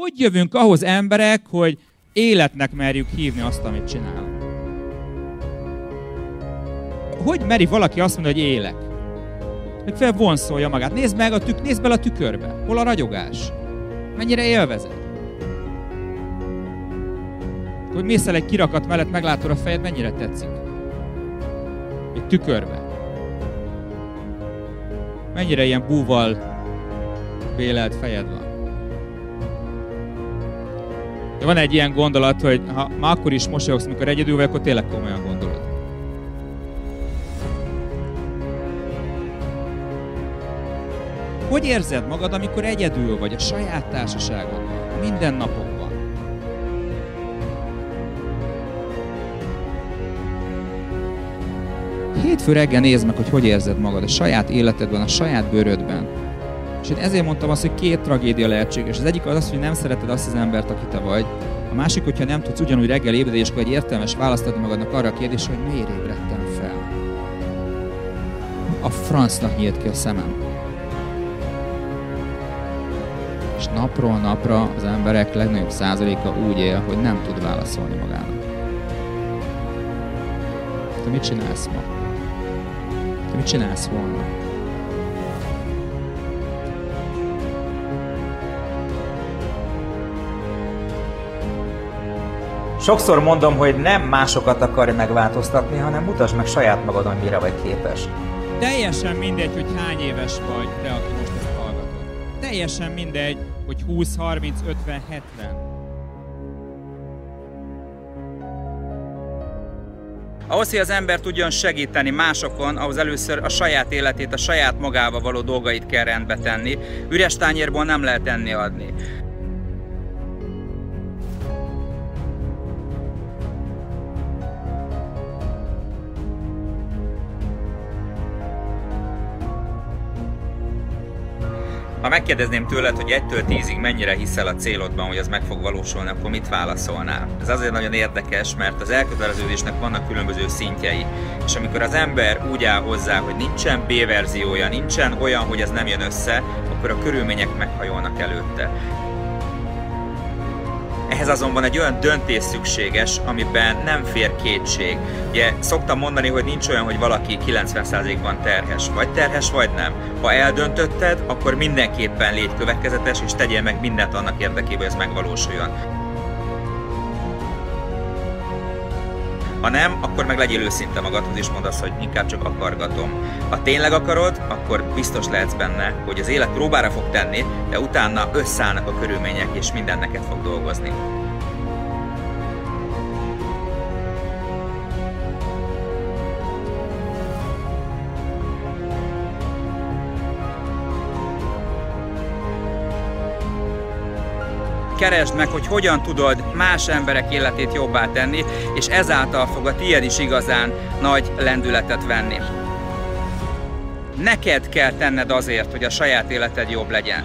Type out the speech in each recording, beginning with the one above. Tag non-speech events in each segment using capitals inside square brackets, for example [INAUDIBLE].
Hogy jövünk ahhoz emberek, hogy életnek merjük hívni azt, amit csinálunk? Hogy meri valaki azt mondani, hogy élek? Hogy felvonszolja magát. Nézd meg a tük, nézd bele a tükörbe. Hol a ragyogás? Mennyire élvezed? Hogy mész el egy kirakat mellett, meglátod a fejed, mennyire tetszik? Egy tükörbe. Mennyire ilyen búval bélelt fejed van? De van egy ilyen gondolat, hogy ha ma akkor is mosolyogsz, mikor egyedül vagy, akkor tényleg komolyan gondolod. Hogy érzed magad, amikor egyedül vagy a saját társaságodban, minden napokban? Hétfő reggel nézd meg, hogy hogy érzed magad a saját életedben, a saját bőrödben. És én ezért mondtam azt, hogy két tragédia lehetséges. Az egyik az az, hogy nem szereted azt az embert, aki te vagy. A másik, hogyha nem tudsz ugyanúgy reggel ébredni, és akkor egy értelmes választ adni magadnak arra a kérdésre, hogy miért ébredtem fel. A francnak nyílt ki a szemem. És napról napra az emberek legnagyobb százaléka úgy él, hogy nem tud válaszolni magának. Te mit csinálsz ma? Te mit csinálsz volna? Sokszor mondom, hogy nem másokat akarj megváltoztatni, hanem mutasd meg saját magadon, mire vagy képes. Teljesen mindegy, hogy hány éves vagy te, aki most ezt hallgatod. Teljesen mindegy, hogy 20, 30, 50, 70. Ahhoz, hogy az ember tudjon segíteni másokon, ahhoz először a saját életét, a saját magával való dolgait kell rendbe tenni. Üres tányérból nem lehet enni adni. Ha megkérdezném tőled, hogy egytől tízig mennyire hiszel a célodban, hogy az meg fog valósulni, akkor mit válaszolnál? Ez azért nagyon érdekes, mert az elköteleződésnek vannak különböző szintjei. És amikor az ember úgy áll hozzá, hogy nincsen B-verziója, nincsen olyan, hogy ez nem jön össze, akkor a körülmények meghajolnak előtte. Ehhez azonban egy olyan döntés szükséges, amiben nem fér kétség. Ugye szoktam mondani, hogy nincs olyan, hogy valaki 90%-ban terhes. Vagy terhes, vagy nem. Ha eldöntötted, akkor mindenképpen légy következetes, és tegyél meg mindent annak érdekében, hogy ez megvalósuljon. Ha nem, akkor meg legyél őszinte magadhoz, és mondd azt, hogy inkább csak akargatom. Ha tényleg akarod, akkor biztos lehetsz benne, hogy az élet próbára fog tenni, de utána összeállnak a körülmények, és minden neked fog dolgozni. Keresd meg, hogy hogyan tudod más emberek életét jobbá tenni, és ezáltal fog a tiéd is igazán nagy lendületet venni. Neked kell tenned azért, hogy a saját életed jobb legyen.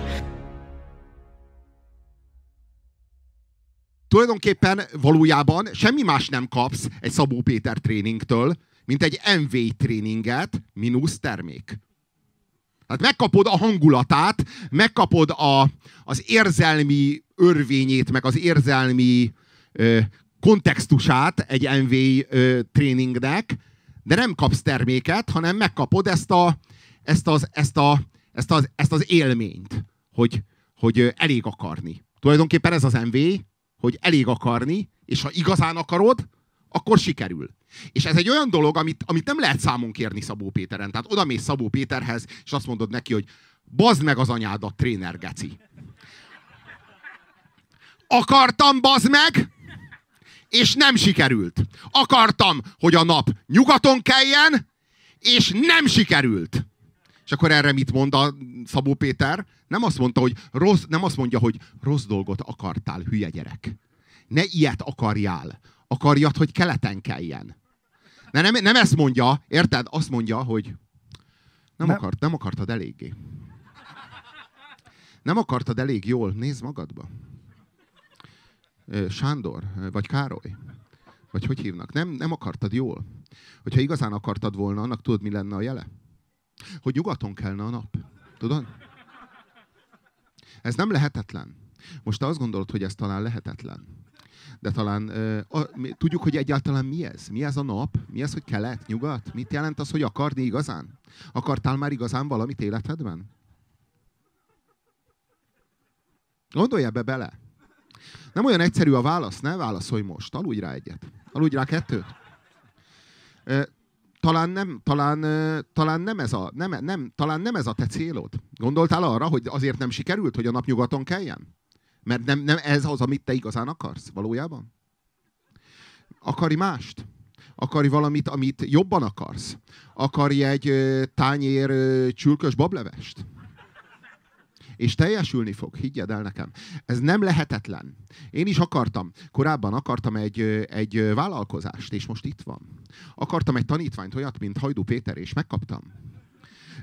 Tulajdonképpen valójában semmi más nem kapsz egy Szabó Péter tréningtől, mint egy MV tréninget, mínusz termék. Hát megkapod a hangulatát, megkapod a, az érzelmi örvényét, meg az érzelmi ö, kontextusát egy MV ö, tréningnek, de nem kapsz terméket, hanem megkapod ezt, a, ezt, az, ezt, a, ezt, az, ezt az élményt, hogy, hogy elég akarni. Tulajdonképpen ez az MV, hogy elég akarni, és ha igazán akarod, akkor sikerül. És ez egy olyan dolog, amit, amit nem lehet számon kérni Szabó Péteren. Tehát oda mész Szabó Péterhez, és azt mondod neki, hogy bazd meg az anyádat, tréner geci. Akartam, bazd meg, és nem sikerült. Akartam, hogy a nap nyugaton keljen, és nem sikerült. És akkor erre mit mond a Szabó Péter? Nem azt mondta, hogy rossz, nem azt mondja, hogy rossz dolgot akartál, hülye gyerek. Ne ilyet akarjál. Akarjad, hogy keleten keljen. De nem, nem ezt mondja, érted? Azt mondja, hogy nem, nem. Akart, nem akartad eléggé. Nem akartad elég jól. Nézd magadba. Sándor, vagy Károly, vagy hogy hívnak, nem, nem akartad jól. Hogyha igazán akartad volna, annak tudod, mi lenne a jele? Hogy nyugaton kellene a nap. Tudod? Ez nem lehetetlen. Most te azt gondolod, hogy ez talán lehetetlen. De talán a, mi, tudjuk, hogy egyáltalán mi ez? Mi ez a nap? Mi ez, hogy kelet, nyugat? Mit jelent az, hogy akarni igazán? Akartál már igazán valamit életedben? Gondolj ebbe bele. Nem olyan egyszerű a válasz, ne válaszolj most. Aludj rá egyet. Aludj rá kettőt. Talán nem, talán, talán nem, ez a, nem, nem, talán nem ez a te célod. Gondoltál arra, hogy azért nem sikerült, hogy a nap nyugaton keljen? Mert nem, nem ez az, amit te igazán akarsz valójában? Akari mást? Akari valamit, amit jobban akarsz? Akari egy tányér csülkös bablevest? és teljesülni fog, higgyed el nekem. Ez nem lehetetlen. Én is akartam, korábban akartam egy, egy vállalkozást, és most itt van. Akartam egy tanítványt, olyat, mint Hajdú Péter, és megkaptam.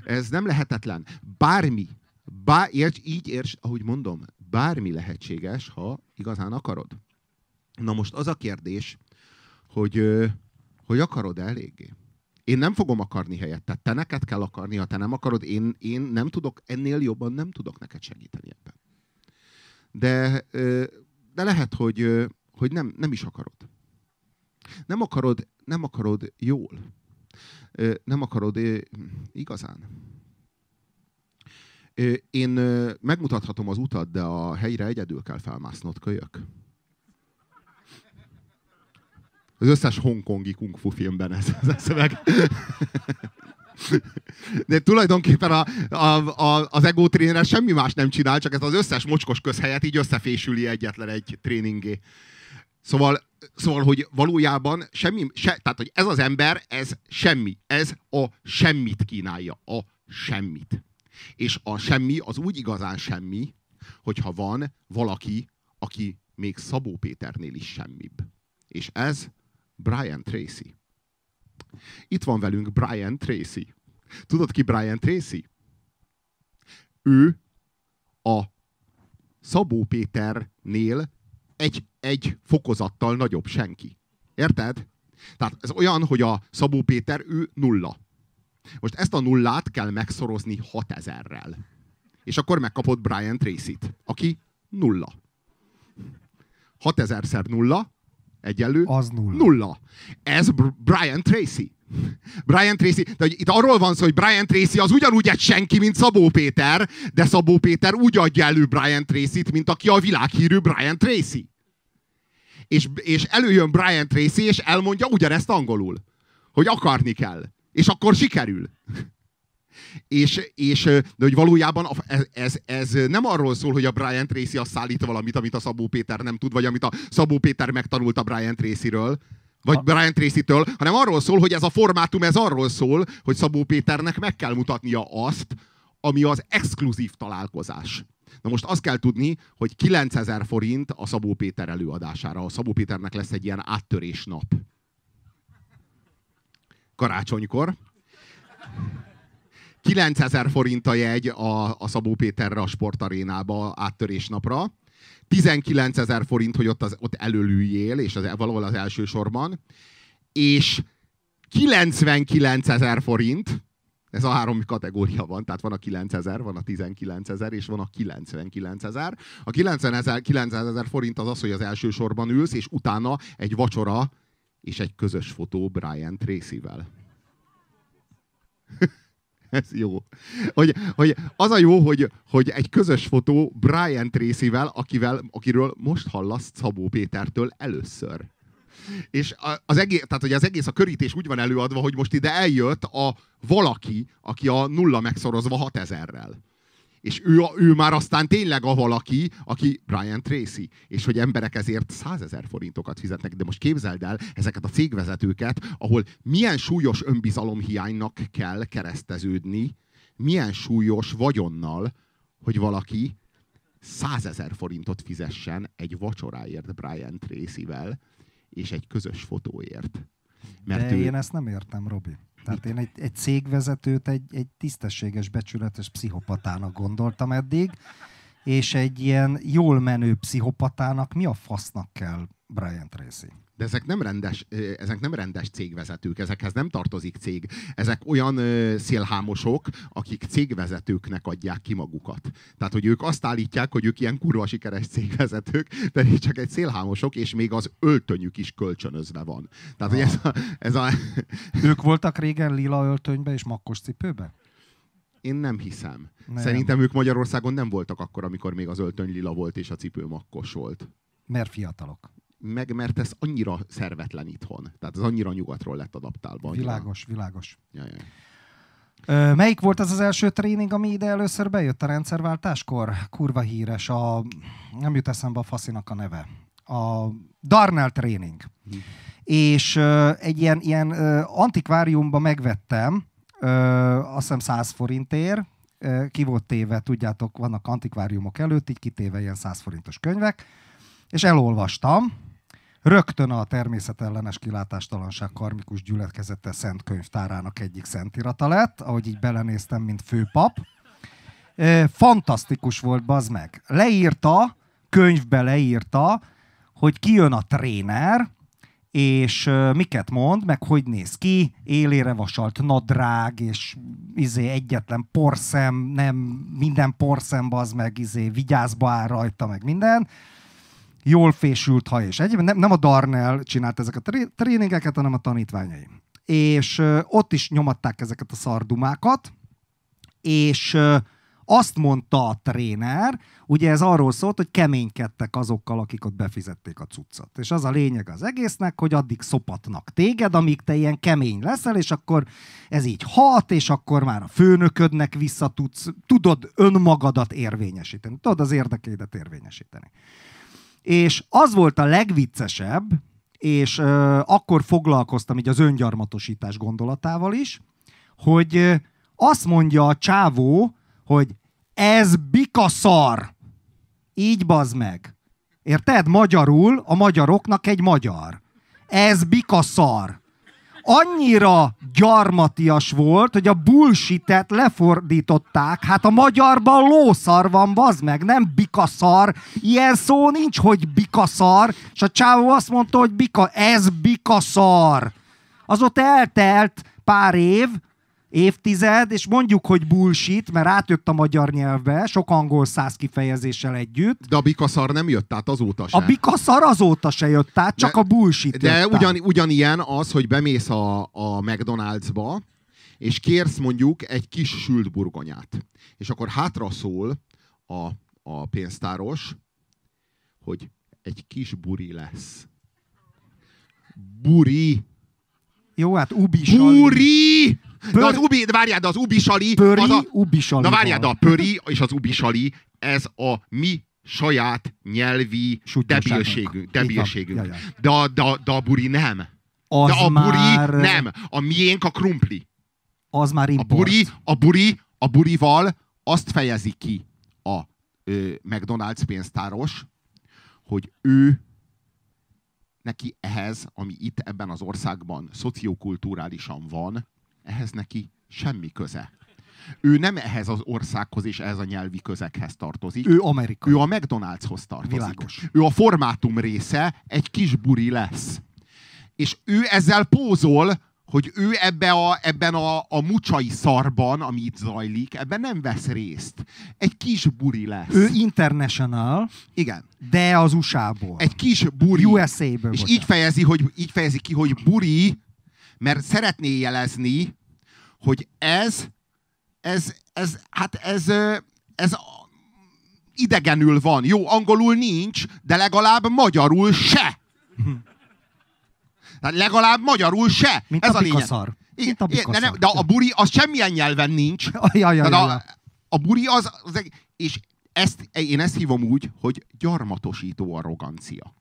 Ez nem lehetetlen. Bármi, bár, érts, így érts, ahogy mondom, bármi lehetséges, ha igazán akarod. Na most az a kérdés, hogy, hogy akarod eléggé. Én nem fogom akarni helyettet. Te neked kell akarni, ha te nem akarod. Én, én nem tudok, ennél jobban nem tudok neked segíteni ebben. De, de lehet, hogy, hogy nem, nem is akarod. Nem akarod, nem akarod jól. Nem akarod igazán. Én megmutathatom az utat, de a helyre egyedül kell felmásznod, kölyök. Az összes hongkongi kung fu filmben ez, ez a szöveg. De tulajdonképpen a, a, a, az ego tréner semmi más nem csinál, csak ez az összes mocskos közhelyet így összefésüli egyetlen egy tréningé. Szóval, szóval, hogy valójában semmi, se, tehát, hogy ez az ember, ez semmi. Ez a semmit kínálja. A semmit. És a semmi az úgy igazán semmi, hogyha van valaki, aki még Szabó Péternél is semmibb. És ez Brian Tracy. Itt van velünk Brian Tracy. Tudod ki Brian Tracy? Ő a Szabó Péternél egy, egy fokozattal nagyobb senki. Érted? Tehát ez olyan, hogy a Szabó Péter, ő nulla. Most ezt a nullát kell megszorozni 6000-rel. És akkor megkapod Brian Tracy-t, aki nulla. 6000-szer nulla, Egyenlő? Az nulla. Nulla. Ez Brian Tracy. Brian Tracy, de hogy itt arról van szó, hogy Brian Tracy az ugyanúgy egy senki, mint Szabó Péter, de Szabó Péter úgy adja elő Brian Tracy-t, mint aki a világhírű Brian Tracy. És, és előjön Brian Tracy, és elmondja ugyanezt angolul, hogy akarni kell. És akkor sikerül. És, és de hogy valójában ez, ez, ez nem arról szól, hogy a Brian Tracy azt szállít valamit, amit a Szabó Péter nem tud, vagy amit a Szabó Péter megtanult a Brian Tracy-ről, vagy a... Brian Tracy-től, hanem arról szól, hogy ez a formátum, ez arról szól, hogy Szabó Péternek meg kell mutatnia azt, ami az exkluzív találkozás. Na most azt kell tudni, hogy 9000 forint a Szabó Péter előadására. A Szabó Péternek lesz egy ilyen áttörés nap. Karácsonykor. 9000 forint a jegy a, a Szabó Péterre a sportarénába áttörésnapra. 19 ezer forint, hogy ott, az, ott előlüljél, és az, valahol az első sorban. És 99 ezer forint, ez a három kategória van, tehát van a 9000, van a 19000, és van a 99000. A 99 ezer forint az az, hogy az első sorban ülsz, és utána egy vacsora és egy közös fotó Brian Tracy-vel. [LAUGHS] ez jó. Hogy, hogy az a jó, hogy, hogy egy közös fotó Brian Tracy-vel, akivel, akiről most hallasz Szabó Pétertől először. És az egész, tehát, hogy az egész a körítés úgy van előadva, hogy most ide eljött a valaki, aki a nulla megszorozva 6000-rel és ő, ő már aztán tényleg a valaki, aki Brian Tracy, és hogy emberek ezért százezer forintokat fizetnek. De most képzeld el ezeket a cégvezetőket, ahol milyen súlyos önbizalomhiánynak kell kereszteződni, milyen súlyos vagyonnal, hogy valaki százezer forintot fizessen egy vacsoráért Brian Tracy-vel, és egy közös fotóért. Mert De ő... én ezt nem értem, Robi. Tehát én egy, egy cégvezetőt egy, egy tisztességes, becsületes pszichopatának gondoltam eddig, és egy ilyen jól menő pszichopatának mi a fasznak kell Brian Tracy. De ezek nem rendes, ezek nem rendes cégvezetők, ezekhez nem tartozik cég. Ezek olyan szélhámosok, akik cégvezetőknek adják ki magukat. Tehát, hogy ők azt állítják, hogy ők ilyen kurva sikeres cégvezetők, pedig csak egy szélhámosok, és még az öltönyük is kölcsönözve van. Tehát, hogy ez a, ez a... [LAUGHS] Ők voltak régen lila öltönybe és makkos cipőbe? Én nem hiszem. Nem. Szerintem ők Magyarországon nem voltak akkor, amikor még az öltöny lila volt, és a cipő makkos volt. Mert fiatalok. Meg, mert ez annyira szervetlen itthon. Tehát ez annyira nyugatról lett adaptálva. Annyira... Világos, világos. Ja, ja. Ö, melyik volt az az első tréning, ami ide először bejött a rendszerváltáskor? Kurva híres, a... nem jut eszembe a faszinak a neve. A Darnell tréning. És ö, egy ilyen, ilyen ö, antikváriumba megvettem, ö, azt hiszem 100 forintért, ö, ki volt téve, tudjátok, vannak antikváriumok előtt, így kitéve ilyen 100 forintos könyvek, és elolvastam, rögtön a természetellenes kilátástalanság karmikus gyülekezete szent könyvtárának egyik szentirata lett, ahogy így belenéztem, mint főpap. Ö, Fantasztikus volt, bazd meg. Leírta, könyvbe leírta, hogy kijön a tréner, és ö, miket mond, meg hogy néz ki, élére vasalt nadrág, és izé egyetlen porszem, nem minden porszem, az meg izé vigyázba áll rajta, meg minden jól fésült haj, és egyébként nem, nem a Darnell csinált ezeket a tré- tréningeket, hanem a tanítványai. És ott is nyomatták ezeket a szardumákat, és azt mondta a tréner, ugye ez arról szólt, hogy keménykedtek azokkal, akik ott befizették a cuccot. És az a lényeg az egésznek, hogy addig szopatnak téged, amíg te ilyen kemény leszel, és akkor ez így hat, és akkor már a főnöködnek vissza tudsz, tudod önmagadat érvényesíteni, tudod az érdekédet érvényesíteni. És az volt a legviccesebb, és ö, akkor foglalkoztam így az öngyarmatosítás gondolatával is, hogy ö, azt mondja a csávó, hogy ez bikaszar. Így bazd meg. Érted? Magyarul a magyaroknak egy magyar. Ez bikaszar. Annyira gyarmatias volt, hogy a bullshitet lefordították. Hát a magyarban lószar van, bazd meg, nem bikaszar. Ilyen szó nincs, hogy bikaszar. És a csávó azt mondta, hogy bika, ez bikaszar. Azóta eltelt pár év, évtized, és mondjuk, hogy bullshit, mert átjött a magyar nyelvbe, sok angol száz kifejezéssel együtt. De a bikaszar nem jött át azóta se. A bikaszar azóta se jött át, csak De- a bullshit De ugyan, ugyanilyen az, hogy bemész a, a McDonald'sba, és kérsz mondjuk egy kis sült burgonyát. És akkor hátra szól a, a pénztáros, hogy egy kis buri lesz. Buri! Jó, hát ubi sali. Buri! De Pör- az ubi, de várjál, de az ubi sali, Pöri, az a, ubi sali. Na várjál, de a pöri és az ubi sali, ez a mi saját nyelvi debilségünk. Debilségünk. Ja, ja. De, a, de, a- de a buri nem. Az De a buri már, nem. A miénk a krumpli. Az már A import. buri, a buri, a burival azt fejezi ki a ö, McDonald's pénztáros, hogy ő neki ehhez, ami itt ebben az országban szociokulturálisan van, ehhez neki semmi köze. Ő nem ehhez az országhoz és ehhez a nyelvi közeghez tartozik. Ő amerikai. Ő a McDonald'shoz tartozik. Világos. Ő a formátum része, egy kis buri lesz. És ő ezzel pózol, hogy ő ebbe a, ebben a, a mucsai szarban, ami itt zajlik, ebben nem vesz részt. Egy kis buri lesz. Ő international, Igen. de az USA-ból. Egy kis buri. USA-ből. És bocsánat. így fejezi, hogy, így fejezi ki, hogy buri, mert szeretné jelezni, hogy ez, ez, ez, hát ez, ez idegenül van. Jó, angolul nincs, de legalább magyarul se. Tehát legalább magyarul se. Mint ez a a lényeg. bikaszar. Igen, a de, nem, de a buri az semmilyen nyelven nincs. Ja, ja, ja, a, a buri az, az egy- és ezt, én ezt hívom úgy, hogy gyarmatosító arrogancia.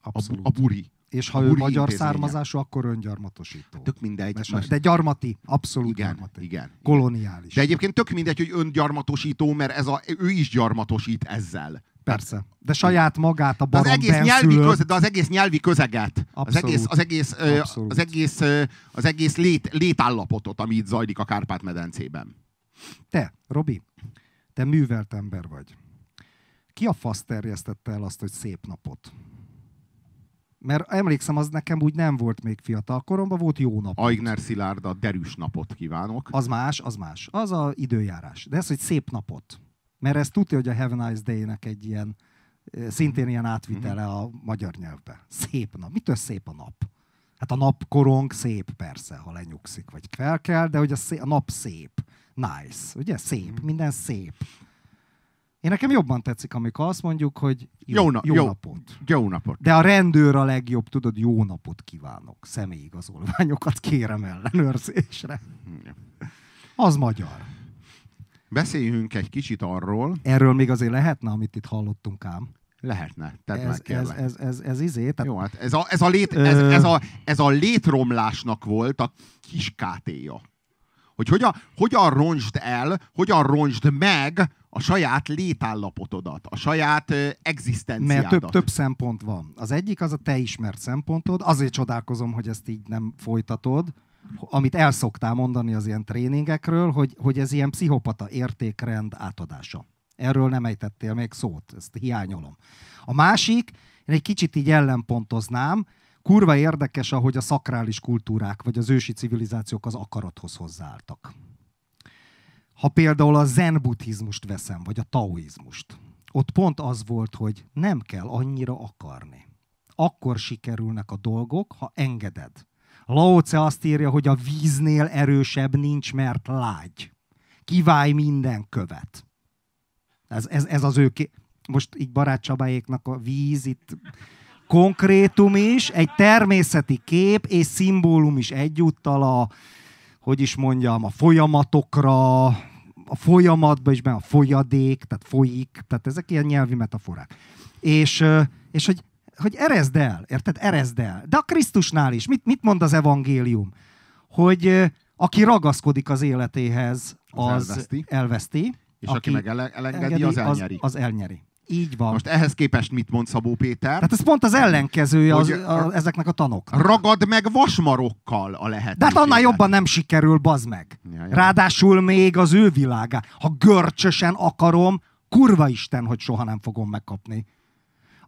Abszolút. a buri. És ha a ő magyar származású, akkor öngyarmatosító. Tök mindegy. Most, De gyarmati, abszolút igen, gyarmati. igen. Koloniális. De egyébként tök mindegy, hogy öngyarmatosító, mert ez a, ő is gyarmatosít ezzel. Persze. De saját magát a De az, barom egész nyelvi benszülött- köz, de az egész nyelvi közeget, az Abszolút. egész, az egész, ö, Abszolút. az egész, az egész lét, létállapotot, ami itt zajlik a Kárpát-medencében. Te, Robi, te művelt ember vagy. Ki a fasz terjesztette el azt, hogy szép napot? Mert emlékszem, az nekem úgy nem volt még fiatal koromban, volt jó nap. Aigner Szilárd, a derűs napot kívánok. Az más, az más. Az a időjárás. De ez, hogy szép napot. Mert ez tudja, hogy a Have a Nice Day-nek egy ilyen, szintén ilyen átvitele a magyar nyelvbe. Szép nap. Mitől szép a nap? Hát a napkorong szép persze, ha lenyugszik, vagy fel kell, de hogy a, szép, a nap szép. Nice. Ugye? Szép. Minden szép. Én nekem jobban tetszik, amikor azt mondjuk, hogy jó, Jó na- jó jó. napot. Jó napot. De a rendőr a legjobb, tudod, jó napot kívánok. Személyigazolványokat kérem ellenőrzésre. Az magyar. Beszéljünk egy kicsit arról, Erről még azért lehetne, amit itt hallottunk ám. lehetne, tedd meg Ez, ez, kérlek. ez, ez, ez izé, tehát Jó, hát ez a, ez, a lét, ez, ez, a, ez a létromlásnak volt a kis kátéja. Hogy hogyan, hogyan roncsd el, hogyan roncsd meg a saját létállapotodat, a saját ö, egzisztenciádat. mert több, több szempont van. Az egyik az a te ismert szempontod, azért csodálkozom, hogy ezt így nem folytatod, amit el szoktál mondani az ilyen tréningekről, hogy, hogy ez ilyen pszichopata értékrend átadása. Erről nem ejtettél még szót, ezt hiányolom. A másik, én egy kicsit így ellenpontoznám, kurva érdekes, ahogy a szakrális kultúrák, vagy az ősi civilizációk az akarathoz hozzáálltak. Ha például a zen buddhizmust veszem, vagy a taoizmust, ott pont az volt, hogy nem kell annyira akarni. Akkor sikerülnek a dolgok, ha engeded. Lao Tse azt írja, hogy a víznél erősebb nincs, mert lágy. Kiválj minden követ. Ez, ez, ez az ő... Ké... Most így Barát a víz itt konkrétum is, egy természeti kép és szimbólum is egyúttal a, hogy is mondjam, a folyamatokra, a folyamatban is benne a folyadék, tehát folyik, tehát ezek ilyen nyelvi metaforák. És, és hogy, hogy erezd el, érted? Erezd el. De a Krisztusnál is, mit, mit mond az evangélium? Hogy aki ragaszkodik az életéhez, Az az, elveszti. elveszti. És aki, meg ele, elengedi, az elnyeri. Az, az elnyeri. Így van. Most ehhez képest mit mond Szabó Péter? Tehát ez pont az ellenkezője az, Hogy- a, ezeknek a tanoknak. Ragad meg vasmarokkal a lehetőséget. De hát annál jobban nem sikerül, bazd meg. Ja, ja. Ráadásul még az ő világá. Ha görcsösen akarom, kurva Isten, hogy soha nem fogom megkapni.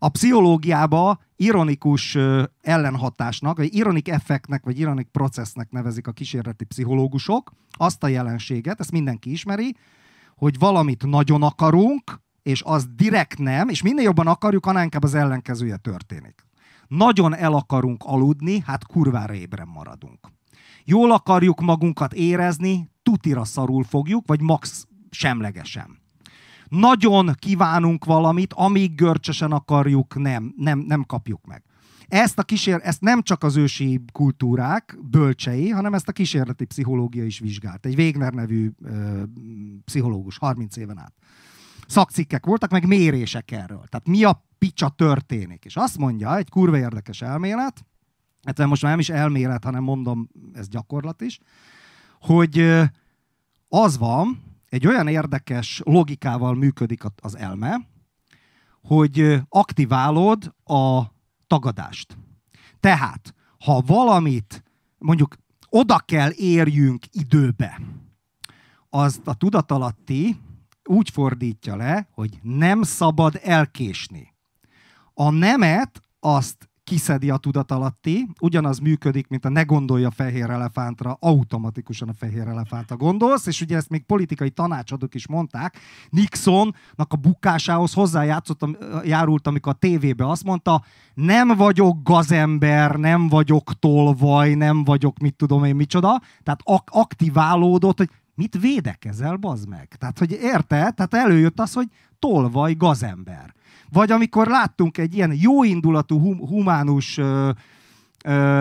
A pszichológiába ironikus ellenhatásnak, vagy ironik effektnek, vagy ironik processznek nevezik a kísérleti pszichológusok azt a jelenséget, ezt mindenki ismeri, hogy valamit nagyon akarunk, és az direkt nem, és minél jobban akarjuk, annál inkább az ellenkezője történik. Nagyon el akarunk aludni, hát kurvára ébren maradunk. Jól akarjuk magunkat érezni, tutira szarul fogjuk, vagy max semlegesen. Nagyon kívánunk valamit, amíg görcsösen akarjuk, nem, nem, nem kapjuk meg. Ezt, a kísér, ezt nem csak az ősi kultúrák bölcsei, hanem ezt a kísérleti pszichológia is vizsgált. Egy Wegner nevű ö, pszichológus 30 éven át. Szakcikkek voltak, meg mérések erről. Tehát mi a picsa történik. És azt mondja, egy kurva érdekes elmélet, hát most már nem is elmélet, hanem mondom, ez gyakorlat is, hogy az van, egy olyan érdekes logikával működik az elme, hogy aktiválod a tagadást. Tehát, ha valamit mondjuk oda kell érjünk időbe, az a tudatalatti úgy fordítja le, hogy nem szabad elkésni. A nemet azt kiszedi a tudatalatti, ugyanaz működik, mint a ne gondolja fehér elefántra, automatikusan a fehér elefántra gondolsz, és ugye ezt még politikai tanácsadók is mondták, Nixonnak a bukásához hozzájátszott, járult, amikor a tévébe azt mondta, nem vagyok gazember, nem vagyok tolvaj, nem vagyok mit tudom én micsoda, tehát ak- aktiválódott, hogy mit védekezel, bazd meg? Tehát, hogy érted? Tehát előjött az, hogy tolvaj gazember. Vagy amikor láttunk egy ilyen jóindulatú, hum- humánus ö,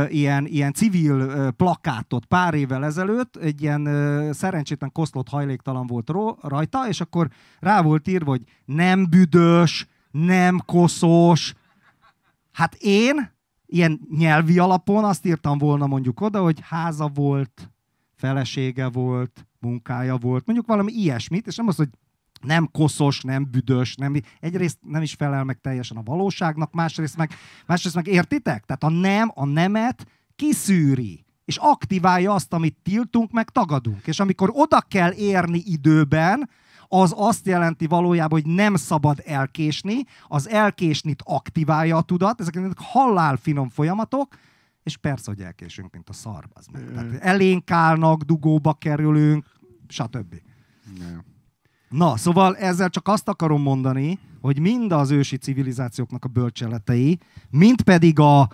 ilyen, ilyen civil plakátot pár évvel ezelőtt, egy ilyen szerencsétlen koszlott hajléktalan volt ró, rajta, és akkor rá volt írva, hogy nem büdös, nem koszos. Hát én ilyen nyelvi alapon azt írtam volna mondjuk oda, hogy háza volt, felesége volt, munkája volt, mondjuk valami ilyesmit, és nem az, hogy nem koszos, nem büdös, nem, egyrészt nem is felel meg teljesen a valóságnak, másrészt meg, másrészt meg értitek? Tehát a nem, a nemet kiszűri, és aktiválja azt, amit tiltunk, meg tagadunk. És amikor oda kell érni időben, az azt jelenti valójában, hogy nem szabad elkésni, az elkésnit aktiválja a tudat, ezek halál finom folyamatok, és persze, hogy elkésünk, mint a szar. Az meg. Tehát elénk állnak, dugóba kerülünk, stb. Na, szóval ezzel csak azt akarom mondani, hogy mind az ősi civilizációknak a bölcseletei, mind pedig a,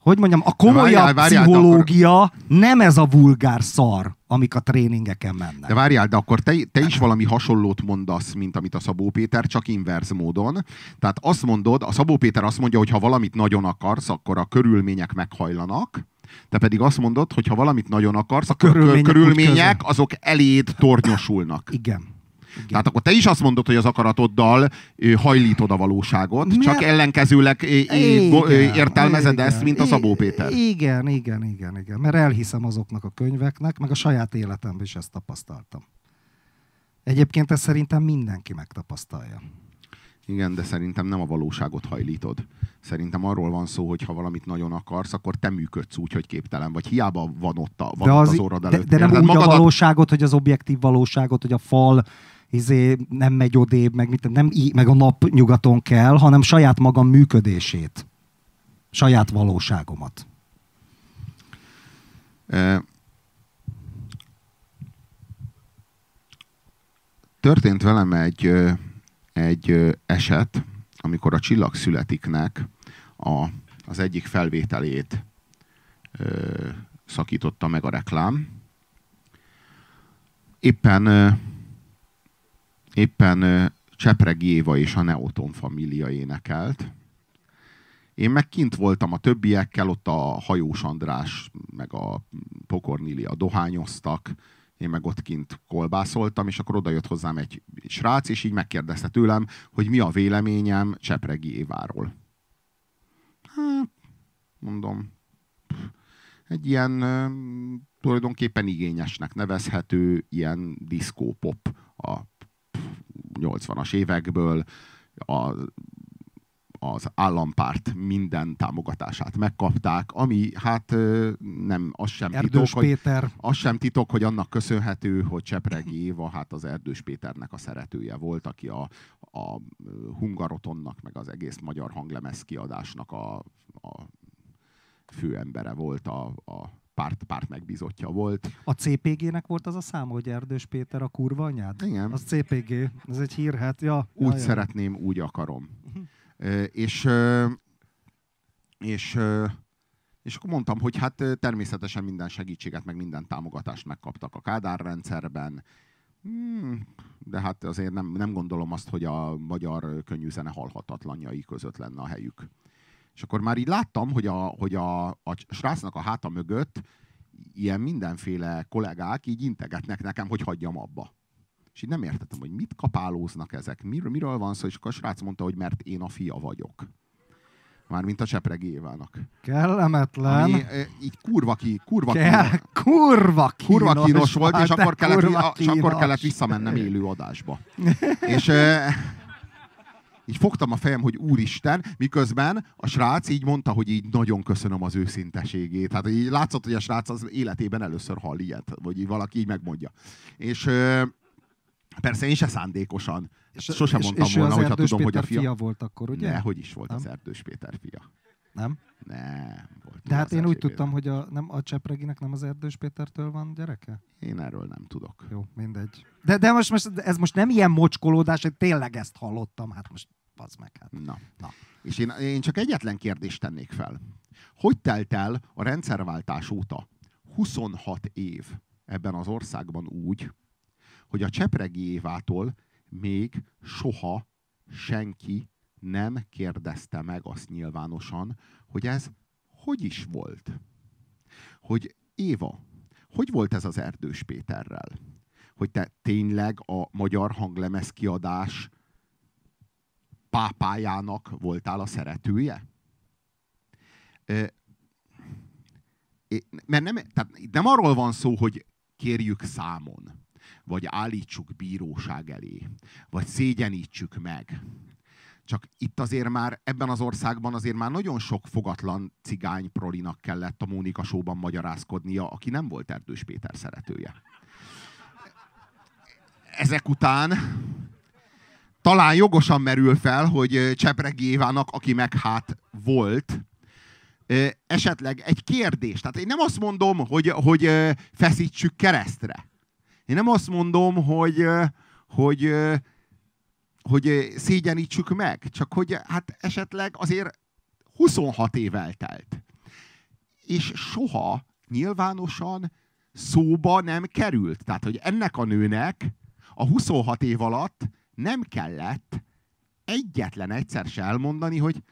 hogy mondjam, a komolyabb várjál, várjál, pszichológia nem ez a vulgár szar, amik a tréningeken mennek. De várjál, de akkor te, te is valami hasonlót mondasz, mint amit a Szabó Péter, csak inverz módon. Tehát azt mondod, a Szabó Péter azt mondja, hogy ha valamit nagyon akarsz, akkor a körülmények meghajlanak, te pedig azt mondod, hogy ha valamit nagyon akarsz, akkor a körülmények körülmények, körülmények azok eléd tornyosulnak. Igen. Igen. Tehát akkor te is azt mondod, hogy az akaratoddal hajlítod a valóságot, Mert- csak ellenkezőleg Igen, értelmezed igen. ezt, mint a Szabó Péter. Igen, igen, igen, igen. Mert elhiszem azoknak a könyveknek, meg a saját életemben is ezt tapasztaltam. Egyébként ezt szerintem mindenki megtapasztalja. Igen, de szerintem nem a valóságot hajlítod. Szerintem arról van szó, hogy ha valamit nagyon akarsz, akkor te működsz úgy, hogy képtelen vagy. Hiába van ott, a, van De, ott az, az orrod de, előtt. de nem Érted? úgy a Magadat- valóságot, hogy az objektív valóságot, hogy a fal izé, nem megy odébb, meg, mit, nem í- meg a nap nyugaton kell, hanem saját magam működését. Saját valóságomat. Történt velem egy, egy eset, amikor a Csillag születiknek a, az egyik felvételét szakította meg a reklám. Éppen, éppen Csepregi Éva és a Neoton família énekelt. Én meg kint voltam a többiekkel, ott a Hajós András, meg a Pokornilia dohányoztak, én meg ott kint kolbászoltam, és akkor oda jött hozzám egy srác, és így megkérdezte tőlem, hogy mi a véleményem Csepregi Éváról. Hát, mondom, egy ilyen tulajdonképpen igényesnek nevezhető ilyen diszkópop a 80-as évekből, a az állampárt minden támogatását megkapták, ami hát nem, az sem titok, Erdős hogy, Péter. az sem titok, hogy annak köszönhető, hogy Csepregi Éva hát az Erdős Péternek a szeretője volt, aki a, a Hungarotonnak, meg az egész magyar hanglemez kiadásnak a, a főembere volt, a, a párt, párt megbízottja volt. A CPG-nek volt az a szám, hogy Erdős Péter a kurva anyád? Igen. Az CPG. Ez egy hírhet. Ja, Úgy ja, ja. szeretném, úgy akarom. Ö, És, és, és akkor mondtam, hogy hát természetesen minden segítséget, meg minden támogatást megkaptak a Kádár rendszerben, Hmm, de hát azért nem, nem gondolom azt, hogy a magyar könnyűzene halhatatlanjai között lenne a helyük. És akkor már így láttam, hogy a, hogy a, a srácnak a háta mögött ilyen mindenféle kollégák így integetnek nekem, hogy hagyjam abba. És így nem értettem, hogy mit kapálóznak ezek, miről, miről van szó, és akkor a srác mondta, hogy mert én a fia vagyok. Mármint a Csepregi Évának. Kellemetlen. Ami eh, így kurva ki, kurva Kell, kínos, kurva kínos, kurva kínos volt, és akkor, kellett, kurva a, és akkor kínos. kellett visszamennem élő adásba. [LAUGHS] és eh, így fogtam a fejem, hogy úristen, miközben a srác így mondta, hogy így nagyon köszönöm az őszinteségét. Hát így látszott, hogy a srác az életében először hall ilyet, vagy így valaki így megmondja. És persze én se szándékosan. És, Sosem és, mondtam és volna, hogyha tudom, hogy a Péter fia... fia volt akkor, ugye? Ne, hogy is volt Nem? az Erdős Péter fia. Nem? Nem. Volt De hát én úgy tudtam, hogy a, nem, a Csepreginek nem az Erdős Pétertől van gyereke? Én erről nem tudok. Jó, mindegy. De, de most, most, ez most nem ilyen mocskolódás, hogy tényleg ezt hallottam, hát most az meg. Hát. Na. Na. És én, én csak egyetlen kérdést tennék fel. Hogy telt el a rendszerváltás óta 26 év ebben az országban úgy, hogy a Csepregi Évától még soha senki nem kérdezte meg azt nyilvánosan, hogy ez hogy is volt? Hogy Éva, hogy volt ez az Erdős Péterrel? Hogy te tényleg a magyar hanglemez kiadás pápájának voltál a szeretője? Mert nem, tehát nem arról van szó, hogy kérjük számon, vagy állítsuk bíróság elé, vagy szégyenítsük meg. Csak itt azért már, ebben az országban azért már nagyon sok fogatlan cigány prolinak kellett a Mónika Showban magyarázkodnia, aki nem volt Erdős Péter szeretője. ezek után talán jogosan merül fel, hogy Csepregi Évának, aki meg hát volt, esetleg egy kérdés. Tehát én nem azt mondom, hogy, hogy feszítsük keresztre. Én nem azt mondom, hogy, hogy, hogy szégyenítsük meg, csak hogy hát esetleg azért 26 év eltelt. És soha nyilvánosan szóba nem került. Tehát, hogy ennek a nőnek a 26 év alatt nem kellett egyetlen egyszer se elmondani, hogy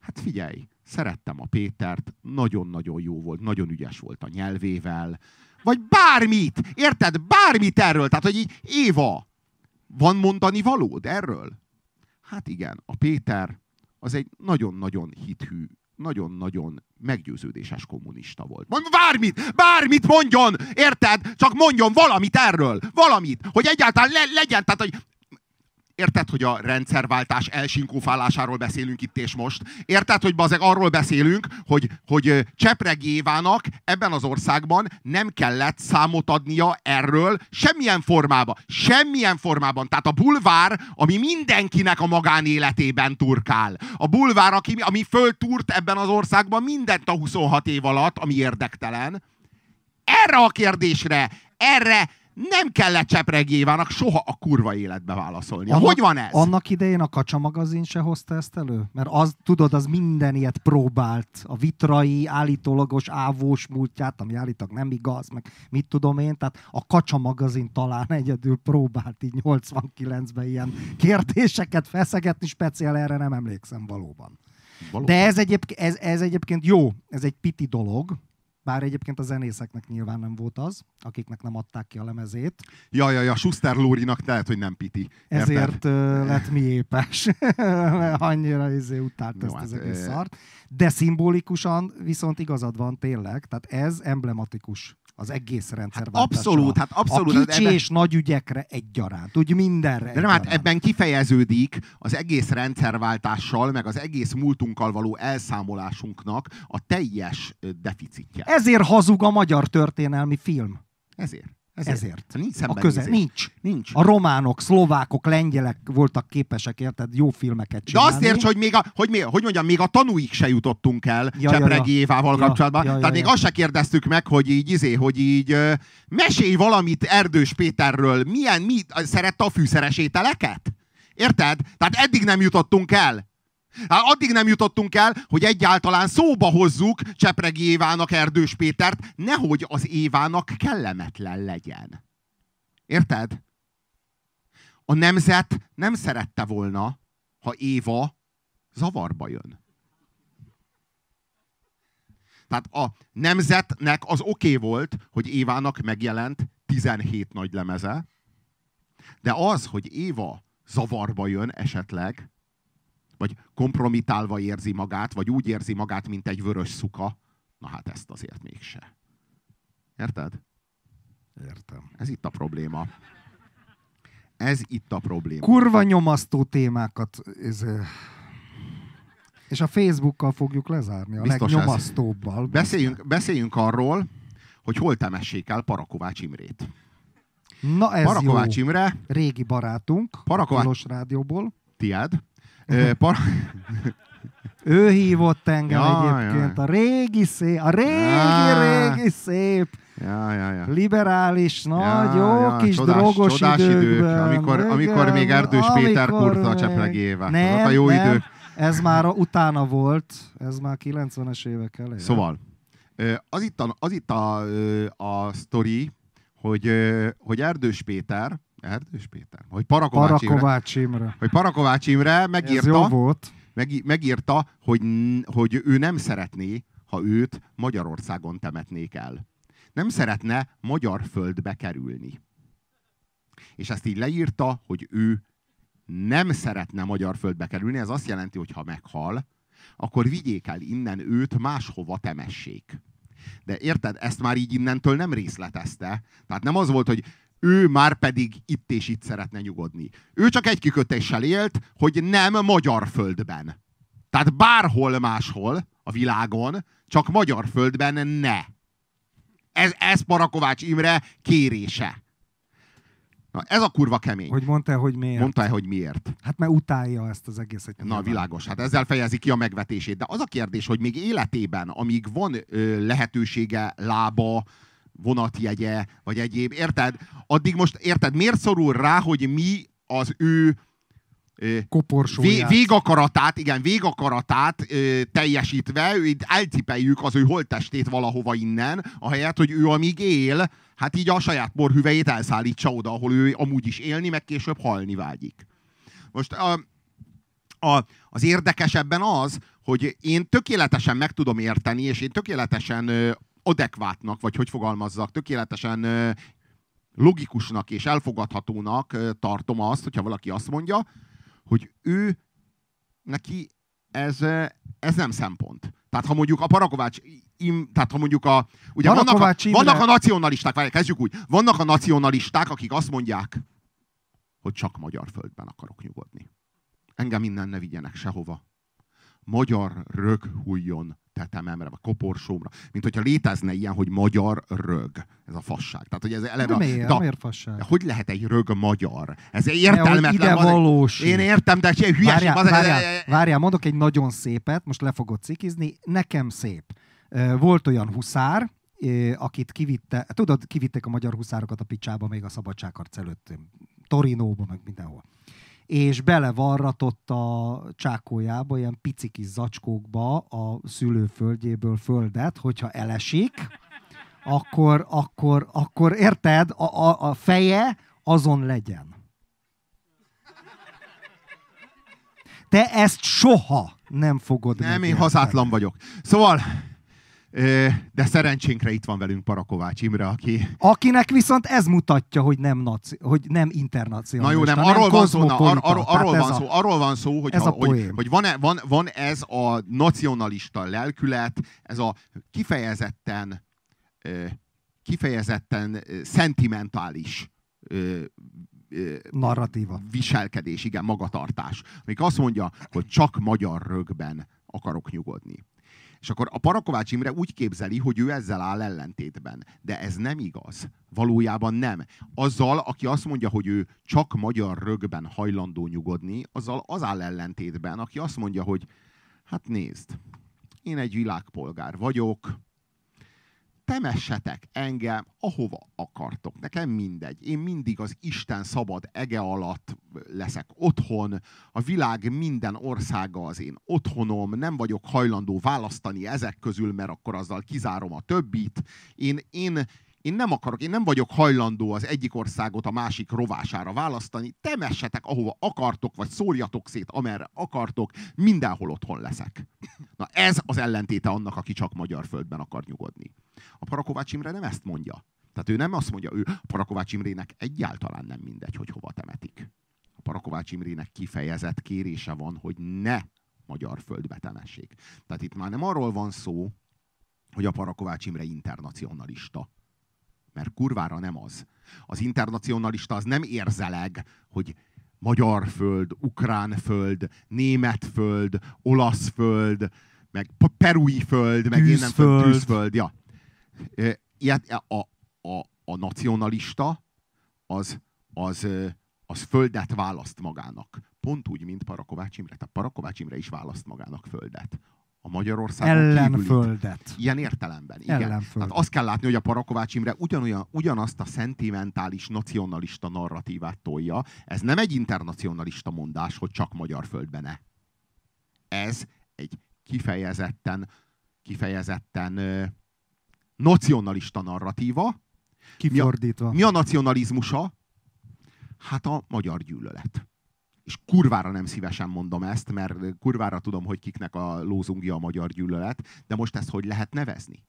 hát figyelj, szerettem a Pétert, nagyon-nagyon jó volt, nagyon ügyes volt a nyelvével, vagy bármit, érted? Bármit erről. Tehát, hogy így, Éva, van mondani valód erről? Hát igen, a Péter az egy nagyon-nagyon hithű, nagyon-nagyon meggyőződéses kommunista volt. Mond bármit, bármit mondjon, érted? Csak mondjon valamit erről, valamit, hogy egyáltalán le, legyen, tehát hogy Érted, hogy a rendszerváltás elsinkófálásáról beszélünk itt és most? Érted, hogy bazeg arról beszélünk, hogy, hogy Csepregi Évának ebben az országban nem kellett számot adnia erről semmilyen formában. Semmilyen formában. Tehát a bulvár, ami mindenkinek a magánéletében turkál. A bulvár, aki, ami föltúrt ebben az országban mindent a 26 év alatt, ami érdektelen. Erre a kérdésre, erre nem kellett Csepreg soha a kurva életbe válaszolni. Annak, hogy van ez? Annak idején a Kacsa magazin se hozta ezt elő? Mert az, tudod, az minden ilyet próbált. A vitrai, állítólagos ávós múltját, ami állítólag nem igaz, meg mit tudom én. Tehát a Kacsa magazin talán egyedül próbált így 89-ben ilyen kérdéseket feszegetni, speciál erre nem emlékszem valóban. valóban. De ez egyébként, ez, ez egyébként jó, ez egy piti dolog, bár egyébként a zenészeknek nyilván nem volt az, akiknek nem adták ki a lemezét. Ja, ja, ja, Schuster Lórinak lehet, hogy nem piti. Érted? Ezért uh, [LAUGHS] lett mi épes. [LAUGHS] Annyira izé utált Jó, ezt hát, az egész szart. De szimbolikusan viszont igazad van tényleg, tehát ez emblematikus az egész rendszer. Hát abszolút, hát abszolút. A kicsi ebben... és nagy ügyekre egyaránt, úgy mindenre De nem, hát ebben kifejeződik az egész rendszerváltással, meg az egész múltunkkal való elszámolásunknak a teljes deficitje. Ezért hazug a magyar történelmi film. Ezért. Ezért. Ezért. Nincs a köze, nincs. nincs. A románok, szlovákok, lengyelek voltak képesek, érted, jó filmeket csinálni. De azt érts, hogy még a, hogy, még, hogy mondjam, még a tanúig se jutottunk el ja, Csepregi ja, Évával ja, kapcsolatban. Ja, ja, Tehát ja, még ja. azt se kérdeztük meg, hogy így, izé, hogy így mesélj valamit Erdős Péterről. Milyen, mi, szerette a fűszeres ételeket? Érted? Tehát eddig nem jutottunk el. Hát addig nem jutottunk el, hogy egyáltalán szóba hozzuk Csepregi Évának Erdős Pétert, nehogy az Évának kellemetlen legyen. Érted? A nemzet nem szerette volna, ha Éva zavarba jön. Tehát a nemzetnek az oké okay volt, hogy Évának megjelent 17 nagy lemeze, de az, hogy Éva zavarba jön esetleg, vagy kompromitálva érzi magát, vagy úgy érzi magát, mint egy vörös szuka, na hát ezt azért mégse. Érted? Értem. Ez itt a probléma. Ez itt a probléma. Kurva nyomasztó témákat ez, és a Facebookkal fogjuk lezárni, a Biztos legnyomasztóbbal. Beszéljünk, beszéljünk arról, hogy hol temessék el Parakovács Imrét. Na ez Parakovács jó. Imre. Régi barátunk. Parakovács. Rádióból. Tied. Par... Ő hívott engem ja, egyébként. Ja. A régi szép, a régi, ja. régi szép. Ja, ja, ja. Liberális, nagy, ja, jó ja. kis csodás, drogos csodás idők, amikor, igen, amikor még Erdős amikor Péter kurta a Cseplegével. Nem, Azok a jó nem, idők. Ez már utána volt, ez már 90-es évek elején. Szóval, az itt a, az itt a, a sztori, hogy, hogy Erdős Péter Erdős Péter? Hogy Parakovács, Parakovács Imre. Imre. Hogy Parakovács Imre megírta, Ez jó volt. Meg, megírta, hogy, hogy ő nem szeretné, ha őt Magyarországon temetnék el. Nem szeretne magyar földbe kerülni. És ezt így leírta, hogy ő nem szeretne magyar földbe kerülni. Ez azt jelenti, hogy ha meghal, akkor vigyék el innen őt, máshova temessék. De érted, ezt már így innentől nem részletezte. Tehát nem az volt, hogy ő már pedig itt és itt szeretne nyugodni. Ő csak egy kikötéssel élt, hogy nem magyar földben. Tehát bárhol máshol a világon, csak magyar földben ne. Ez, ez Parakovács Imre kérése. Na, ez a kurva kemény. Hogy mondta hogy miért? Mondta-e, hogy miért? Hát mert utálja ezt az egészet. Na, nyilván. világos. Hát ezzel fejezi ki a megvetését. De az a kérdés, hogy még életében, amíg van ö, lehetősége, lába, vonatjegye, vagy egyéb, érted? Addig most, érted, miért szorul rá, hogy mi az ő Koporsóját. vé, végakaratát, igen, végakaratát ö, teljesítve, ő, itt elcipeljük az ő holttestét valahova innen, ahelyett, hogy ő amíg él, hát így a saját borhüvejét elszállítsa oda, ahol ő amúgy is élni, meg később halni vágyik. Most a, a, az érdekesebben az, hogy én tökéletesen meg tudom érteni, és én tökéletesen ö, adekvátnak, vagy hogy fogalmazzak, tökéletesen logikusnak és elfogadhatónak tartom azt, hogyha valaki azt mondja, hogy ő, neki ez, ez nem szempont. Tehát ha mondjuk a Parakovács, im, tehát ha mondjuk a, ugye vannak a, vannak a nacionalisták, várj, kezdjük úgy, vannak a nacionalisták, akik azt mondják, hogy csak magyar földben akarok nyugodni. Engem innen ne vigyenek sehova. Magyar rög hújjon tetememre, vagy koporsómra. Mint hogyha létezne ilyen, hogy magyar rög. Ez a fasság. Tehát, hogy ez eleve... De miért? de- Miért fasság? de hogy lehet egy rög magyar? Ez értelmetlen. ide van. Én értem, de hülyeség. Várjál, az- várjál, várjál, mondok egy nagyon szépet, most le fogod cikizni, nekem szép. Volt olyan huszár, akit kivitte, tudod, kivitték a magyar huszárokat a picsába még a szabadságharc előtt, Torinóba, meg mindenhol. És belevarratott a csákójába, ilyen pici kis zacskókba a szülőföldjéből földet, hogyha elesik, akkor, akkor, akkor érted, a, a, a feje azon legyen. Te ezt soha nem fogod Nem, én hazátlan vagyok. Szóval, de szerencsénkre itt van velünk Parakovács Imre, aki... Akinek viszont ez mutatja, hogy nem, naci, hogy nem Na internacionalista, jó, nem, arról van szó, na, ar, kozmopolita. arról, van a- szó, arról van szó, hogy, ez ha, a hogy, hogy van, van, van ez a nacionalista lelkület, ez a kifejezetten kifejezetten szentimentális Narratíva. viselkedés, igen, magatartás. Amik azt mondja, hogy csak magyar rögben akarok nyugodni. És akkor a Parakovács Imre úgy képzeli, hogy ő ezzel áll ellentétben. De ez nem igaz. Valójában nem. Azzal, aki azt mondja, hogy ő csak magyar rögben hajlandó nyugodni, azzal az áll ellentétben, aki azt mondja, hogy hát nézd, én egy világpolgár vagyok, temessetek engem, ahova akartok. Nekem mindegy. Én mindig az Isten szabad ege alatt leszek otthon. A világ minden országa az én otthonom. Nem vagyok hajlandó választani ezek közül, mert akkor azzal kizárom a többit. Én, én, én nem akarok, én nem vagyok hajlandó az egyik országot a másik rovására választani. Temessetek, ahova akartok, vagy szórjatok szét, amerre akartok. Mindenhol otthon leszek. Na ez az ellentéte annak, aki csak magyar földben akar nyugodni. A Parakovács Imre nem ezt mondja. Tehát ő nem azt mondja, ő a Parakovács Imrének egyáltalán nem mindegy, hogy hova temetik. A Parakovács Imrének kifejezett kérése van, hogy ne magyar földbe temessék. Tehát itt már nem arról van szó, hogy a Parakovács Imre internacionalista. Mert kurvára nem az. Az internacionalista az nem érzeleg, hogy magyar föld, ukrán föld, német föld, olasz föld, meg perui föld, meg én nem tudom, Tűzföld. tűzföld. Ja. Ilyet, a, a, a nacionalista az, az, az földet választ magának. Pont úgy, mint Parakovács Imre. Tehát Parakovács Imre is választ magának földet. A Magyarországon Ellenföldet. Ilyen értelemben, igen. Ellenföld. Tehát azt kell látni, hogy a Parakovács Imre ugyanolyan, ugyanazt a szentimentális, nacionalista narratívát tolja. Ez nem egy internacionalista mondás, hogy csak magyar földben ne. Ez egy kifejezetten, kifejezetten ö, nacionalista narratíva. Kifordítva. Mi a nacionalizmusa? Hát a magyar gyűlölet. És kurvára nem szívesen mondom ezt, mert kurvára tudom, hogy kiknek a lózungja a magyar gyűlölet, de most ezt hogy lehet nevezni?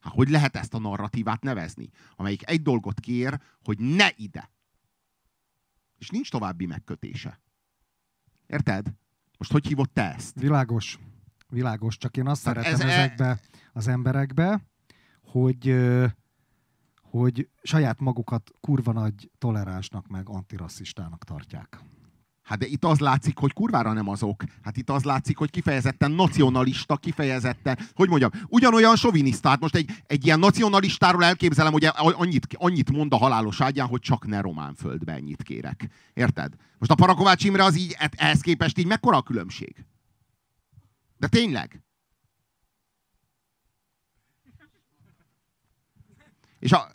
Hát hogy lehet ezt a narratívát nevezni? Amelyik egy dolgot kér, hogy ne ide. És nincs további megkötése. Érted? Most hogy hívod te ezt? Világos. Világos. Csak én azt Tehát szeretem ez- e- ezekbe az emberekbe, hogy, hogy saját magukat kurva nagy toleránsnak meg antirasszistának tartják. Hát de itt az látszik, hogy kurvára nem azok. Hát itt az látszik, hogy kifejezetten nacionalista, kifejezetten, hogy mondjam, ugyanolyan soviniszta. Hát most egy, egy ilyen nacionalistáról elképzelem, hogy annyit, annyit mond a halálos ágyán, hogy csak ne román földbe ennyit kérek. Érted? Most a Parakovács Imre az így, e- ehhez képest így mekkora a különbség? De tényleg? És a,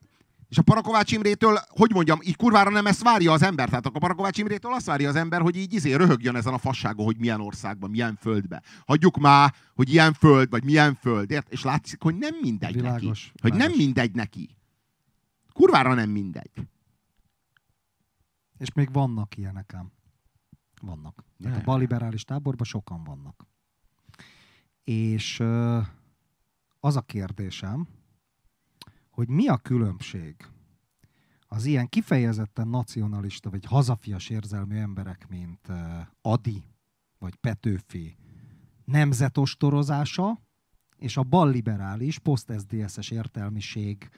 és a Parakovács Imrétől, hogy mondjam, így kurvára nem ezt várja az ember. Tehát a Parakovács Imrétől azt várja az ember, hogy így izé röhögjön ezen a fasságon, hogy milyen országban, milyen földbe. Hagyjuk már, hogy ilyen föld, vagy milyen föld. Ért? És látszik, hogy nem mindegy világos, neki. Hogy világos. nem mindegy neki. Kurvára nem mindegy. És még vannak ilyenek ám. Vannak. Tehát a balliberális táborban sokan vannak. És az a kérdésem, hogy mi a különbség az ilyen kifejezetten nacionalista vagy hazafias érzelmű emberek, mint Adi vagy Petőfi nemzetostorozása, és a balliberális, poszt-SZDSZ-es értelmiség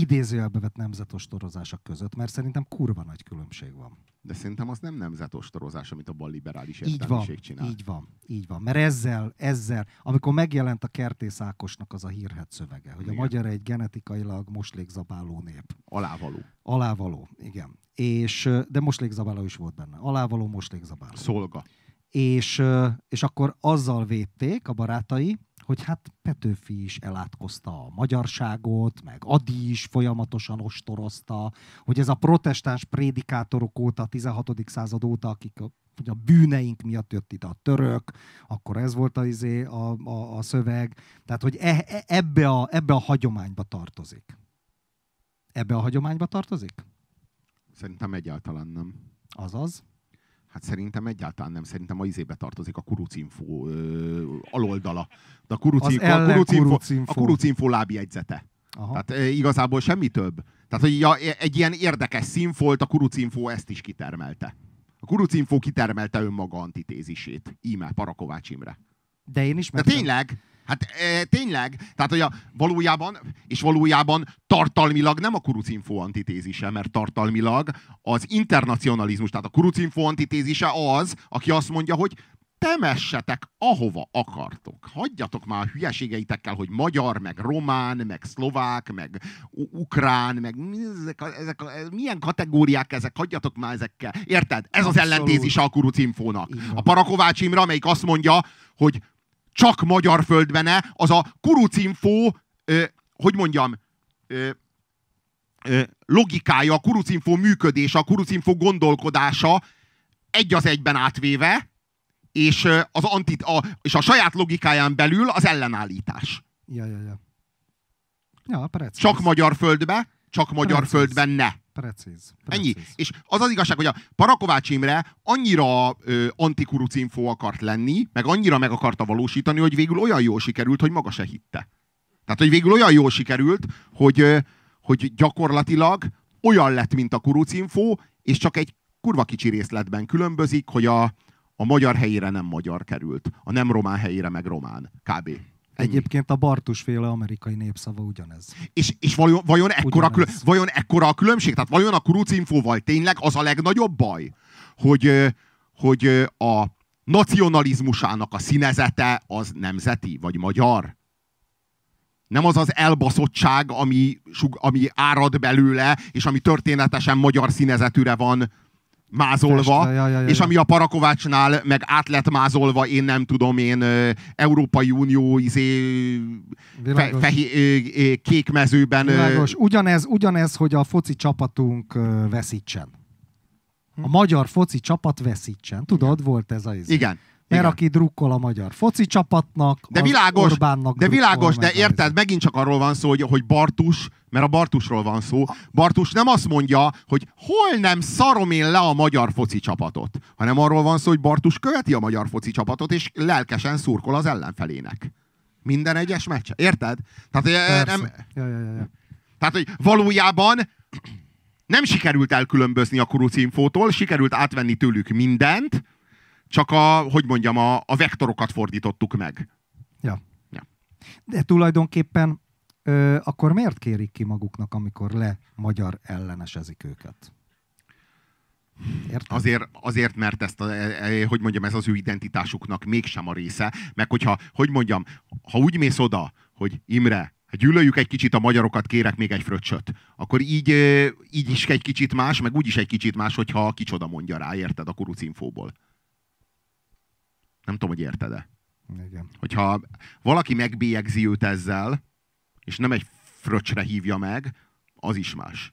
idézőjelbe vett nemzetostorozása között, mert szerintem kurva nagy különbség van. De szerintem az nem nemzetostorozás, amit a bal liberális így van, csinál. Így van, így van. Mert ezzel, ezzel, amikor megjelent a Kertész Ákosnak az a hírhet szövege, hogy igen. a magyar egy genetikailag moslékzabáló nép. Alávaló. Alávaló, igen. És, de moslékzabáló is volt benne. Alávaló, moslékzabáló. Szolga. És, és akkor azzal védték a barátai, hogy hát Petőfi is elátkozta a magyarságot, meg Adi is folyamatosan ostorozta, hogy ez a protestáns prédikátorok óta, a 16. század óta, akik a, hogy a bűneink miatt jött ide a török, akkor ez volt a, izé, a, a, a szöveg. Tehát, hogy e, e, ebbe, a, ebbe a hagyományba tartozik. Ebbe a hagyományba tartozik? Szerintem egyáltalán nem. Azaz? Hát szerintem egyáltalán nem. Szerintem a izébe tartozik a kurucinfo aloldala. De a kurucinfo, a kurucinfo, a kurucinfo lábjegyzete. Aha. Tehát e, igazából semmi több. Tehát, hogy ja, egy ilyen érdekes színfolt, a kurucinfo ezt is kitermelte. A kurucinfo kitermelte önmaga antitézisét. Íme, Parakovács Imre. De én is De tényleg, Hát e, tényleg, tehát hogy a valójában, és valójában tartalmilag nem a kurucinfo antitézise, mert tartalmilag az internacionalizmus, tehát a kurucinfo antitézise az, aki azt mondja, hogy temessetek ahova akartok. Hagyjatok már a hülyeségeitekkel, hogy magyar, meg román, meg szlovák, meg ukrán, meg ezek a, ezek a, milyen kategóriák ezek, hagyjatok már ezekkel. Érted? Ez Abszolút. az ellentézise a kurucinfónak. A Parakovács Imre, amelyik azt mondja, hogy csak magyar földbene, az a kurucinfo, ö, hogy mondjam, ö, ö, logikája, a kurucinfo működése, a kurucinfo gondolkodása egy az egyben átvéve, és, az antit, a, és a saját logikáján belül az ellenállítás. Ja, ja, ja. Ja. Csak magyar földbe, csak magyar precíz. földben ne. Precíz, precíz. Ennyi. És az az igazság, hogy a Parakovács Imre annyira ö, antikurucinfo akart lenni, meg annyira meg akarta valósítani, hogy végül olyan jól sikerült, hogy maga se hitte. Tehát, hogy végül olyan jól sikerült, hogy, ö, hogy gyakorlatilag olyan lett, mint a kurucinfo, és csak egy kurva kicsi részletben különbözik, hogy a, a magyar helyére nem magyar került, a nem román helyére meg román. Kb. Egyébként a Bartus féle amerikai népszava ugyanez. És, és vajon, vajon, ekkora, külön, vajon ekkora a különbség? Tehát vajon a kurucinfóval tényleg az a legnagyobb baj, hogy, hogy a nacionalizmusának a színezete az nemzeti, vagy magyar? Nem az az elbaszottság, ami, ami árad belőle, és ami történetesen magyar színezetűre van mázolva, ja, ja, ja, és ami a Parakovácsnál meg át lett mázolva, én nem tudom, én Európai Unió izé, fe, fehi, kék mezőben. Világos. Ugyanez, ugyanez, hogy a foci csapatunk veszítsen. A magyar foci csapat veszítsen. Tudod, volt ez az izé. Igen. Mert Igen. aki drukkol a magyar foci csapatnak, de világos, Orbánnak De világos, de érted, megint csak arról van szó, hogy, hogy Bartus, mert a Bartusról van szó, Bartus nem azt mondja, hogy hol nem szarom én le a magyar foci csapatot, hanem arról van szó, hogy Bartus követi a magyar foci csapatot, és lelkesen szurkol az ellenfelének. Minden egyes meccs. Érted? Tehát, nem, ja, ja, ja, ja. tehát, hogy valójában nem sikerült elkülönbözni a kurucinfótól, sikerült átvenni tőlük mindent, csak a, hogy mondjam, a, a vektorokat fordítottuk meg. Ja. ja. De tulajdonképpen ö, akkor miért kérik ki maguknak, amikor le magyar ellenesezik őket? Érted? Azért, azért, mert ezt, a, e, e, hogy mondjam, ez az ő identitásuknak mégsem a része, meg hogyha, hogy mondjam, ha úgy mész oda, hogy Imre, hát gyűlöljük egy kicsit a magyarokat, kérek még egy fröccsöt, akkor így, így is egy kicsit más, meg úgy is egy kicsit más, hogyha kicsoda mondja rá, érted, a kurucinfóból. Nem tudom, hogy érted-e. Igen. Hogyha valaki megbélyegzi őt ezzel, és nem egy fröccsre hívja meg, az is más.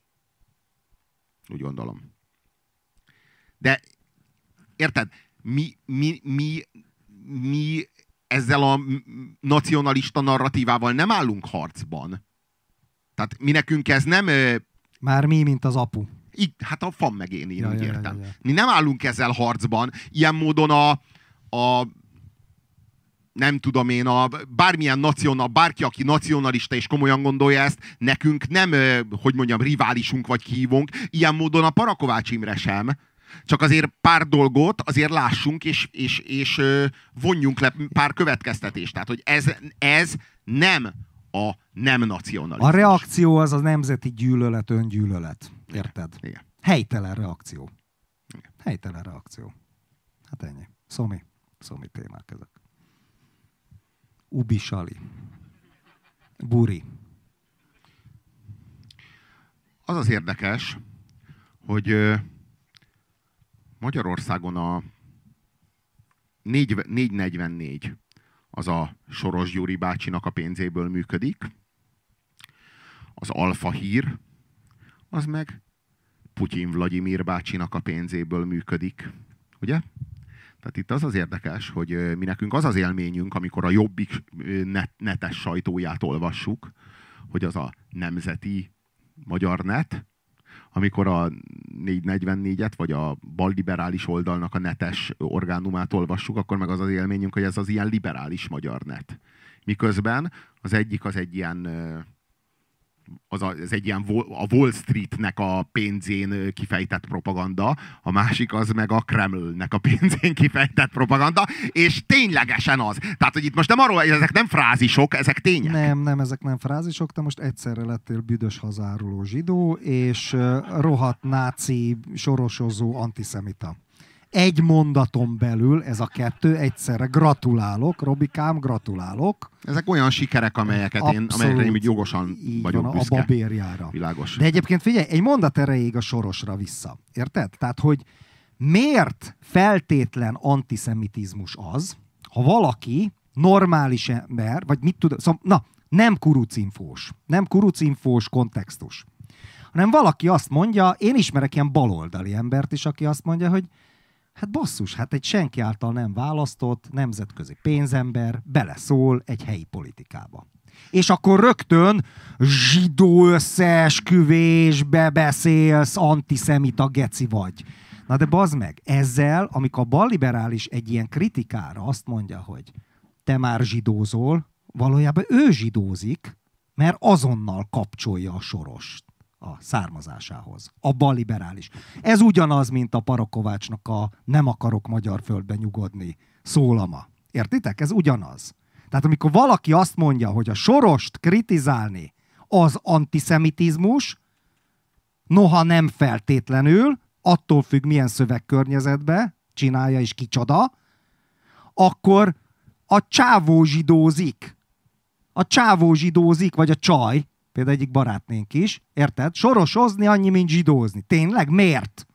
Úgy gondolom. De érted, mi, mi, mi, mi ezzel a nacionalista narratívával nem állunk harcban. Tehát mi nekünk ez nem... Már mi, mint az apu. Így, hát a fan meg én, én Ja, úgy ja, értem. ja, ja. Mi nem állunk ezzel harcban. Ilyen módon a, a nem tudom én, a bármilyen nacional, bárki, aki nacionalista és komolyan gondolja ezt, nekünk nem, hogy mondjam, riválisunk vagy kihívónk, ilyen módon a Parakovács Imre sem, csak azért pár dolgot azért lássunk, és, és, és vonjunk le pár következtetést. Tehát, hogy ez, ez nem a nem nacionalizmus. A reakció az a nemzeti gyűlölet, öngyűlölet. Érted? Igen. Helytelen reakció. Helytelen reakció. Hát ennyi. Szomi. Szomi témák ezek. Ubi Sali. Buri. Az az érdekes, hogy Magyarországon a 4, 444 az a Soros Gyuri bácsinak a pénzéből működik, az Alfa Hír, az meg Putyin Vladimir bácsinak a pénzéből működik. Ugye? Tehát itt az az érdekes, hogy mi nekünk az az élményünk, amikor a jobbik net, netes sajtóját olvassuk, hogy az a nemzeti magyar net, amikor a 444-et, vagy a balliberális oldalnak a netes orgánumát olvassuk, akkor meg az az élményünk, hogy ez az ilyen liberális magyar net. Miközben az egyik az egy ilyen az, a, az egy ilyen a Wall Streetnek a pénzén kifejtett propaganda, a másik az meg a Kremlnek a pénzén [LAUGHS] kifejtett propaganda, és ténylegesen az. Tehát, hogy itt most nem arról, ezek nem frázisok, ezek tények. Nem, nem, ezek nem frázisok, te most egyszerre lettél büdös hazáruló zsidó, és rohadt náci, sorosozó antiszemita. Egy mondaton belül ez a kettő egyszerre. Gratulálok, Robikám, gratulálok. Ezek olyan sikerek, amelyeket én, Abszolút amelyekre én jogosan így vagyok van, a büszke. babérjára. Világos. De egyébként figyelj, egy mondat erejéig a sorosra vissza. Érted? Tehát, hogy miért feltétlen antiszemitizmus az, ha valaki normális ember, vagy mit tud, szóval, na, nem kurucinfós, nem kurucinfós kontextus, hanem valaki azt mondja, én ismerek ilyen baloldali embert is, aki azt mondja, hogy hát basszus, hát egy senki által nem választott nemzetközi pénzember beleszól egy helyi politikába. És akkor rögtön zsidó összeesküvésbe beszélsz, antiszemita geci vagy. Na de bazd meg, ezzel, amikor a balliberális egy ilyen kritikára azt mondja, hogy te már zsidózol, valójában ő zsidózik, mert azonnal kapcsolja a sorost a származásához. A balliberális. Ez ugyanaz, mint a Parakovácsnak a nem akarok magyar földbe nyugodni szólama. Értitek? Ez ugyanaz. Tehát amikor valaki azt mondja, hogy a sorost kritizálni az antiszemitizmus, noha nem feltétlenül, attól függ, milyen szövegkörnyezetbe csinálja és kicsoda, akkor a csávó zsidózik. A csávó zsidózik, vagy a csaj, például egyik barátnénk is, érted? Sorosozni annyi, mint zsidózni. Tényleg? Miért?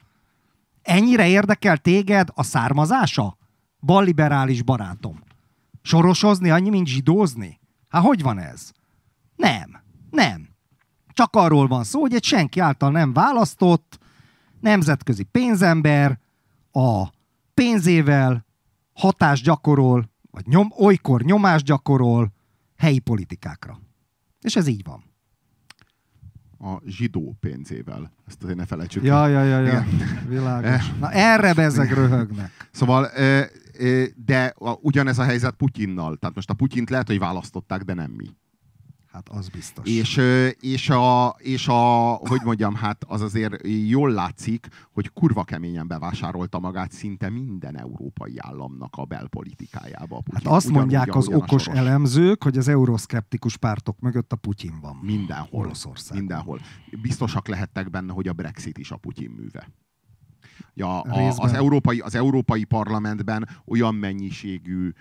Ennyire érdekel téged a származása? Balliberális barátom. Sorosozni annyi, mint zsidózni? Hát hogy van ez? Nem. Nem. Csak arról van szó, hogy egy senki által nem választott nemzetközi pénzember a pénzével hatást gyakorol, vagy nyom, olykor nyomást gyakorol helyi politikákra. És ez így van. A zsidó pénzével. Ezt azért ne felejtsük. Ja, ja, ja, ja. Világos. [LAUGHS] Na erre bezzeg röhögnek. Szóval, de ugyanez a helyzet Putyinnal. Tehát most a Putyint lehet, hogy választották, de nem mi. Hát az biztos. És, és, a, és a, hogy mondjam, hát az azért jól látszik, hogy kurva keményen bevásárolta magát szinte minden európai államnak a belpolitikájába. a Hát azt Ugyan- mondják az okos soros. elemzők, hogy az euroszkeptikus pártok mögött a Putyin van. Mindenhol. Oroszország. Mindenhol. Biztosak lehettek benne, hogy a Brexit is a Putyin műve. Ja, a, az, európai, az európai parlamentben olyan mennyiségű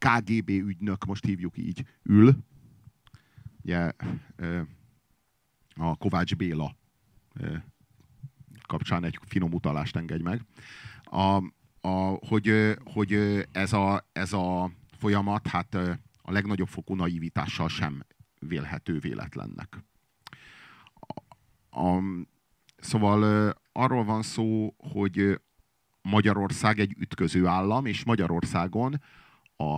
KGB ügynök, most hívjuk így, ül. Ugye, a Kovács Béla kapcsán egy finom utalást engedj meg. A, a, hogy, hogy ez, a, ez a folyamat hát a legnagyobb fokú naivitással sem vélhető véletlennek. A, a, szóval arról van szó, hogy Magyarország egy ütköző állam, és Magyarországon a,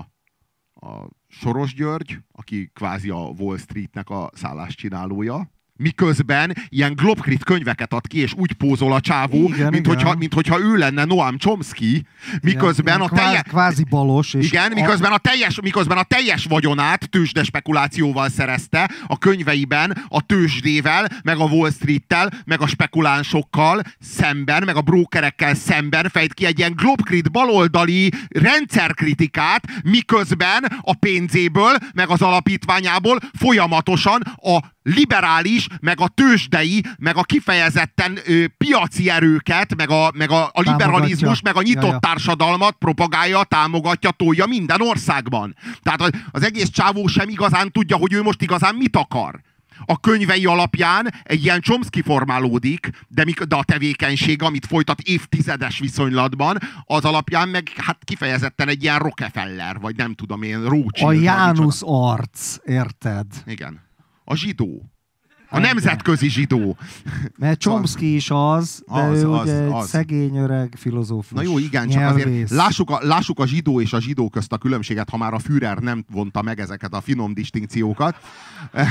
a Soros György, aki kvázi a Wall Streetnek a szálláscsinálója, miközben ilyen globkrit könyveket ad ki, és úgy pózol a csávó, Igen, mint, igen. hogyha, mint hogyha ő lenne Noam Chomsky, miközben Ilyen a teljes... kvázi, kvázi balos. És Igen, miközben a, teljes, miközben a teljes vagyonát tőzsde spekulációval szerezte a könyveiben, a tőzsdével, meg a Wall Street-tel, meg a spekulánsokkal szemben, meg a brókerekkel szemben fejt ki egy ilyen globkrit baloldali rendszerkritikát, miközben a pénzéből, meg az alapítványából folyamatosan a liberális, meg a tőzsdei, meg a kifejezetten ö, piaci erőket, meg a, meg a, a liberalizmus, meg a nyitott Ja, ja. társadalmat propagálja, támogatja, tolja minden országban. Tehát az, egész csávó sem igazán tudja, hogy ő most igazán mit akar. A könyvei alapján egy ilyen Chomsky formálódik, de, mik, de a tevékenység, amit folytat évtizedes viszonylatban, az alapján meg hát kifejezetten egy ilyen Rockefeller, vagy nem tudom én, Rothschild. a Jánusz arc, érted? Igen. A zsidó. A nemzetközi zsidó. Mert Chomsky is az, de Az, ő az, ugye egy az. szegény öreg filozófus. Na jó, igen, csak azért nyelvész. lássuk a, lássuk a zsidó és a zsidó közt a különbséget, ha már a Führer nem vonta meg ezeket a finom distinkciókat.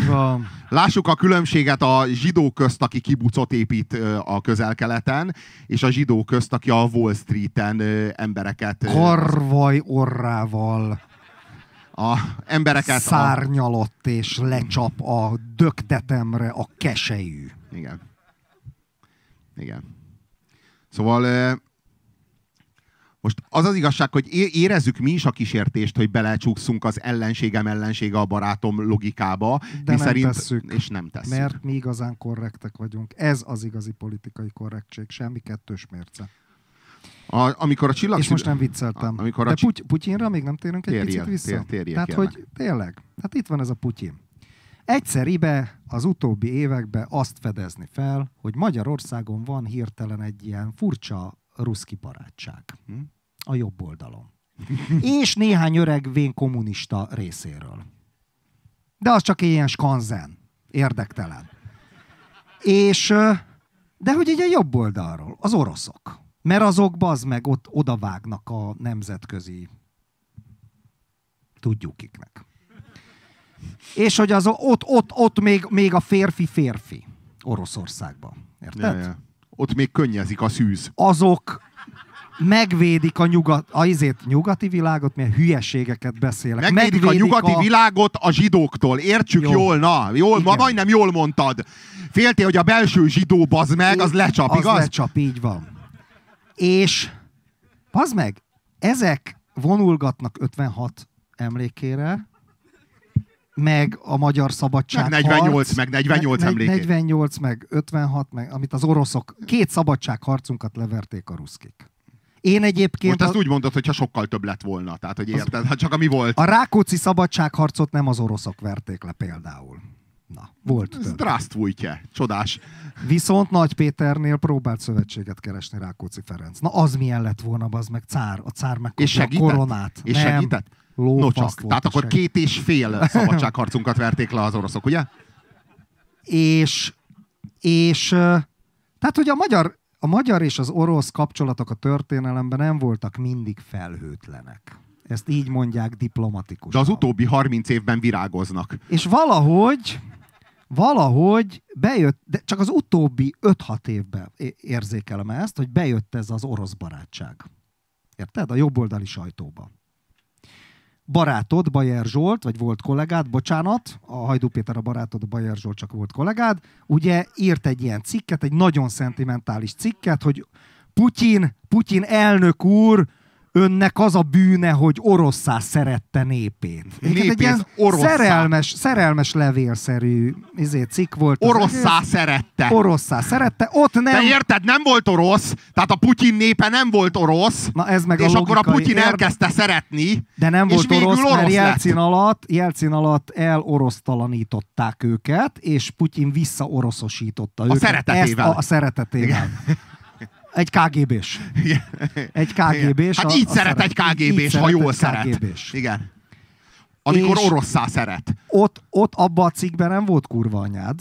Van. [LAUGHS] Lássuk a különbséget a zsidó közt, aki kibucot épít a közel-keleten, és a zsidó közt, aki a Wall Street-en embereket... Karvaj orrával a embereket... A, szárnyalott és lecsap a döktetemre a kesejű. igen. Igen. Szóval most az az igazság, hogy érezzük mi is a kísértést, hogy belecsúkszunk az ellenségem ellensége a barátom logikába, De mi nem szerint, tesszük. és nem tesszük. Mert mi igazán korrektek vagyunk. Ez az igazi politikai korrektség, semmi kettős mérce. A, amikor a csillag... És most nem vicceltem. A- amikor a De Puty- Putyinra még nem térünk egy Térjél, picit vissza? tér- térjél, Tehát, kérlek. hogy tényleg, hát itt van ez a Putyin. Egyszeribe az utóbbi években azt fedezni fel, hogy Magyarországon van hirtelen egy ilyen furcsa ruszki barátság. Hm? A jobb oldalon. [LAUGHS] És néhány öreg vén kommunista részéről. De az csak ilyen skanzen. Érdektelen. És, de hogy így a jobb oldalról, az oroszok. Mert azok bazd meg ott odavágnak a nemzetközi tudjuk kiknek. És hogy az ott, ott, ott még, még a férfi férfi Oroszországban. Érted? Ja, ja. Ott még könnyezik a szűz. Azok megvédik a, nyugat, a izét, nyugati világot, milyen hülyeségeket beszélek. Megvédik a nyugati világot a zsidóktól. Értsük Jó. jól, na. Jól, ma majdnem jól mondtad. Féltél, hogy a belső zsidó bazd meg, az lecsap, az igaz? lecsap, így van. És, az meg, ezek vonulgatnak 56 emlékére, meg a magyar szabadság. Meg 48, meg 48 emlékére. 48, meg 56, meg amit az oroszok, két szabadságharcunkat leverték a ruszkik. Én egyébként Most ezt a, úgy mondod, hogyha sokkal több lett volna. Tehát, hogy érted, ha csak ami volt. a Rákóczi szabadságharcot nem az oroszok verték le például. Na, volt. Zdravstvujtje. Csodás. Viszont Nagy Péternél próbált szövetséget keresni Rákóczi Ferenc. Na az milyen lett volna, az meg cár. A cár megkapja És segített? a koronát. És nem, segített? No lófaszt csak. volt Tehát akkor seg- két és fél [LAUGHS] szabadságharcunkat verték le az oroszok, ugye? És, és tehát, hogy a magyar, a magyar és az orosz kapcsolatok a történelemben nem voltak mindig felhőtlenek. Ezt így mondják diplomatikusan. De az utóbbi 30 évben virágoznak. És valahogy, valahogy bejött, de csak az utóbbi 5-6 évben érzékelem ezt, hogy bejött ez az orosz barátság. Érted? A jobboldali sajtóba. Barátod, Bajer Zsolt, vagy volt kollégád, bocsánat, a Hajdú Péter a barátod, a Bajer Zsolt csak volt kollégád, ugye írt egy ilyen cikket, egy nagyon szentimentális cikket, hogy Putyin, Putyin elnök úr önnek az a bűne, hogy oroszá szerette népét. Népét, egy ilyen oroszá. szerelmes, szerelmes levélszerű izé, cikk volt. az Oroszá egész. szerette. Oroszá szerette. Ott nem... De érted, nem volt orosz, tehát a Putyin népe nem volt orosz, Na ez meg és a akkor a Putyin érv- elkezdte szeretni, De nem és volt végül orosz, mert orosz Jelcin alatt, Jelcin alatt elorosztalanították őket, és Putyin visszaoroszosította őket. szeretetével. Ezt a, a szeretetével. Egy KGB-s. Egy KGB-s. Hát a- így a szeret egy KGB-s, ha jól szeret. KGB-s. Igen. Amikor És- oroszá szeret. Ott, ott abban a cikkben nem volt kurva anyád.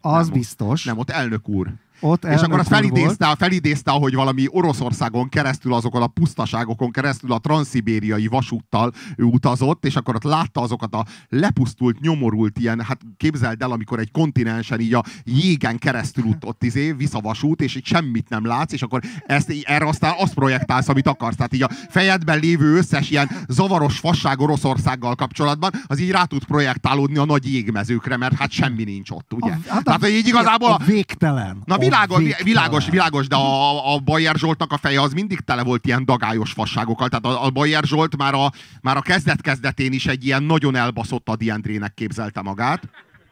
Az Nem, biztos. Nem, ott elnök úr. Ott És akkor azt úr volt. felidézte, felidézte, hogy valami Oroszországon keresztül, azokon a pusztaságokon keresztül a transzibériai vasúttal ő utazott, és akkor ott látta azokat a lepusztult, nyomorult ilyen, hát képzeld el, amikor egy kontinensen így a jégen keresztül ut, ott izé, visz a vasút, és így semmit nem látsz, és akkor ezt, erre aztán azt projektálsz, amit akarsz. Tehát így a fejedben lévő összes ilyen zavaros fasság Oroszországgal kapcsolatban, az így rá tud projektálódni a nagy jégmezőkre, mert hát semmi nincs ott, ugye? A, hát Tehát, a, hogy így igazából a végtelen. Na A világos, világos, világos, de a, a Bayer Zsoltnak a feje az mindig tele volt ilyen dagályos fasságokkal. Tehát a, a Bayer Zsolt már a, már a kezdet-kezdetén is egy ilyen nagyon elbaszott Adi Endrének képzelte magát.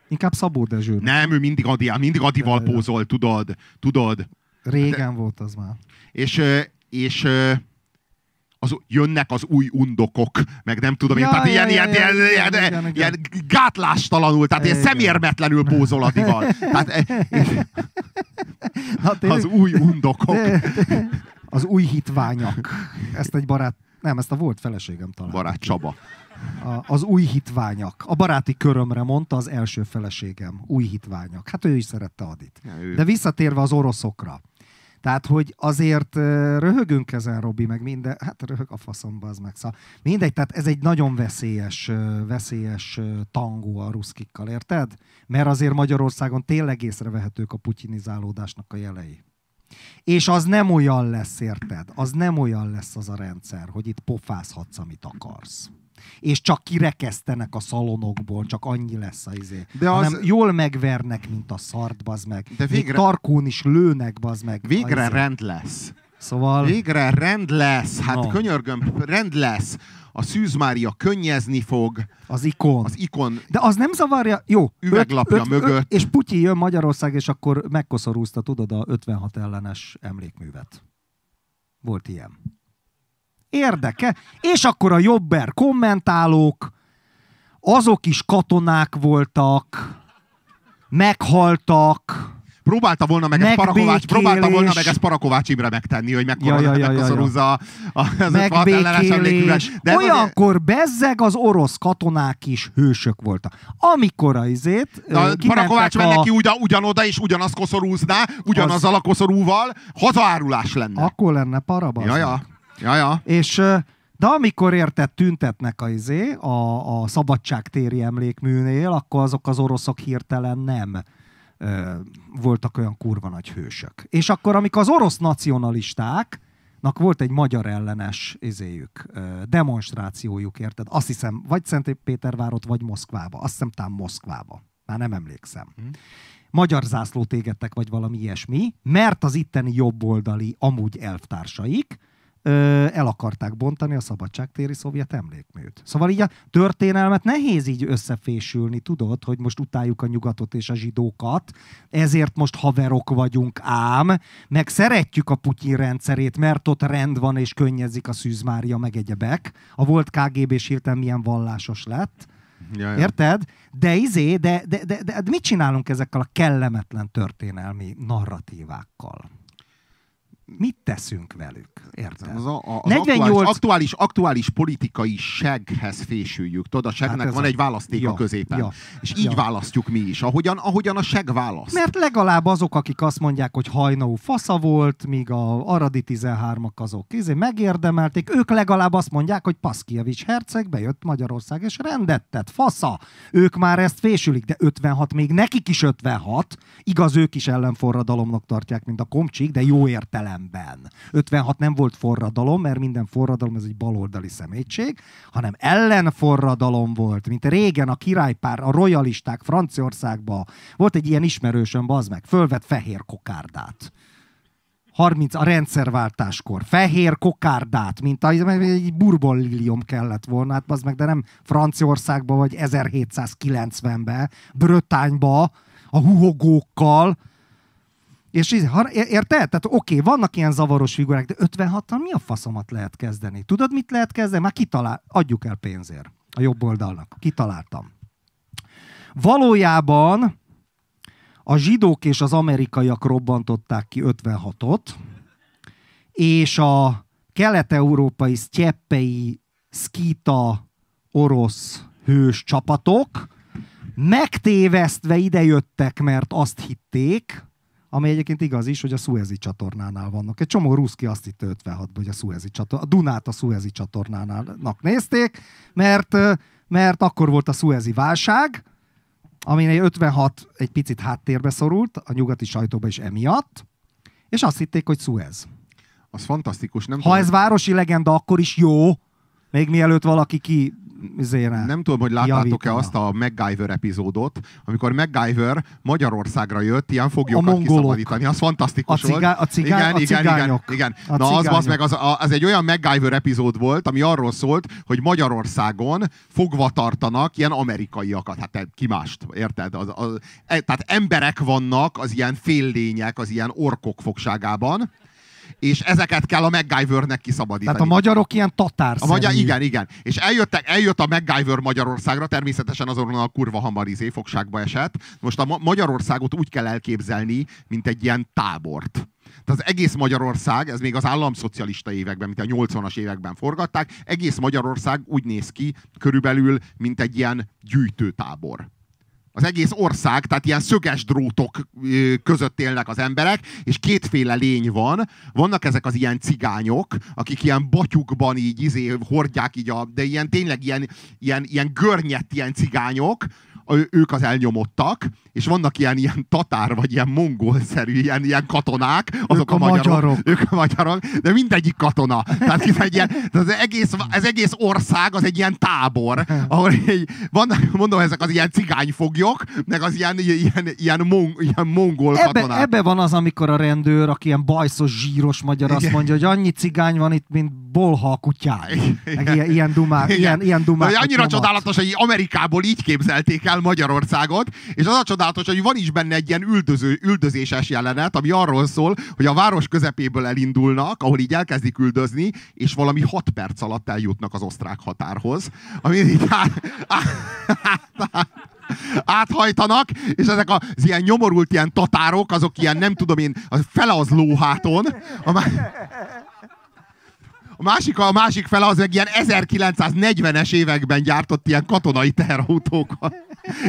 Inkább Szabó Dezső. Nem, ő mindig, Adi, mindig Adival pózol, tudod, tudod. Régen volt az már. És, és ö, az, jönnek az új undokok, meg nem tudom én, Ja, tehát ja, ilyen, ja, ilyen, ja, ilyen, igen, ilyen, igen, ilyen gátlástalanul, tehát ilyen Igen. szemérmetlenül pózol Adival. Tehát eh, Na, tényleg, az új undokok. az új hitványak. Ezt egy barát, nem, ezt a volt feleségem talán. Barát Csaba. A, az új hitványak. A baráti körömre mondta az első feleségem. Új hitványak. Hát ő is szerette Adit. Ja, ő- De visszatérve az oroszokra. Tehát, hogy azért röhögünk ezen, Robi, meg minden, hát röhög a faszomba, az meg szóval. Mindegy, tehát ez egy nagyon veszélyes, veszélyes tangó a ruszkikkal, érted? Mert azért Magyarországon tényleg észrevehetők a putyinizálódásnak a jelei. És az nem olyan lesz, érted? Az nem olyan lesz az a rendszer, hogy itt pofázhatsz, amit akarsz. És csak kirekesztenek a szalonokból, csak annyi lesz a izé. De az-. Hanem jól megvernek, mint a szart, bazd meg. De Még végre- tarkón is lőnek, bazd meg. Végre izé. rend lesz. Szóval... Végre rend lesz. Hát No. könyörgöm, rend lesz. A Szűz Mária könnyezni fog, Az ikon. az ikon De az nem zavarja, jó. Üveglapja mögött. és Putyin jön Magyarország, és akkor megkoszorúzta, tudod, a 56 ellenes emlékművet. Volt ilyen. Érdeke. És akkor a jobber kommentálók, azok is katonák voltak, meghaltak, próbálta volna meg ezt. Parakovács, próbálta volna meg ezt Parakovács Imre megtenni, hogy mekkora, Ja, ja, ja, ja, ja. a, a, az 56 ellenes. De ez azért- Olyankor bezzeg az orosz katonák is hősök voltak. Amikor a izét, a ö, Parakovács kimentek menne ki ugyan, ugyanoda, és ugyanazt koszorúzná, ugyanazzal a koszorúval, hazaárulás lenne. akkor lenne parabaz. Ja, ja. Ja, ja. És de amikor érted tüntetnek a, izé, a, a szabadságtéri emlékműnél, akkor azok az oroszok hirtelen nem ö, voltak olyan kurva nagy hősök. És akkor, amikor az orosz nacionalistáknak volt egy magyar ellenes izéjük, demonstrációjuk, érted? Azt hiszem, vagy Szentpétervárot, vagy Moszkvába. Azt hiszem, tám Moszkvába. Már nem emlékszem. Magyar zászlót égettek, vagy valami ilyesmi, mert az itteni jobboldali amúgy elvtársaik el akarták bontani a szabadságtéri szovjet emlékműt. Szóval így a történelmet nehéz így összefésülni, tudod, hogy most utáljuk a nyugatot és a zsidókat, ezért most haverok vagyunk ám, meg szeretjük a Putyin rendszerét, mert ott rend van és könnyezik a Szűz Mária meg egyebek. A volt KGB-s hirtelen milyen vallásos lett. ja, ja. Érted? De izé, de, de, de, de, de mit csinálunk ezekkel a kellemetlen történelmi narratívákkal? Mit teszünk velük? Érted? Az, a, az 48 aktuális, aktuális, aktuális politikai seghez fésüljük. Tudod, a segnek Hát van a- egy választék ja, a középen. ja, és így ja. választjuk mi is, ahogyan, ahogyan a seg választ. Mert legalább azok, akik azt mondják, hogy hajnó fasza volt, míg a Aradi 13-ak azok izé, megérdemelték, ők legalább azt mondják, hogy Paszkiewicz herceg bejött Magyarország, és rendet tett, fasza. Ők már ezt fésülik, de 56 még nekik is 56, igaz, ők is ellenforradalomnak tartják, mint a komcsik, de jó értelemben. 56 nem volt forradalom, mert minden forradalom ez egy baloldali szemétség, hanem ellenforradalom volt, mint régen a királypár, a royalisták Franciaországban. Volt egy ilyen ismerősöm, bazd meg, fölvett fehér kokárdát. 30 a rendszerváltáskor. Fehér kokárdát, mint a, egy bourbon lilium kellett volna, hát az meg, de nem Franciaországba vagy 1790-be, Brötányba, a huhogókkal, és így, érted? Tehát oké, vannak ilyen zavaros figurák, de 56-tal mi a faszomat lehet kezdeni? Tudod, mit lehet kezdeni? Már kitalál, adjuk el pénzért a jobb oldalnak. Kitaláltam. Valójában a zsidók és az amerikaiak robbantották ki 56-ot, és a kelet-európai sztyeppei, szkíta, orosz hős csapatok megtévesztve idejöttek, mert azt hitték, ami egyébként igaz is, hogy a Suezi csatornánál vannak. Egy csomó ruszki azt hitte 56-ban, hogy a Suezi csatornán, a Dunát a Suezi csatornánál nézték, mert, mert akkor volt a Suezi válság, aminél 56 egy picit háttérbe szorult, a nyugati sajtóba is emiatt, és azt hitték, hogy Suez. Az fantasztikus. Nem Ha tudom, ez városi legenda, akkor is jó, még mielőtt valaki ki zére. Nem tudom, hogy láttátok-e azt a MacGyver epizódot, amikor MacGyver Magyarországra jött ilyen foglyokat kiszabadítani. Az fantasztikus A cigá- volt. a cigá- a cigányok. Igen, igen. A Na az, az, meg az, az egy olyan MacGyver epizód volt, ami arról szólt, hogy Magyarországon fogva tartanak ilyen amerikaiakat. Hát te ki mást, érted? Az, az, e, tehát emberek vannak az ilyen féllények, az ilyen orkok fogságában, és ezeket kell a MacGyvernek kiszabadítani. Tehát a magyarok ilyen tatár A magyar, igen, igen. És eljöttek, eljött a MacGyver Magyarországra, természetesen azon a kurva hamar izé fogságba esett. Most a Ma- Magyarországot úgy kell elképzelni, mint egy ilyen tábort. Tehát az egész Magyarország, ez még az államszocialista években, mint a 80-as években forgatták, egész Magyarország úgy néz ki körülbelül, mint egy ilyen gyűjtőtábor. Az egész ország, tehát ilyen szöges drótok között élnek az emberek, és kétféle lény van. Vannak ezek az ilyen cigányok, akik ilyen batyukban így izé, hordják így a, de ilyen tényleg ilyen, ilyen, ilyen görnyett ilyen cigányok, ők az elnyomottak, és vannak ilyen, ilyen tatár, vagy ilyen mongolszerű, ilyen, ilyen katonák, azok a a, magyarok, magyarok. Ők a magyarok, de mindegyik katona. Tehát itt egy ilyen, az, egész, az egész ország az egy ilyen tábor, [LAUGHS] ahol így, vannak, mondom, ezek az ilyen cigányfoglyok, meg az ilyen, ilyen, ilyen, mon, ilyen mongol Ebbe, katonák. ebbe van az, amikor a rendőr, aki ilyen bajszos, zsíros magyar, azt Igen. mondja, hogy annyi cigány van itt, mint bolha a kutyán. Meg ilyen, ilyen dumák, Igen. ilyen, ilyen dumák. annyira csodálatos, hogy Amerikából így képzelték el Magyarországot, és az a csodálatos, hogy van is benne egy ilyen üldöző, üldözéses jelenet, ami arról szól, hogy a város közepéből elindulnak, ahol így elkezdik üldözni, és valami hat perc alatt eljutnak az osztrák határhoz, ami így át, át, áthajtanak, és ezek az ilyen nyomorult ilyen tatárok, azok ilyen nem tudom én, a fele az lóháton, a. A másik, a másik fele az meg ilyen 1940-es években gyártott ilyen katonai teherautókkal.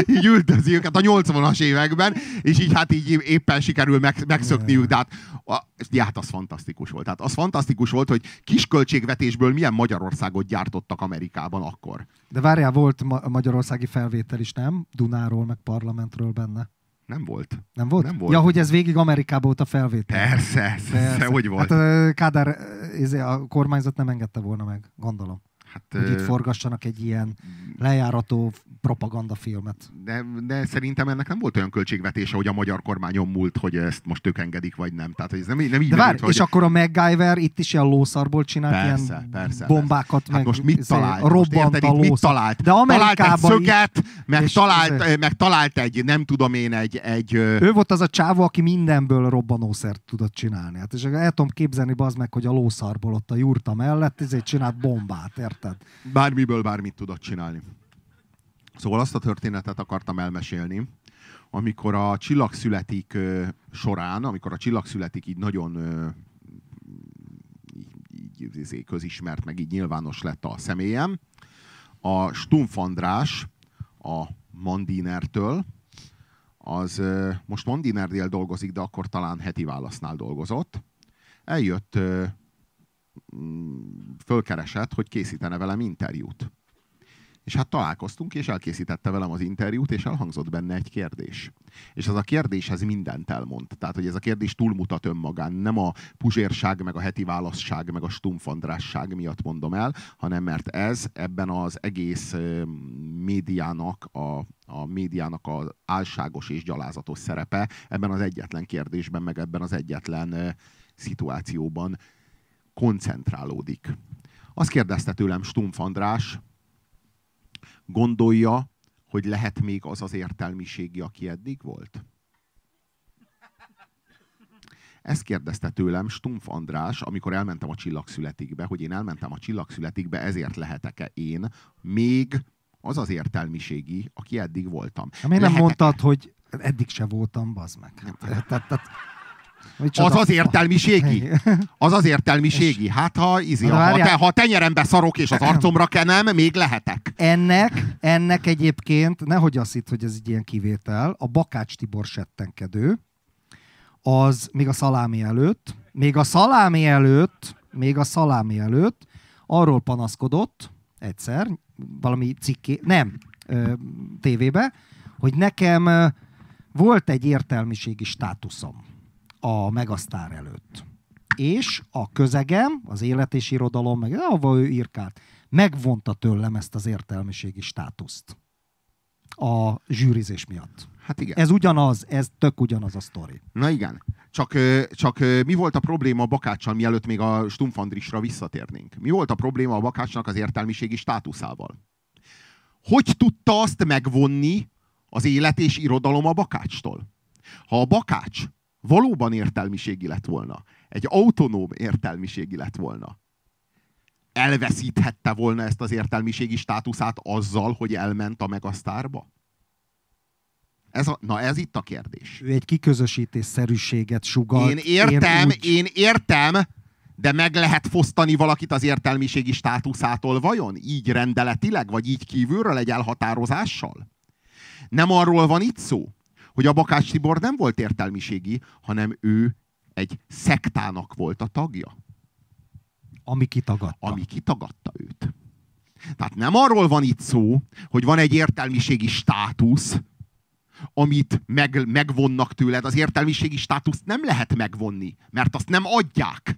Így üldözi őket a 80-as években, és így hát így éppen sikerül meg, megszökniük, de hát, a, de hát az fantasztikus volt. Tehát az fantasztikus volt, hogy kis költségvetésből milyen Magyarországot gyártottak Amerikában akkor. De várjál, volt ma- magyarországi felvétel is, nem? Dunáról, meg parlamentről benne. Nem volt. Nem volt? Nem volt. Ja, hogy ez végig Amerikában volt a felvétel. Persze, persze, hogy volt. Hát ö, Kádár, izé, a kormányzat nem engedte volna meg, gondolom. Hát, Hogy itt forgassanak egy ilyen lejárató propagandafilmet. de, de szerintem ennek nem volt olyan költségvetése, hogy a magyar kormányon múlt, hogy ezt most ők engedik, vagy nem. Tehát hogy ez nem, nem így De várj, merült, és akkor a MacGyver itt is ilyen lószarból csinált Persze, ilyen persze, bombákat, Hát meg most mit izé, talált? Most robbant érted, a itt mit talált? De talált egy Amerikában szöget, meg talált, izé- meg talált egy, nem tudom én, egy, egy Ő volt az a csávó, aki mindenből robbanószert tudott csinálni. Hát és el tudom képzelni, bazd meg, hogy a lószarból ott a jurta mellett ezért csinált bombát, érted? Bármiből bármit tudott csinálni. Szóval azt a történetet akartam elmesélni, amikor a csillag születik során, amikor a csillag születik így nagyon így, így, közismert, meg így nyilvános lett a személyem, a Stumpf András a Mandinertől, az most Mandinernél dolgozik, de akkor talán heti válasznál dolgozott. Eljött, fölkeresett, hogy készítene velem interjút. És hát találkoztunk, és elkészítette velem az interjút, és elhangzott benne egy kérdés. És az a kérdés, ez mindent elmond. Tehát, hogy ez a kérdés túlmutat önmagán. Nem a puzsérság, meg a heti válaszság, meg a stumfandrásság miatt mondom el, hanem mert ez ebben az egész médiának, a, a médiának az álságos és gyalázatos szerepe ebben az egyetlen kérdésben, meg ebben az egyetlen szituációban koncentrálódik. Azt kérdezte tőlem Stumpf András, gondolja, hogy lehet még az az értelmiségi, aki eddig volt? Ezt kérdezte tőlem Stumpf András, amikor elmentem a Csillagszületikbe, hogy én elmentem a Csillagszületikbe, ezért lehetek-e én még az az értelmiségi, aki eddig voltam. Miért nem mondtad, hogy eddig se voltam, bazd meg. Tehát, tehát, az az értelmiségi? [LAUGHS] Az az értelmiségi? Hát ha, izi, ha, te, ha tenyerembe szarok és az arcomra kenem, még lehetek. Ennek, ennek egyébként, nehogy azt itt, hogy ez egy ilyen kivétel, a Bakács Tibor settenkedő, az még a szalámi előtt, még a szalámi előtt, még a szalámi előtt arról panaszkodott egyszer, valami cikké, nem, tévébe, hogy nekem volt egy értelmiségi státuszom a Megasztár előtt. És a közegem, az élet és irodalom, meg ahova ő írkált, megvonta tőlem ezt az értelmiségi státuszt a zsűrizés miatt. Hát igen. Ez ugyanaz, ez tök ugyanaz a sztori. Na igen. Csak, csak mi volt a probléma a Bakáccsal, mielőtt még a Stumpfandrisra visszatérnénk? Mi volt a probléma a Bakácsnak az értelmiségi státuszával? Hogy tudta azt megvonni az élet és irodalom a Bakácstól? Ha a Bakács valóban értelmiségi lett volna, egy autonóm értelmiségi lett volna, elveszíthette volna ezt az értelmiségi státuszát azzal, hogy elment a Megasztárba? Ez a, na ez itt a kérdés. Ő egy kiközösítésszerűséget sugalt. Én értem, én, úgy... én értem, de meg lehet fosztani valakit az értelmiségi státuszától vajon? Így rendeletileg, vagy így kívülről egy elhatározással? Nem arról van itt szó, hogy a Bakács Tibor nem volt értelmiségi, hanem ő egy szektának volt a tagja. Ami kitagadta. Ami kitagadta őt. Tehát nem arról van itt szó, hogy van egy értelmiségi státusz, amit meg, megvonnak tőled. Az értelmiségi státuszt nem lehet megvonni, mert azt nem adják.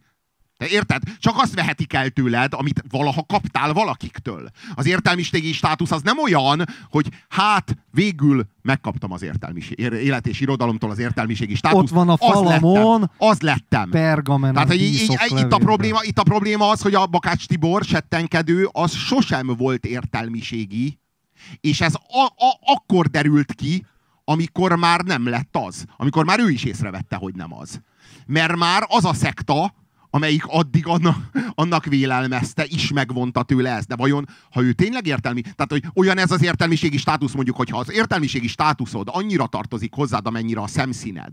Te érted? Csak azt vehetik el tőled, amit valaha kaptál valakiktől. Az értelmiségi státusz az nem olyan, hogy hát végül megkaptam az értelmiség, élet és irodalomtól az értelmiségi státuszt. Ott van a falamon. Az lettem. Az lettem. Pergamen Tehát, hogy így, így, itt, a probléma, itt a probléma az, hogy a Bakács Tibor settenkedő az sosem volt értelmiségi, és ez a, a, akkor derült ki, amikor már nem lett az. Amikor már ő is észrevette, hogy nem az. Mert már az a szekta, amelyik addig annak, annak vélelmezte, is megvonta tőle ezt. De vajon, ha ő tényleg értelmi, tehát hogy olyan ez az értelmiségi státusz, mondjuk, hogyha az értelmiségi státuszod annyira tartozik hozzád, amennyire a szemszíned,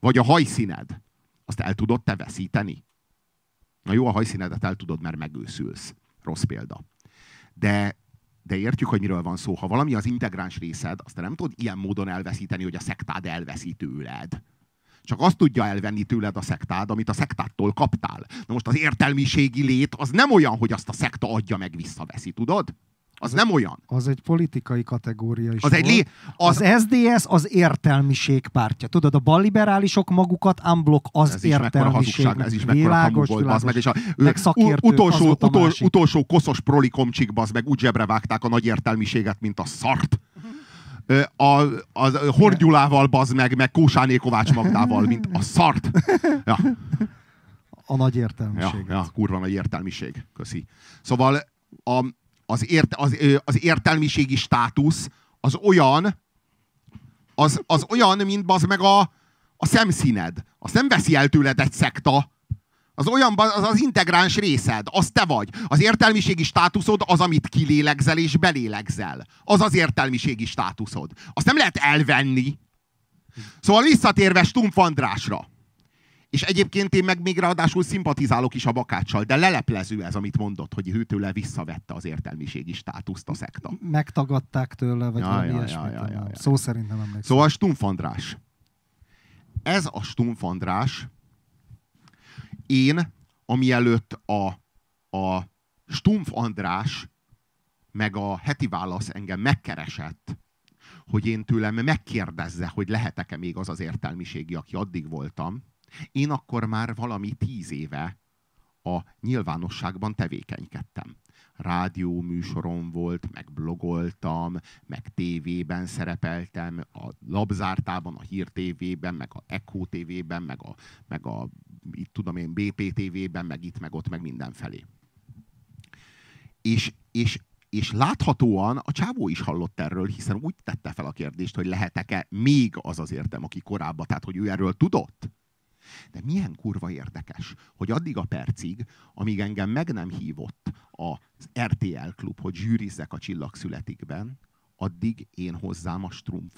vagy a hajszíned, azt el tudod te veszíteni? Na jó, a hajszínedet el tudod, mert megőszülsz. Rossz példa. De de értjük, hogy miről van szó. Ha valami az integráns részed, azt te nem tudod ilyen módon elveszíteni, hogy a szektád elveszi tőled. Csak azt tudja elvenni tőled a szektád, amit a szektától kaptál. Na most az értelmiségi lét az nem olyan, hogy azt a szekta adja meg visszaveszi, tudod? Az, az nem olyan. Az egy politikai kategória is az, egy lé, az, az SZDSZ az értelmiség pártja. Tudod, a balliberálisok magukat unblock az ez értelmiség. Is ez is mekkora volt, világos, meg, és a, meg utolsó, utol, utolsó koszos prolikomcsik, az meg úgy zsebre vágták a nagy értelmiséget, mint a szart. A, a, Horgyulával bazd meg, meg Kósáné Kovács Magdával, mint a szart. Ja. A nagy értelmiség. Ja, ja, kurva nagy értelmiség. Köszi. Szóval a, az, ért, az, az értelmiségi státusz az olyan, az, az olyan, mint az meg a, a szemszíned. Azt nem veszi el tőled egy szekta. Az olyan, az az integráns részed, az te vagy. Az értelmiségi státuszod az, amit kilélegzel és belélegzel. Az az értelmiségi státuszod. Azt nem lehet elvenni. Szóval visszatérve Stumpf Andrásra. És egyébként én meg még ráadásul szimpatizálok is a bakáccsal, de leleplező ez, amit mondott, hogy ő tőle visszavette az értelmiségi státuszt a szekta. Megtagadták tőle, vagy ja, valami ja, ilyesmit. Ja, ja, ja, ja. Szó szerint nem emlékszem. Szóval Stumpf András. Ez a Stumpf András, én, ami előtt a, a Stumpf András meg a heti válasz engem megkeresett, hogy én tőlem megkérdezze, hogy lehetek-e még az az értelmiségi, aki addig voltam, én akkor már valami tíz éve a nyilvánosságban tevékenykedtem. Rádió műsorom volt, meg blogoltam, meg tévében szerepeltem, a Labzártában, a Hír tévében, meg a Echo tévében, meg a, meg a itt tudom én, BPTV-ben, meg itt, meg ott, meg mindenfelé. És, és, és láthatóan a csávó is hallott erről, hiszen úgy tette fel a kérdést, hogy lehetek-e még az az értem, aki korábban, tehát hogy ő erről tudott. De milyen kurva érdekes, hogy addig a percig, amíg engem meg nem hívott az RTL klub, hogy zsűrizzek a csillagszületikben, addig én hozzám a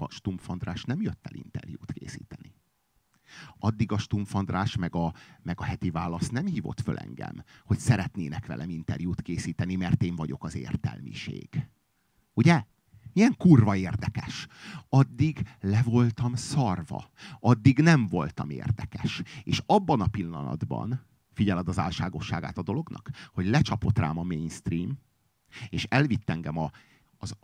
Stumpf András nem jött el interjút készíteni. Addig a Stumpf András meg a, meg a heti válasz nem hívott föl engem, hogy szeretnének velem interjút készíteni, mert én vagyok az értelmiség. Ugye? Milyen kurva érdekes. Addig le voltam szarva. Addig nem voltam érdekes. És abban a pillanatban, figyeled az álságosságát a dolognak, hogy lecsapott rám a mainstream, és elvitt engem a, az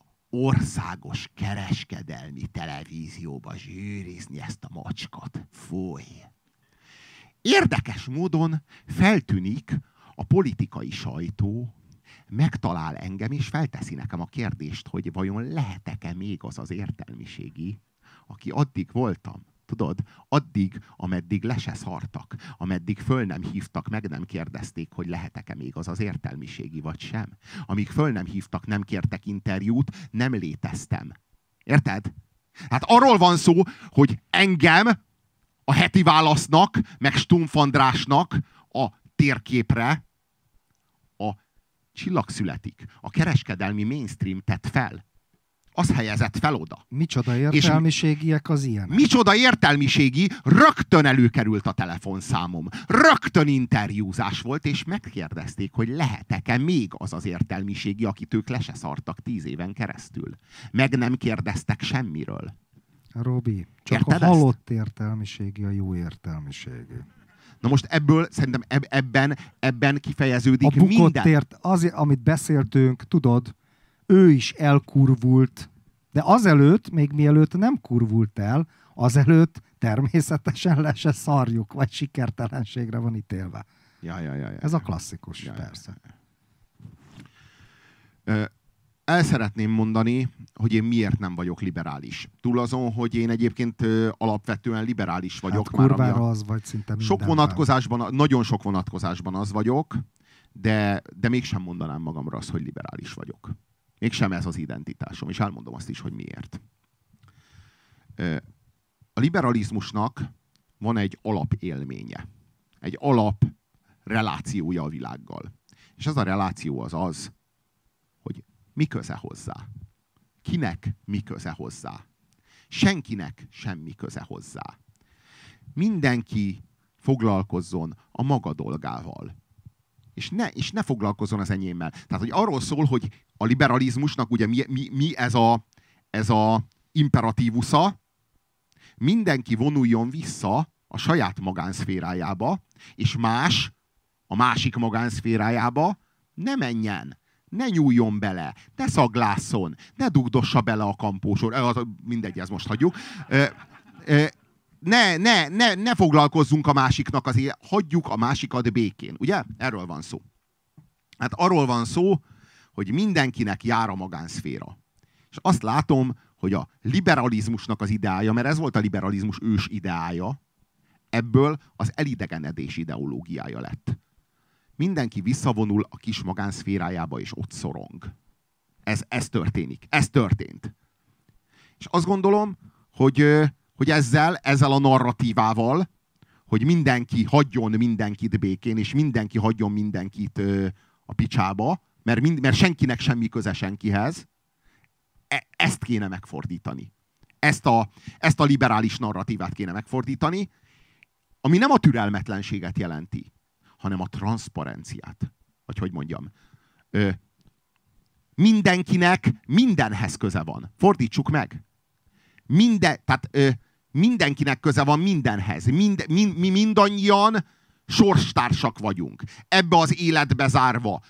országos kereskedelmi televízióba zsűrizni ezt a macskot. Fúj! Érdekes módon feltűnik a politikai sajtó, megtalál engem, és felteszi nekem a kérdést, hogy vajon lehetek-e még az az értelmiségi, aki addig voltam. Tudod, addig, ameddig le se szartak, ameddig föl nem hívtak, meg nem kérdezték, hogy lehetek-e még az az értelmiségi, vagy sem. Amíg föl nem hívtak, nem kértek interjút, nem léteztem. Érted? Hát arról van szó, hogy engem a heti válasznak, meg Stumpf Andrásnak a térképre a csillag születik. A kereskedelmi mainstream tett fel az helyezett fel oda. Micsoda értelmiségiek az ilyen. Micsoda értelmiségi, rögtön előkerült a telefonszámom. Rögtön interjúzás volt, és megkérdezték, hogy lehetek-e még az az értelmiségi, akit ők le se szartak tíz éven keresztül. Meg nem kérdeztek semmiről. Robi, csak Érted a halott ezt? értelmiségi a jó értelmiségi. Na most ebből szerintem ebben, ebben kifejeződik a minden. Ért, az, amit beszéltünk, tudod, ő is elkurvult, de azelőtt, még mielőtt nem kurvult el, azelőtt természetesen le se szarjuk, vagy sikertelenségre van ítélve. Ja, ja, ja, ja, Ez a klasszikus, ja, persze. Ja, ja. El szeretném mondani, hogy én miért nem vagyok liberális. Túl azon, hogy én egyébként alapvetően liberális vagyok. Hát már, a... az vagy szinte Sok vonatkozásban, nagyon sok vonatkozásban az vagyok, de, de mégsem mondanám magamra azt, hogy liberális vagyok. Mégsem ez az identitásom, és elmondom azt is, hogy miért. A liberalizmusnak van egy alapélménye, egy alap relációja a világgal. És ez a reláció az az, hogy mi köze hozzá. Kinek mi köze hozzá. Senkinek semmi köze hozzá. Mindenki foglalkozzon a maga dolgával és ne, és ne foglalkozzon az enyémmel. Tehát, hogy arról szól, hogy a liberalizmusnak ugye mi, mi, mi ez, a, ez a imperatívusza, mindenki vonuljon vissza a saját magánszférájába, és más a másik magánszférájába ne menjen, ne nyúljon bele, ne szaglászon, ne dugdossa bele a kampósor, mindegy, ezt most hagyjuk ne, ne, ne, ne foglalkozzunk a másiknak az élet, hagyjuk a másikat békén. Ugye? Erről van szó. Hát arról van szó, hogy mindenkinek jár a magánszféra. És azt látom, hogy a liberalizmusnak az ideája, mert ez volt a liberalizmus ős ideája, ebből az elidegenedés ideológiája lett. Mindenki visszavonul a kis magánszférájába, és ott szorong. Ez, ez történik. Ez történt. És azt gondolom, hogy hogy ezzel, ezzel a narratívával, hogy mindenki hagyjon mindenkit békén, és mindenki hagyjon mindenkit ö, a picsába, mert, mind, mert senkinek semmi köze senkihez, e, ezt kéne megfordítani. Ezt a, ezt a liberális narratívát kéne megfordítani, ami nem a türelmetlenséget jelenti, hanem a transzparenciát. Vagy hogy mondjam. Ö, mindenkinek mindenhez köze van. Fordítsuk meg. Minden, tehát ö, mindenkinek köze van mindenhez. Mind, mind, mi mindannyian sorstársak vagyunk. Ebbe az életbe zárva.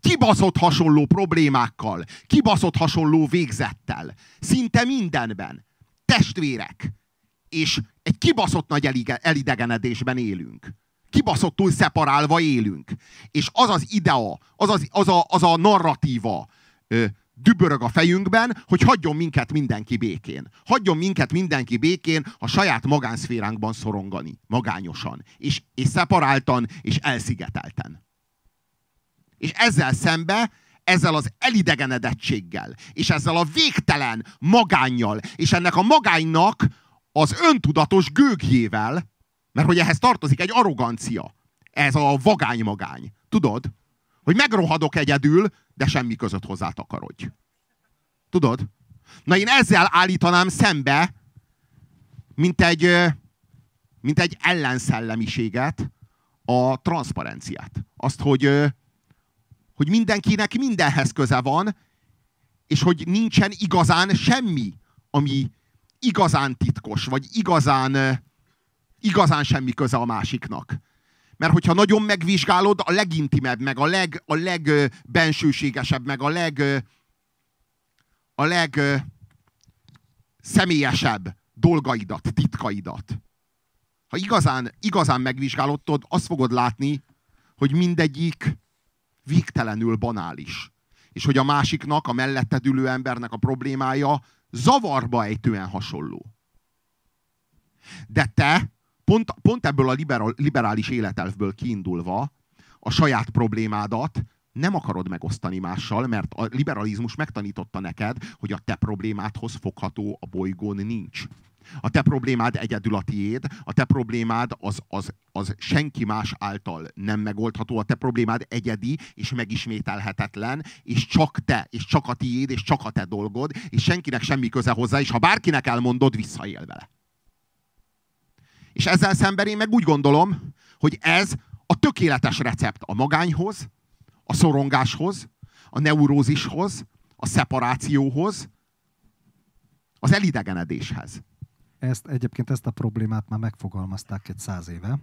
Kibaszott hasonló problémákkal, kibaszott hasonló végzettel. Szinte mindenben. Testvérek. És egy kibaszott nagy elidegenedésben élünk. Kibaszottul szeparálva élünk. És az az idea, az, az, az, a, az a narratíva ö, dübörög a fejünkben, hogy hagyjon minket mindenki békén. Hagyjon minket mindenki békén a saját magánszféránkban szorongani, magányosan, és, és szeparáltan, és elszigetelten. És ezzel szembe, ezzel az elidegenedettséggel, és ezzel a végtelen magánnyal, és ennek a magánynak az öntudatos gőgjével, mert hogy ehhez tartozik egy arrogancia, ez a vagány magány. Tudod? Hogy megrohadok egyedül, de semmi között hozzá takarodj. Tudod? Na én ezzel állítanám szembe, mint egy, mint egy ellenszellemiséget, a transzparenciát. Azt, hogy, hogy mindenkinek mindenhez köze van, és hogy nincsen igazán semmi, ami igazán titkos, vagy igazán, igazán semmi köze a másiknak. Mert hogyha nagyon megvizsgálod, a legintimebb, meg a, leg, a legbensőségesebb, meg a leg, a leg személyesebb dolgaidat, titkaidat. Ha igazán, igazán megvizsgálod, azt fogod látni, hogy mindegyik végtelenül banális. És hogy a másiknak, a melletted ülő embernek a problémája zavarba ejtően hasonló. De te pont, pont ebből a liberal, liberális életelvből kiindulva a saját problémádat nem akarod megosztani mással, mert a liberalizmus megtanította neked, hogy a te problémádhoz fogható a bolygón nincs. A te problémád egyedül a tiéd, a te problémád az, az, az senki más által nem megoldható, a te problémád egyedi és megismételhetetlen, és csak te, és csak a tiéd, és csak a te dolgod, és senkinek semmi köze hozzá, és ha bárkinek elmondod, visszaél vele. És ezzel szemben én meg úgy gondolom, hogy ez a tökéletes recept a magányhoz, a szorongáshoz, a neurózishoz, a szeparációhoz, az elidegenedéshez. Ezt, egyébként ezt a problémát már megfogalmazták egy száz éve.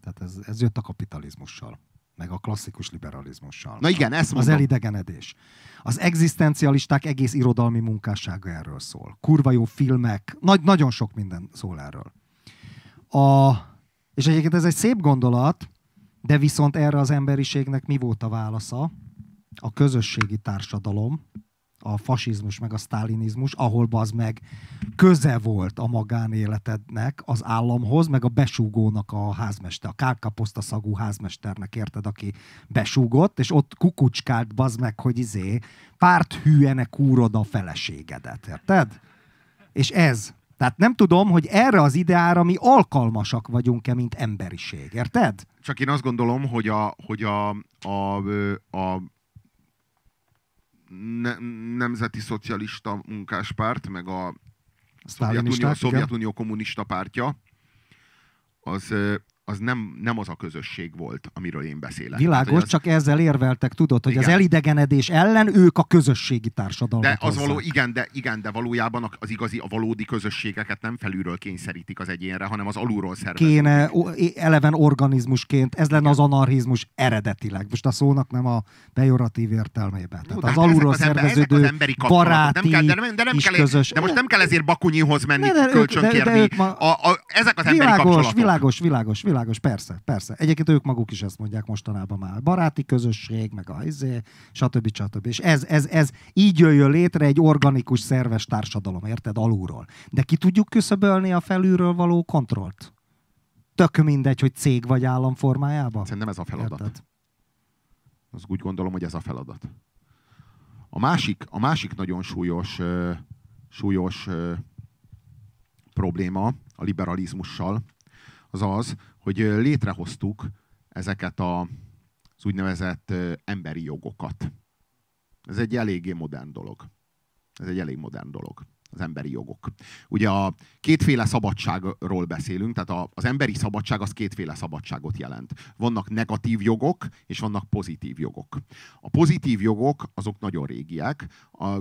Tehát ez, ez jött a kapitalizmussal, meg a klasszikus liberalizmussal. Na igen, ezt mondom. Az elidegenedés. Az egzisztencialisták egész irodalmi munkássága erről szól. Kurva jó filmek, nagy, nagyon sok minden szól erről. A, és egyébként ez egy szép gondolat, de viszont erre az emberiségnek mi volt a válasza? A közösségi társadalom, a fasizmus meg a sztálinizmus, ahol az meg köze volt a magánéletednek az államhoz, meg a besúgónak a házmester, a kárkaposzta szagú házmesternek, érted, aki besúgott, és ott kukucskált bazd meg, hogy izé, párt hűene kúrod a feleségedet, érted? És ez. Tehát nem tudom, hogy erre az ideára mi alkalmasak vagyunk-e, mint emberiség, érted? Csak én azt gondolom, hogy a, hogy a, a, a ne, Nemzeti Szocialista Munkáspárt, meg a Szovjetunió, Szovjetunió Kommunista Pártja, az, az nem, nem az a közösség volt, amiről én beszélek. Világos, hát, az... csak ezzel érveltek, tudod, hogy igen. az elidegenedés ellen ők a közösségi társadalmat De az való, igen, de, igen, de valójában az igazi, a valódi közösségeket nem felülről kényszerítik az egyénre, hanem az alulról szervezik. Kéne eleven organizmusként, ez lenne igen. az anarchizmus eredetileg. Most a szónak nem a pejoratív értelmében. Tehát Jó, az hát alulról az szerveződő az emberi baráti nem kell, de, nem, de nem kell, közös... De most nem kell ezért Bakunyihoz menni, kölcsönkérni. A, a, ezek az emberi világos, világos, világos, világos világos, persze, persze. Egyébként ők maguk is ezt mondják mostanában már. Baráti közösség, meg a izé, stb. stb. És ez, ez, ez így jöjjön létre egy organikus, szerves társadalom, érted? Alulról. De ki tudjuk küszöbölni a felülről való kontrollt? Tök mindegy, hogy cég vagy állam formájában? Szerintem ez a feladat. Érted? Azt úgy gondolom, hogy ez a feladat. A másik, a másik nagyon súlyos, súlyos probléma a liberalizmussal az az, hogy létrehoztuk ezeket a, az úgynevezett emberi jogokat. Ez egy eléggé modern dolog. Ez egy elég modern dolog az emberi jogok. Ugye a kétféle szabadságról beszélünk, tehát az emberi szabadság az kétféle szabadságot jelent. Vannak negatív jogok, és vannak pozitív jogok. A pozitív jogok azok nagyon régiek. A,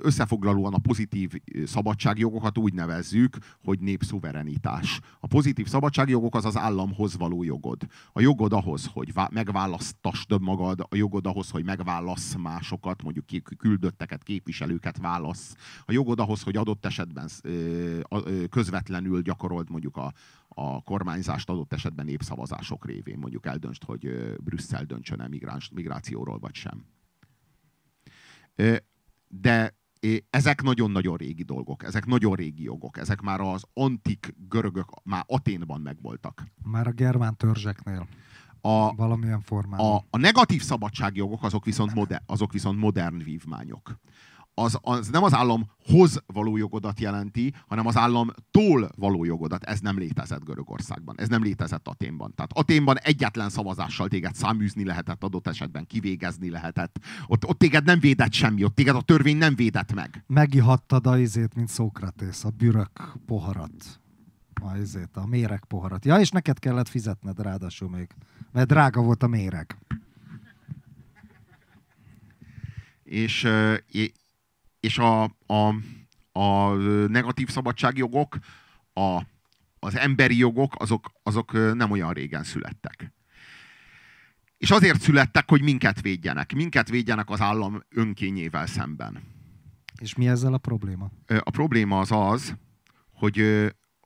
összefoglalóan a pozitív szabadságjogokat úgy nevezzük, hogy népszuverenitás. A pozitív szabadságjogok az az államhoz való jogod. A jogod ahhoz, hogy megválasztasd magad, a jogod ahhoz, hogy megválasz másokat, mondjuk küldötteket, képviselőket válasz. A jogod ahhoz, hogy hogy adott esetben közvetlenül gyakorolt mondjuk a, a kormányzást adott esetben népszavazások révén, mondjuk eldöntsd, hogy Brüsszel döntsön-e migrációról vagy sem. de ezek nagyon-nagyon régi dolgok, ezek nagyon régi jogok, ezek már az antik görögök, már Aténban megvoltak. Már a germán törzseknél. A, valamilyen formában. A, a negatív szabadságjogok azok viszont, moder, azok viszont modern vívmányok az, az nem az államhoz való jogodat jelenti, hanem az államtól való jogodat. Ez nem létezett Görögországban, ez nem létezett Aténban. Tehát Aténban egyetlen szavazással téged száműzni lehetett, adott esetben kivégezni lehetett. Ott, ott téged nem védett semmi, ott téged a törvény nem védett meg. Megihattad a izét, mint Szókratész, a bürök poharat. A izét, a méreg poharat. Ja, és neked kellett fizetned ráadásul még, mert drága volt a méreg. És, és a, a, a negatív szabadságjogok, a, az emberi jogok, azok, azok nem olyan régen születtek. És azért születtek, hogy minket védjenek. Minket védjenek az állam önkényével szemben. És mi ezzel a probléma? A probléma az az, hogy,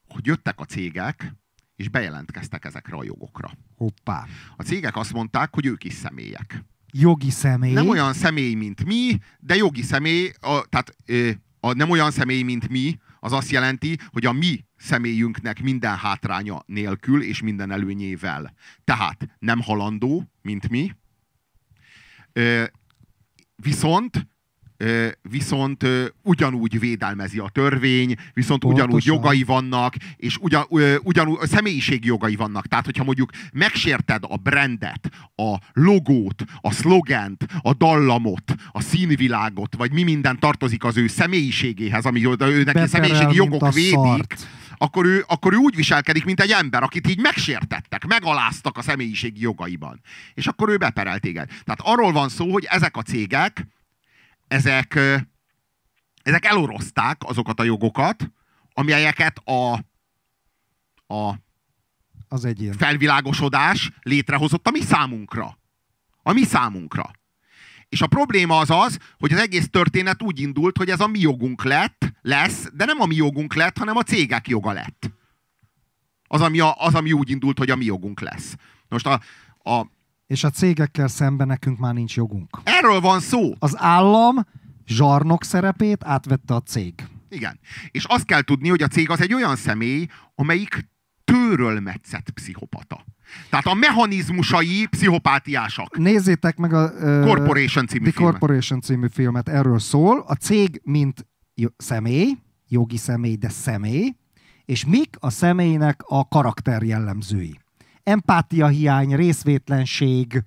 hogy jöttek a cégek, és bejelentkeztek ezekre a jogokra. Hoppá. A cégek azt mondták, hogy ők is személyek jogi személy. Nem olyan személy, mint mi, de jogi személy, a, tehát a, nem olyan személy, mint mi, az azt jelenti, hogy a mi személyünknek minden hátránya nélkül és minden előnyével. Tehát nem halandó, mint mi, viszont viszont ugyanúgy védelmezi a törvény, viszont Pontosan. ugyanúgy jogai vannak, és ugyan, ugyanúgy személyiségi jogai vannak. Tehát, hogyha mondjuk megsérted a brandet, a logót, a szlogent, a dallamot, a színvilágot, vagy mi minden tartozik az ő személyiségéhez, ami ő neki személyiségi jogok védik, szart. akkor ő, akkor ő úgy viselkedik, mint egy ember, akit így megsértettek, megaláztak a személyiségi jogaiban. És akkor ő beperel téged. Tehát arról van szó, hogy ezek a cégek, ezek, ezek elorozták azokat a jogokat, amelyeket a, a az egyén. felvilágosodás létrehozott a mi számunkra. A mi számunkra. És a probléma az az, hogy az egész történet úgy indult, hogy ez a mi jogunk lett, lesz, de nem a mi jogunk lett, hanem a cégek joga lett. Az, ami, a, az, ami úgy indult, hogy a mi jogunk lesz. Most a, a, és a cégekkel szemben nekünk már nincs jogunk. Erről van szó. Az állam zsarnok szerepét átvette a cég. Igen. És azt kell tudni, hogy a cég az egy olyan személy, amelyik tőről metszett pszichopata. Tehát a mechanizmusai pszichopátiásak. Nézzétek meg a uh, Corporation című The filmet. Corporation című filmet, erről szól. A cég, mint személy, jogi személy, de személy, és mik a személynek a karakter jellemzői empátia hiány, részvétlenség,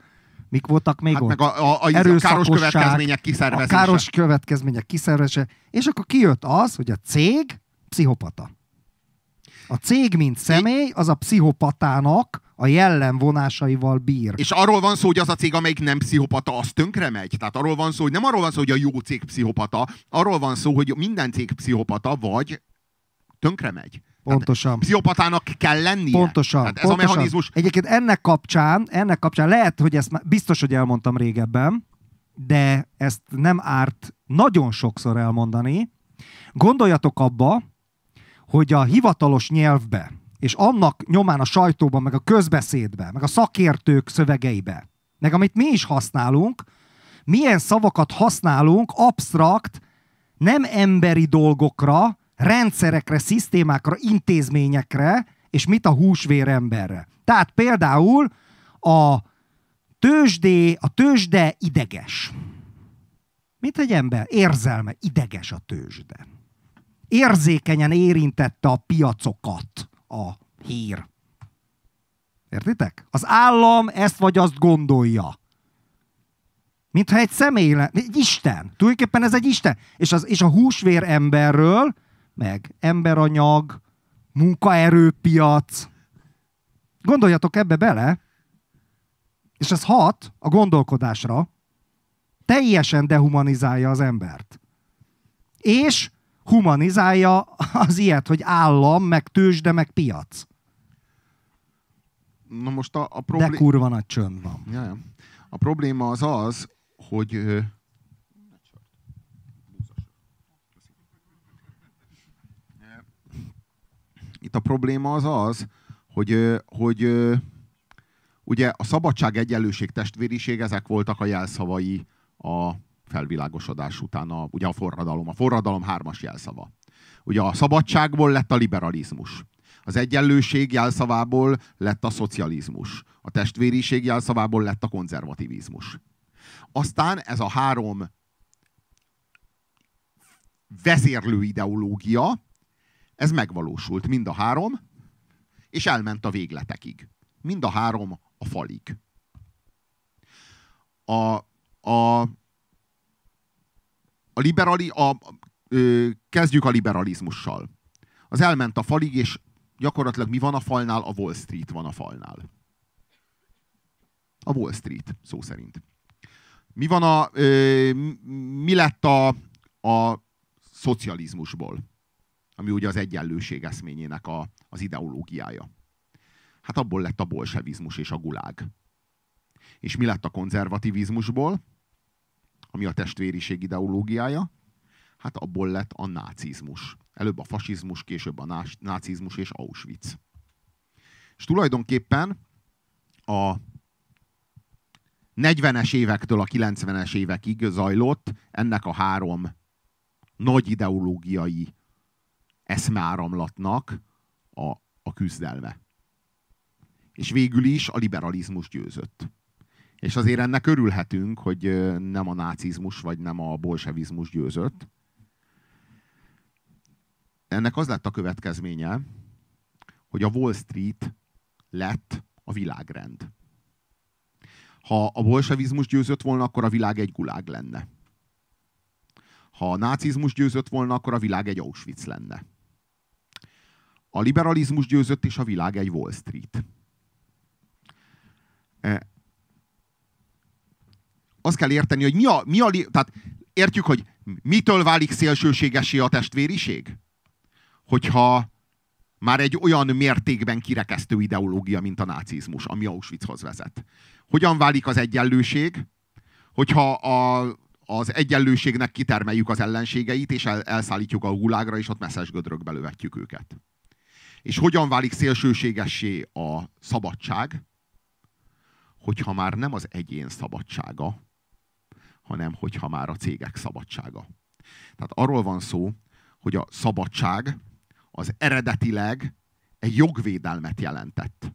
mik voltak még hát ott? Meg a, a, a káros következmények kiszervezése. A káros következmények kiszervezése. És akkor kijött az, hogy a cég pszichopata. A cég, mint személy, az a pszichopatának a jellemvonásaival bír. És arról van szó, hogy az a cég, amelyik nem pszichopata, az tönkre megy. Tehát arról van szó, hogy nem arról van szó, hogy a jó cég pszichopata, arról van szó, hogy minden cég pszichopata, vagy tönkre megy. Pontosan. Pszichopatának kell lennie. Pontosan. Tehát ez pontosan. a mechanizmus. Egyébként ennek kapcsán, ennek kapcsán lehet, hogy ezt biztos, hogy elmondtam régebben, de ezt nem árt nagyon sokszor elmondani. Gondoljatok abba, hogy a hivatalos nyelvbe, és annak nyomán a sajtóban, meg a közbeszédbe, meg a szakértők szövegeibe, meg amit mi is használunk, milyen szavakat használunk absztrakt, nem emberi dolgokra, rendszerekre, szisztémákra, intézményekre, és mit a húsvér emberre. Tehát például a tőzsdé, a tőzsde ideges. Mint egy ember, érzelme, ideges a tőzsde. Érzékenyen érintette a piacokat a hír. Értitek? Az állam ezt vagy azt gondolja. Mintha egy személy lenne, egy Isten. Tulajdonképpen ez egy Isten. És, az, és a húsvér emberről meg emberanyag, munkaerőpiac. Gondoljatok ebbe bele, és ez hat a gondolkodásra, teljesen dehumanizálja az embert. És humanizálja az ilyet, hogy állam, meg tőzsde, meg piac. Na most a, a problém... De kurva nagy csönd van. Ja, a probléma az az, hogy itt a probléma az az, hogy, hogy ugye a szabadság, egyenlőség, testvériség, ezek voltak a jelszavai a felvilágosodás után, a, ugye a forradalom, a forradalom hármas jelszava. Ugye a szabadságból lett a liberalizmus. Az egyenlőség jelszavából lett a szocializmus. A testvériség jelszavából lett a konzervativizmus. Aztán ez a három vezérlő ideológia, ez megvalósult mind a három, és elment a végletekig. Mind a három a falig. A, a, a liberali, a, ö, kezdjük a liberalizmussal. Az elment a falig, és gyakorlatilag mi van a falnál? A Wall Street van a falnál. A Wall Street, szó szerint. Mi van a, ö, mi lett a, a szocializmusból? Ami ugye az egyenlőség eszményének a, az ideológiája. Hát abból lett a bolsevizmus és a gulág. És mi lett a konzervativizmusból? Ami a testvériség ideológiája? Hát abból lett a nácizmus. Előbb a fasizmus, később a nácizmus és Auschwitz. És tulajdonképpen a 40-es évektől a 90-es évekig zajlott ennek a három nagy ideológiai eszmeáramlatnak a, a küzdelme. És végül is a liberalizmus győzött. És azért ennek örülhetünk, hogy nem a nácizmus vagy nem a bolsevizmus győzött. Ennek az lett a következménye, hogy a Wall Street lett a világrend. Ha a bolsevizmus győzött volna, akkor a világ egy gulág lenne. Ha a nácizmus győzött volna, akkor a világ egy Auschwitz lenne. A liberalizmus győzött, és a világ egy Wall Street. E, azt kell érteni, hogy mi a, mi a tehát értjük, hogy mitől válik szélsőségesé a testvériség? Hogyha már egy olyan mértékben kirekesztő ideológia, mint a nácizmus, ami Auschwitzhoz vezet. Hogyan válik az egyenlőség? Hogyha a, az egyenlőségnek kitermeljük az ellenségeit, és el, elszállítjuk a gulágra, és ott messzes gödrökbe lövetjük őket. És hogyan válik szélsőségessé a szabadság, hogyha már nem az egyén szabadsága, hanem hogyha már a cégek szabadsága. Tehát arról van szó, hogy a szabadság az eredetileg egy jogvédelmet jelentett.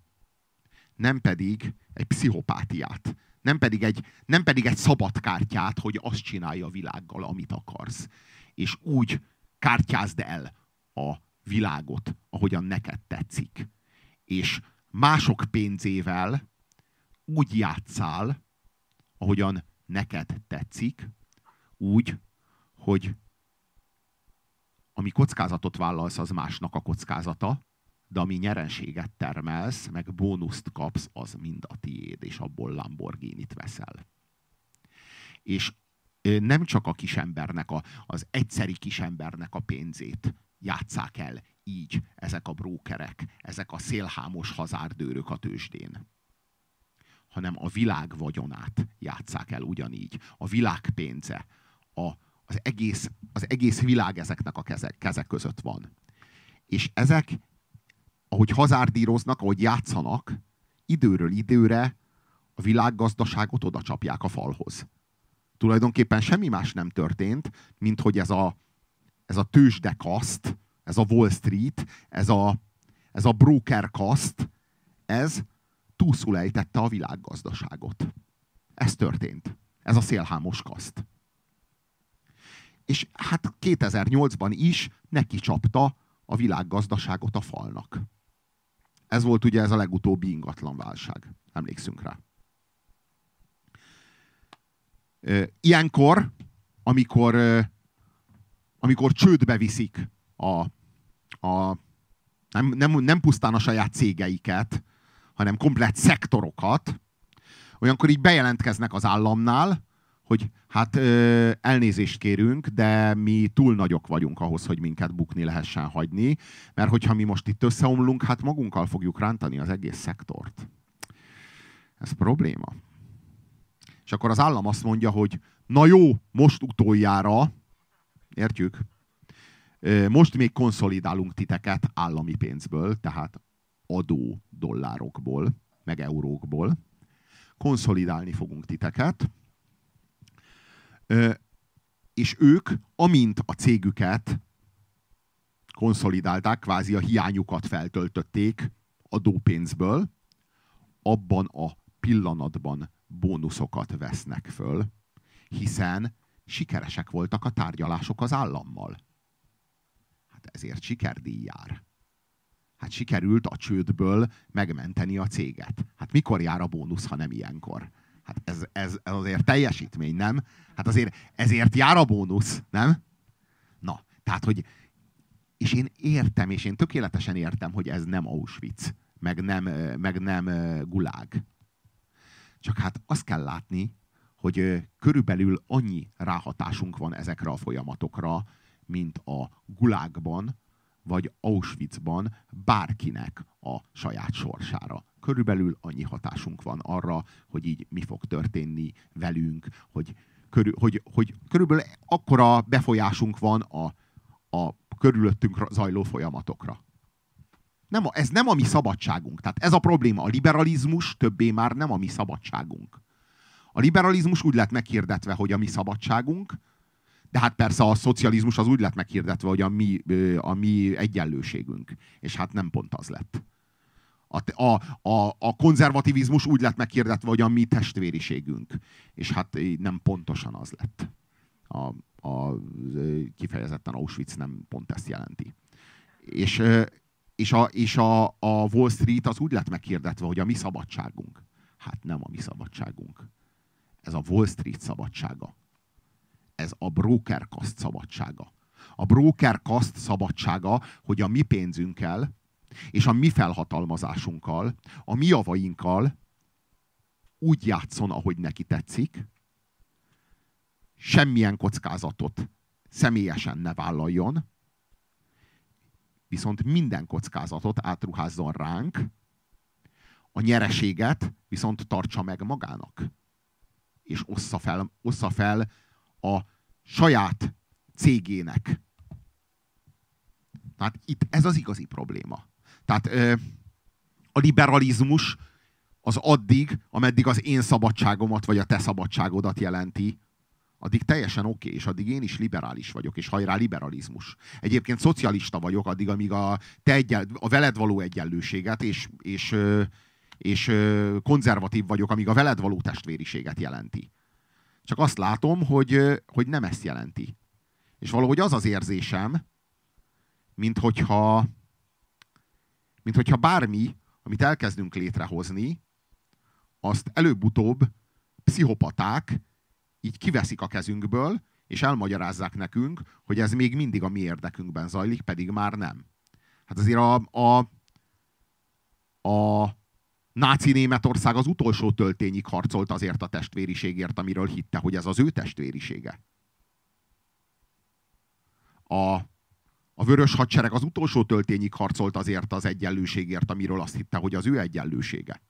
Nem pedig egy pszichopátiát. Nem pedig egy, nem pedig egy szabad kártyát, hogy azt csinálja a világgal, amit akarsz. És úgy kártyázd el a világot, ahogyan neked tetszik. És mások pénzével úgy játszál, ahogyan neked tetszik, úgy, hogy ami kockázatot vállalsz, az másnak a kockázata, de ami nyerenséget termelsz, meg bónuszt kapsz, az mind a tiéd, és abból Lamborghini-t veszel. És nem csak a kisembernek, a, az egyszeri kisembernek a pénzét játszák el így ezek a brókerek, ezek a szélhámos hazárdőrök a tőzsdén, hanem a világ vagyonát játszák el ugyanígy. A világ pénze, a, az, egész, az egész világ ezeknek a kezek, kezek között van. És ezek, ahogy hazárdíroznak, ahogy játszanak, időről időre a világgazdaságot oda csapják a falhoz. Tulajdonképpen semmi más nem történt, mint hogy ez a, ez a tőzsdekaszt, ez a Wall Street, ez a, ez a broker kaszt, ez túlszul ejtette a világgazdaságot. Ez történt. Ez a szélhámos kaszt. És hát 2008-ban is neki csapta a világgazdaságot a falnak. Ez volt ugye ez a legutóbbi ingatlan válság. Emlékszünk rá. Ilyenkor, amikor, amikor csődbe viszik a, a nem, nem, nem pusztán a saját cégeiket, hanem komplet szektorokat, olyankor így bejelentkeznek az államnál, hogy hát ö, elnézést kérünk, de mi túl nagyok vagyunk ahhoz, hogy minket bukni lehessen hagyni, mert hogyha mi most itt összeomlunk, hát magunkkal fogjuk rántani az egész szektort. Ez probléma. És akkor az állam azt mondja, hogy na jó, most utoljára, értjük? Most még konszolidálunk titeket állami pénzből, tehát adó dollárokból, meg eurókból. Konszolidálni fogunk titeket, és ők, amint a cégüket konszolidálták, kvázi a hiányukat feltöltötték adópénzből, abban a pillanatban bónuszokat vesznek föl, hiszen sikeresek voltak a tárgyalások az állammal. Hát ezért sikerdíj jár. Hát sikerült a csődből megmenteni a céget. Hát mikor jár a bónusz, ha nem ilyenkor? Hát ez, ez, ez azért teljesítmény, nem? Hát azért ezért jár a bónusz, nem? Na, tehát, hogy és én értem, és én tökéletesen értem, hogy ez nem Auschwitz, meg nem, meg nem gulág. Csak hát azt kell látni, hogy körülbelül annyi ráhatásunk van ezekre a folyamatokra, mint a gulágban, vagy Auschwitzban bárkinek a saját sorsára. Körülbelül annyi hatásunk van arra, hogy így mi fog történni velünk, hogy, körül, hogy, hogy körülbelül akkora befolyásunk van a, a körülöttünk zajló folyamatokra. Nem a, ez nem a mi szabadságunk. Tehát ez a probléma. A liberalizmus többé már nem a mi szabadságunk. A liberalizmus úgy lett meghirdetve, hogy a mi szabadságunk, de hát persze a szocializmus az úgy lett meghirdetve, hogy a mi, a mi egyenlőségünk. És hát nem pont az lett. A, a, a, a konzervativizmus úgy lett meghirdetve, hogy a mi testvériségünk. És hát nem pontosan az lett. A, a, kifejezetten Auschwitz nem pont ezt jelenti. És, és, a, és a, a Wall Street az úgy lett meghirdetve, hogy a mi szabadságunk. Hát nem a mi szabadságunk. Ez a Wall Street szabadsága. Ez a broker kaszt szabadsága. A broker kaszt szabadsága, hogy a mi pénzünkkel és a mi felhatalmazásunkkal, a mi javainkkal úgy játszon, ahogy neki tetszik, semmilyen kockázatot személyesen ne vállaljon, viszont minden kockázatot átruházzon ránk, a nyereséget viszont tartsa meg magának. És ossza fel, ossza fel a saját cégének. Tehát itt ez az igazi probléma. Tehát a liberalizmus az addig, ameddig az én szabadságomat vagy a te szabadságodat jelenti, addig teljesen oké, okay, és addig én is liberális vagyok, és hajrá liberalizmus. Egyébként szocialista vagyok addig, amíg a, te egyel, a veled való egyenlőséget, és, és, és konzervatív vagyok, amíg a veled való testvériséget jelenti. Csak azt látom, hogy, hogy nem ezt jelenti. És valahogy az az érzésem, mint hogyha, mint hogyha bármi, amit elkezdünk létrehozni, azt előbb-utóbb pszichopaták így kiveszik a kezünkből, és elmagyarázzák nekünk, hogy ez még mindig a mi érdekünkben zajlik, pedig már nem. Hát azért a, a, a náci Németország az utolsó töltényig harcolt azért a testvériségért, amiről hitte, hogy ez az ő testvérisége. A, a vörös hadsereg az utolsó töltényig harcolt azért az egyenlőségért, amiről azt hitte, hogy az ő egyenlősége.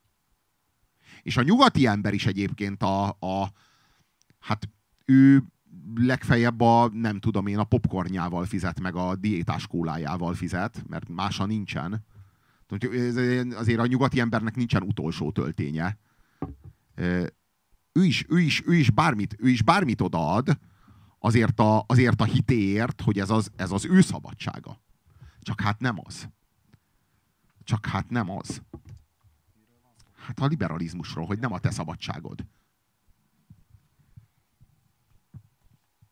És a nyugati ember is egyébként a, a, hát ő legfeljebb a, nem tudom én, a popcornjával fizet, meg a diétás kólájával fizet, mert mása nincsen. Azért a nyugati embernek nincsen utolsó tölténye. Ő is, ő is, ő is, bármit, ő is bármit odaad azért a, azért a hitéért, hogy ez az, ez az ő szabadsága. Csak hát nem az. Csak hát nem az. Hát a liberalizmusról, hogy nem a te szabadságod.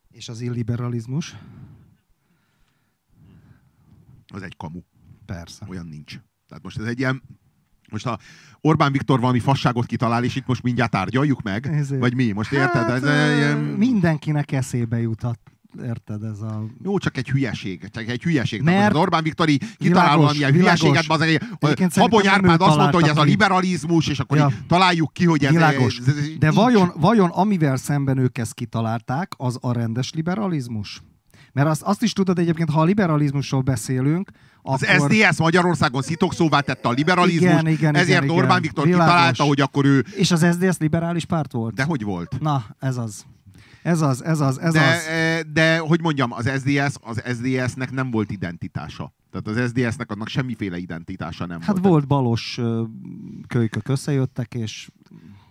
És az illiberalizmus? Az egy kamu. Persze. Olyan nincs. Tehát most ez egy ilyen, most a Orbán Viktor valami fasságot kitalál, és itt most mindjárt tárgyaljuk meg? Ezért. Vagy mi? Most érted? Hát, ez ilyen... Mindenkinek eszébe jutott érted, ez a... Jó, csak egy hülyeség, csak egy hülyeség. Mert az Orbán Viktori kitalál valamilyen hülyeséget, az egy, Habony Árpád azt mondta, hogy ez a liberalizmus, és akkor ja. találjuk ki, hogy ez... Világos. Ez, ez, ez De vajon, vajon amivel szemben ők ezt kitalálták, az a rendes liberalizmus? Mert azt, azt is tudod egyébként, ha a liberalizmusról beszélünk, az akkor... SZDSZ Magyarországon szitokszóvá tette a liberalizmus, igen, igen, ezért igen, Orbán Viktor Világos. kitalálta, hogy akkor ő... És az SZDSZ liberális párt volt? De hogy volt? Na, ez az. Ez az, ez az, ez de, az. De, hogy mondjam, az SDS, az SDS-nek nem volt identitása. Tehát az SDS-nek annak semmiféle identitása nem hát volt. Hát volt balos kölykök összejöttek, és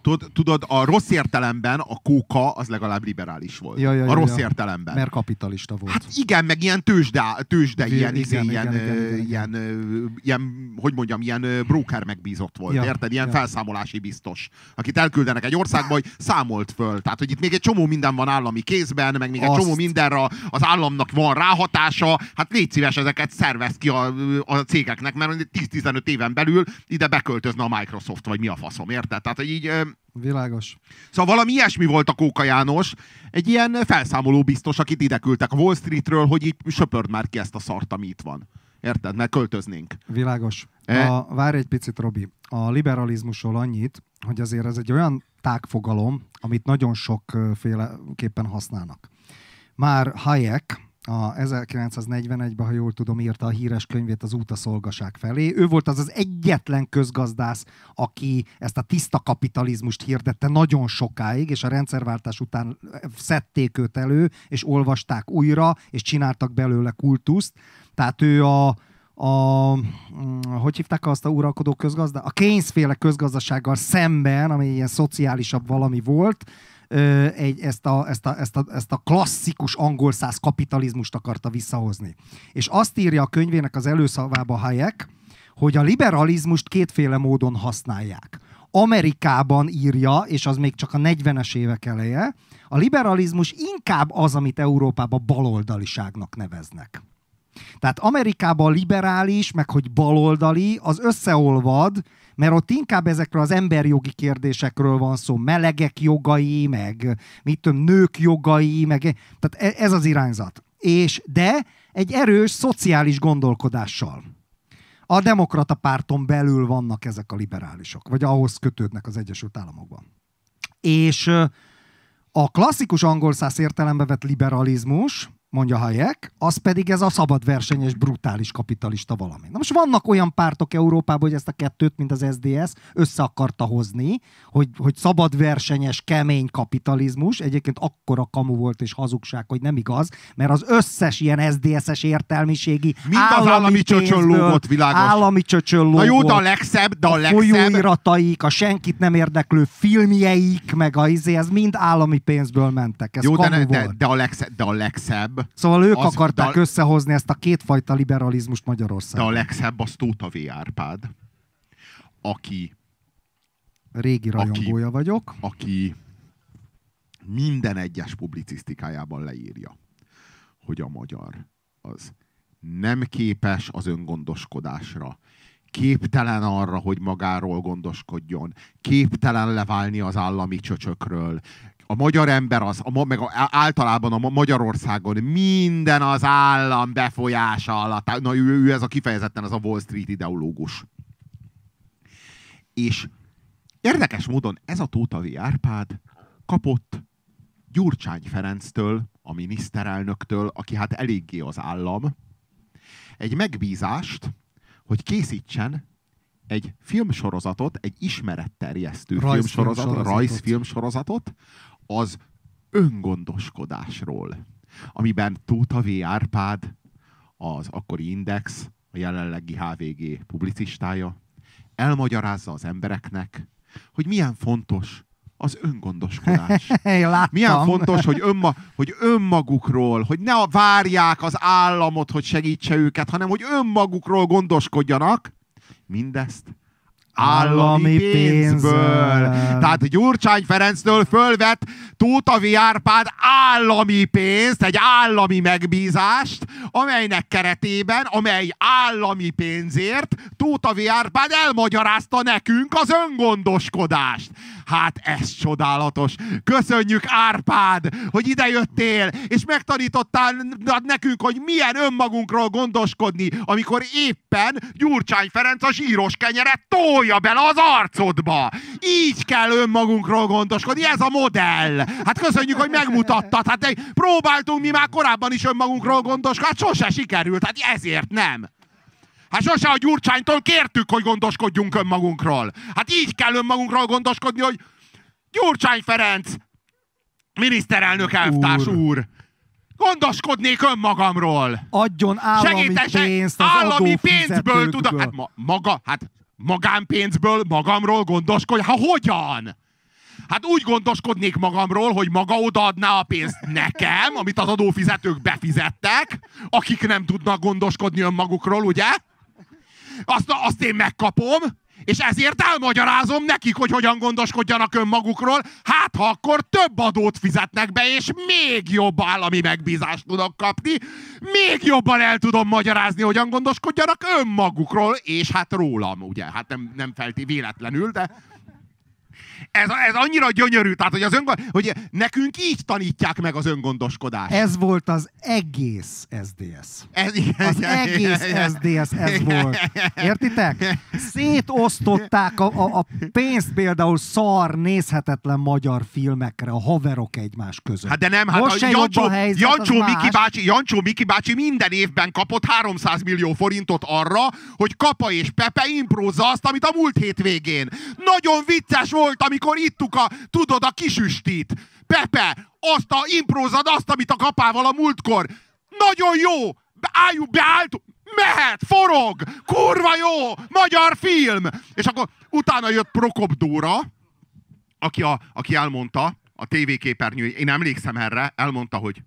Tudod, tudod, a rossz értelemben a kóka az legalább liberális volt. Ja, ja, a ja, rossz ja. értelemben. Mert kapitalista volt. Hát igen, meg ilyen tőzsde, tőzsde Igen, ilyen, igen, izé, igen, ilyen, igen, ö, igen, ilyen, ilyen, hogy mondjam, ilyen broker megbízott volt, Ja, érted? Ilyen ja. felszámolási biztos, akit elküldenek egy országba, hogy számolt föl. Tehát, hogy itt még egy csomó minden van állami kézben, meg még egy Azt. csomó mindenre az államnak van ráhatása. Hát légy szíves, ezeket szervez ki a, a cégeknek, mert 10-15 éven belül ide beköltözne a Microsoft, vagy mi a faszom, érted? Tehát, hogy így... Világos. Szóval valami ilyesmi volt a Kóka János, egy ilyen felszámoló biztos, akit ide küldtek a Wall Streetről, hogy itt söpörd már ki ezt a szart, ami itt van. Érted? Mert költöznénk. Világos. E- A, várj egy picit, Robi. A liberalizmusról annyit, hogy azért ez egy olyan tágfogalom, amit nagyon sokféleképpen használnak. Már Hayek a 1941-ben, ha jól tudom, írta a híres könyvét az út szolgaság felé. Ő volt az az egyetlen közgazdász, aki ezt a tiszta kapitalizmust hirdette nagyon sokáig, és a rendszerváltás után szedték őt elő, és olvasták újra, és csináltak belőle kultuszt. Tehát ő a, a, mm, hogy hívták azt a uralkodó közgazda? A Keynes-féle közgazdasággal szemben, ami ilyen szociálisabb valami volt, egy, ezt, a, ezt, a, ezt, a, ezt a klasszikus angol száz kapitalizmust akarta visszahozni. És azt írja a könyvének az előszavába Hayek, hogy a liberalizmust kétféle módon használják. Amerikában írja, és az még csak a 40-es évek eleje, a liberalizmus inkább az, amit Európában baloldaliságnak neveznek. Tehát Amerikában liberális, meg hogy baloldali, az összeolvad, mert ott inkább ezekről az emberjogi kérdésekről van szó, melegek jogai, meg mit tudom, nők jogai, meg tehát e- ez az irányzat. És de egy erős szociális gondolkodással. A demokrata párton belül vannak ezek a liberálisok, vagy ahhoz kötődnek az Egyesült Államokban. És a klasszikus angol száz értelembe vett liberalizmus, mondja Hayek, az pedig ez a szabadversenyes, brutális kapitalista valami. Na most vannak olyan pártok Európában, hogy ezt a kettőt, mint az SDS, össze akarta hozni, hogy, hogy szabadversenyes, kemény kapitalizmus, egyébként akkora kamu volt és hazugság, hogy nem igaz, mert az összes ilyen SDS-es értelmiségi Mind az állami csöcsön pénzből- lógott, világos. Állami csöcsön Na jó, de a legszebb, de a a legszebb... folyóirataik, a senkit nem érdeklő filmjeik, meg a izé, ez mind állami pénzből mentek. Ez Jó, de, ne, de, de, a legszebb, de a legszebb, Szóval ők az- akarták de- összehozni ezt a kétfajta liberalizmust de Magyarországon. a legszebb az Tóta V. Árpád, aki, Régi rajongója vagyok. aki minden egyes publicisztikájában leírja, hogy a magyar az nem képes az öngondoskodásra, képtelen arra, hogy magáról gondoskodjon, képtelen leválni az állami csöcsökről. A magyar ember az, a, meg a, általában a ma- Magyarországon minden az állam befolyása alatt. Na ő, ő ez a kifejezetten az a Wall Street ideológus. És érdekes módon ez a Tóta V. Árpád kapott Gyurcsány Ferenctől, a miniszterelnöktől, aki hát eléggé az állam, egy megbízást, hogy készítsen egy filmsorozatot, egy ismeretterjesztő filmsorozatot, Rajzfilmsorozatot. rajzfilmsorozatot az öngondoskodásról, amiben Tóta V. Árpád, az akkori Index, a jelenlegi HVG publicistája, elmagyarázza az embereknek, hogy milyen fontos az öngondoskodás. [LAUGHS] Láttam. Milyen fontos, hogy, önma, hogy önmagukról, hogy ne várják az államot, hogy segítse őket, hanem hogy önmagukról gondoskodjanak. Mindezt állami, pénzből. Tehát Gyurcsány Ferenctől fölvett Tóta V. Árpád állami pénzt, egy állami megbízást, amelynek keretében, amely állami pénzért Tóta V. Árpád elmagyarázta nekünk az öngondoskodást. Hát ez csodálatos. Köszönjük Árpád, hogy ide jöttél, és megtanítottál nekünk, hogy milyen önmagunkról gondoskodni, amikor éppen Gyurcsány Ferenc a zsíros kenyeret tolja bele az arcodba. Így kell önmagunkról gondoskodni, ez a modell. Hát köszönjük, hogy megmutattad. Hát próbáltunk mi már korábban is önmagunkról gondoskodni, hát sose sikerült, hát ezért nem. Hát sose a Gyurcsánytól kértük, hogy gondoskodjunk önmagunkról. Hát így kell önmagunkról gondoskodni, hogy Gyurcsány Ferenc, miniszterelnök elvtárs úr, úr gondoskodnék önmagamról. Adjon állami Segítese, pénzt az állami pénzből tudom. Hát ma, maga, hát magánpénzből magamról gondoskodj. Hát hogyan? Hát úgy gondoskodnék magamról, hogy maga odaadná a pénzt nekem, amit az adófizetők befizettek, akik nem tudnak gondoskodni önmagukról, ugye? Azt, azt én megkapom, és ezért elmagyarázom nekik, hogy hogyan gondoskodjanak önmagukról, hát ha akkor több adót fizetnek be, és még jobb állami megbízást tudok kapni, még jobban el tudom magyarázni, hogyan gondoskodjanak önmagukról, és hát rólam, ugye, hát nem, nem felté véletlenül, de ez, ez annyira gyönyörű, tehát hogy, az öngo, hogy nekünk így tanítják meg az öngondoskodást. Ez volt az egész SDS. [LAUGHS] Ez, igen, Az igen, egész igen, SDS ez volt. Értitek? Szétosztották a, a, a pénzt például szar, nézhetetlen magyar filmekre, a haverok egymás között. Hát de nem, hát Most a Jancsó, a helyzet, Jancsó, Miki más. bácsi, Jancsó Miki bácsi minden évben kapott 300 millió forintot arra, hogy Kapa és Pepe imprózza azt, amit a múlt hétvégén. Nagyon vicces volt, amikor ittuk a, tudod, a kisüstit. Pepe, azt a imprózad azt, amit a kapával a múltkor. Nagyon jó! Álljunk, beállt, mehet, forog, kurva jó, magyar film! És akkor utána jött Prokop Dóra, aki, a, aki elmondta, a tévéképernyő, én emlékszem erre, elmondta, hogy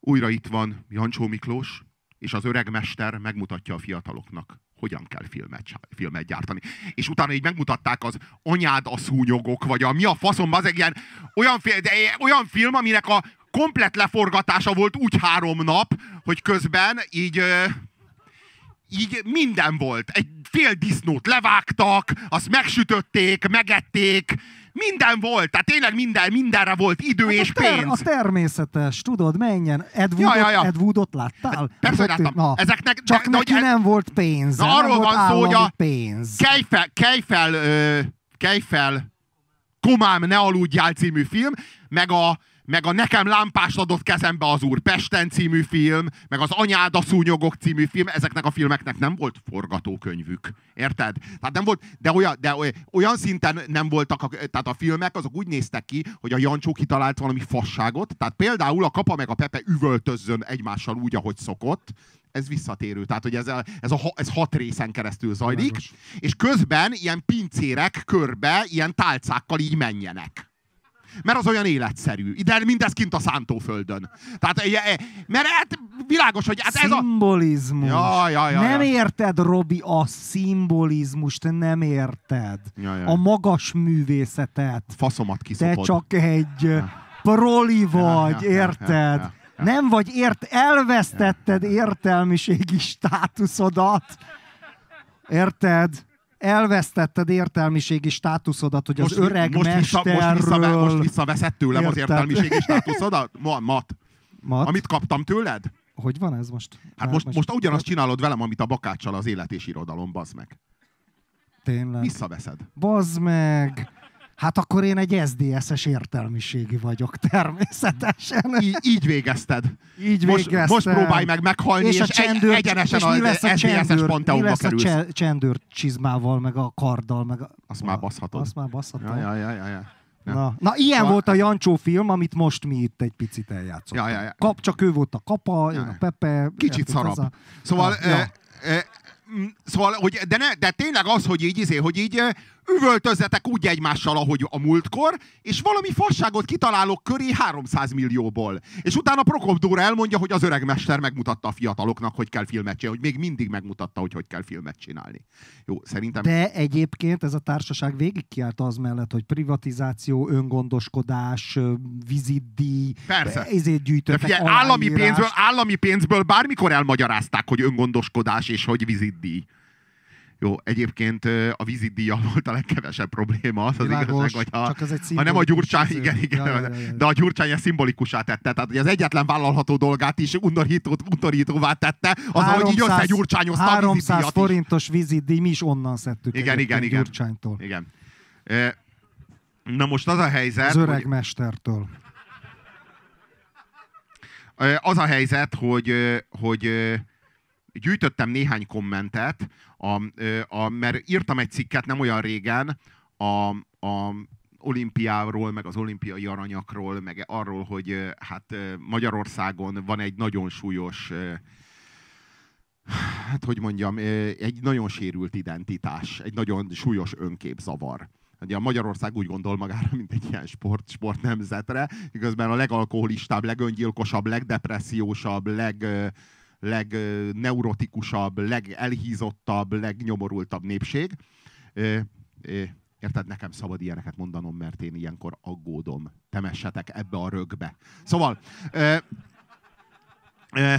újra itt van Jancsó Miklós, és az öreg mester megmutatja a fiataloknak, hogyan kell filmet, filmet gyártani. És utána így megmutatták az anyád a szúnyogok, vagy a mi a faszom, az egy ilyen olyan, olyan film, aminek a komplet leforgatása volt úgy három nap, hogy közben így... Így minden volt. Egy fél disznót levágtak, azt megsütötték, megették, minden volt. Tehát tényleg minden, mindenre volt idő Hát és a, ter- pénz. a természetes, tudod, menjen. Ed Ja, Woodot, ja, ja. Ed Woodot láttál? persze, Hát hogy ott- láttam. Na, Ezeknek- csak de- de neki hogy- nem volt pénz. Na, arról volt van szó, hogy a- pénz. Kelj fel, kelj fel, ö, kelj fel, Komám, ne aludjál című film, meg a, meg a Nekem lámpást adott kezembe az úr Pesten című film, meg az Anyád a szúnyogok című film, ezeknek a filmeknek nem volt forgatókönyvük. Érted? Tehát nem volt, de olyan, de oly- olyan szinten nem voltak, a, tehát a filmek azok úgy néztek ki, hogy a Jancsó kitalált valami fasságot, tehát például a Kapa meg a Pepe üvöltözzön egymással úgy, ahogy szokott, ez visszatérő. Tehát, hogy ez, a, ez, a, ez hat részen keresztül zajlik, Világos. és közben ilyen pincérek körbe, ilyen tálcákkal így menjenek. Mert az olyan életszerű. Ide mindez kint a szántóföldön. Tehát, e- e- mert hát világos, hogy hát ez a... Szimbolizmus. Ja, ja, ja, nem ja. érted, Robi, a szimbolizmust, nem érted. Ja, ja. A magas művészetet. Faszomat Te kiszopod. csak egy ö, proli vagy, ja, ja, érted? ja, ja, ja. Nem vagy ért, elvesztetted értelmiségi státuszodat. Érted? Elvesztetted értelmiségi státuszodat, hogy az öreg most, vissza, mesterről... most, vissza, most visszaveszed tőlem az Érted? értelmiségi státuszodat? Ma, mat. Mat? Amit kaptam tőled? Hogy van ez most? Hát most, most ugyanazt csinálod velem, amit a bakáccsal az élet és irodalom, bazd meg. Tényleg. Visszaveszed. Bazd meg! Hát akkor én egy SZDSZ-es értelmiségi vagyok, természetesen. Így, így végezted. Így Most, végeztem. most próbálj meg meghalni, és, és a csendőr, egyenesen és mi lesz a SZDSZ-es mi lesz a kerülsz. cse- csendőr csizmával, meg a karddal, meg a... Azt már baszhatod. Azt már baszhatom. Ja, ja, ja, ja, ja. Na, na, ilyen Szóval- volt a Jancsó film, amit most mi itt egy picit eljátszottunk. Ja, ja, ja. Kap, csak ő volt a kapa, Ja, ja. a Pepe. Kicsit szarabb. A... Szóval, Ja, e, e, szóval hogy, de, ne, de tényleg az, hogy így, izé, hogy így üvöltözzetek úgy egymással, ahogy a múltkor, és valami fasságot kitalálok köré 300 millióból. És utána Prokop Dóra elmondja, hogy az öreg mester megmutatta a fiataloknak, hogy kell filmet csinálni, hogy még mindig megmutatta, hogy hogy kell filmet csinálni. Jó, szerintem... De egyébként ez a társaság végigkiállt az mellett, hogy privatizáció, öngondoskodás, vizitdíj, Persze. ezért De gyűjtöttek figyelj, állami pénzből, állami pénzből bármikor elmagyarázták, hogy öngondoskodás és hogy vizitdíj. Jó, egyébként a vizitdíjjal [LAUGHS] volt a legkevesebb probléma, az az Világos, igazság, hogy csak ez ha nem a Gyurcsány, igen, igen, Ja, ja, ja, de a Gyurcsány ezt szimbolikusá tette, tehát hogy az egyetlen vállalható dolgát is undorítót, undorítóvá tette, az, hogy így összegyurcsányozta a 300 vizitdíjat is. forintos vizitdíj, mi is onnan szedtük. Igen, igen, igen. Gyurcsánytól. Igen. Na most az a helyzet, Az öreg hogy, mestertől. az a helyzet, hogy, hogy gyűjtöttem néhány kommentet, a, a, mert írtam egy cikket nem olyan régen a, a olimpiáról, meg az olimpiai aranyakról, meg arról, hogy hát Magyarországon van egy nagyon súlyos hát hogy mondjam, egy nagyon sérült identitás, egy nagyon súlyos önképzavar. Ugye a Magyarország úgy gondol magára, mint egy ilyen sport, sport nemzetre, igazán a legalkoholistább, legöngyilkosabb, legdepressziósabb, leg, legneurotikusabb, legelhízottabb, legnyomorultabb népség. Érted? Nekem szabad ilyeneket mondanom, mert én ilyenkor aggódom. Temessetek ebbe a rögbe. Szóval... Ö, ö,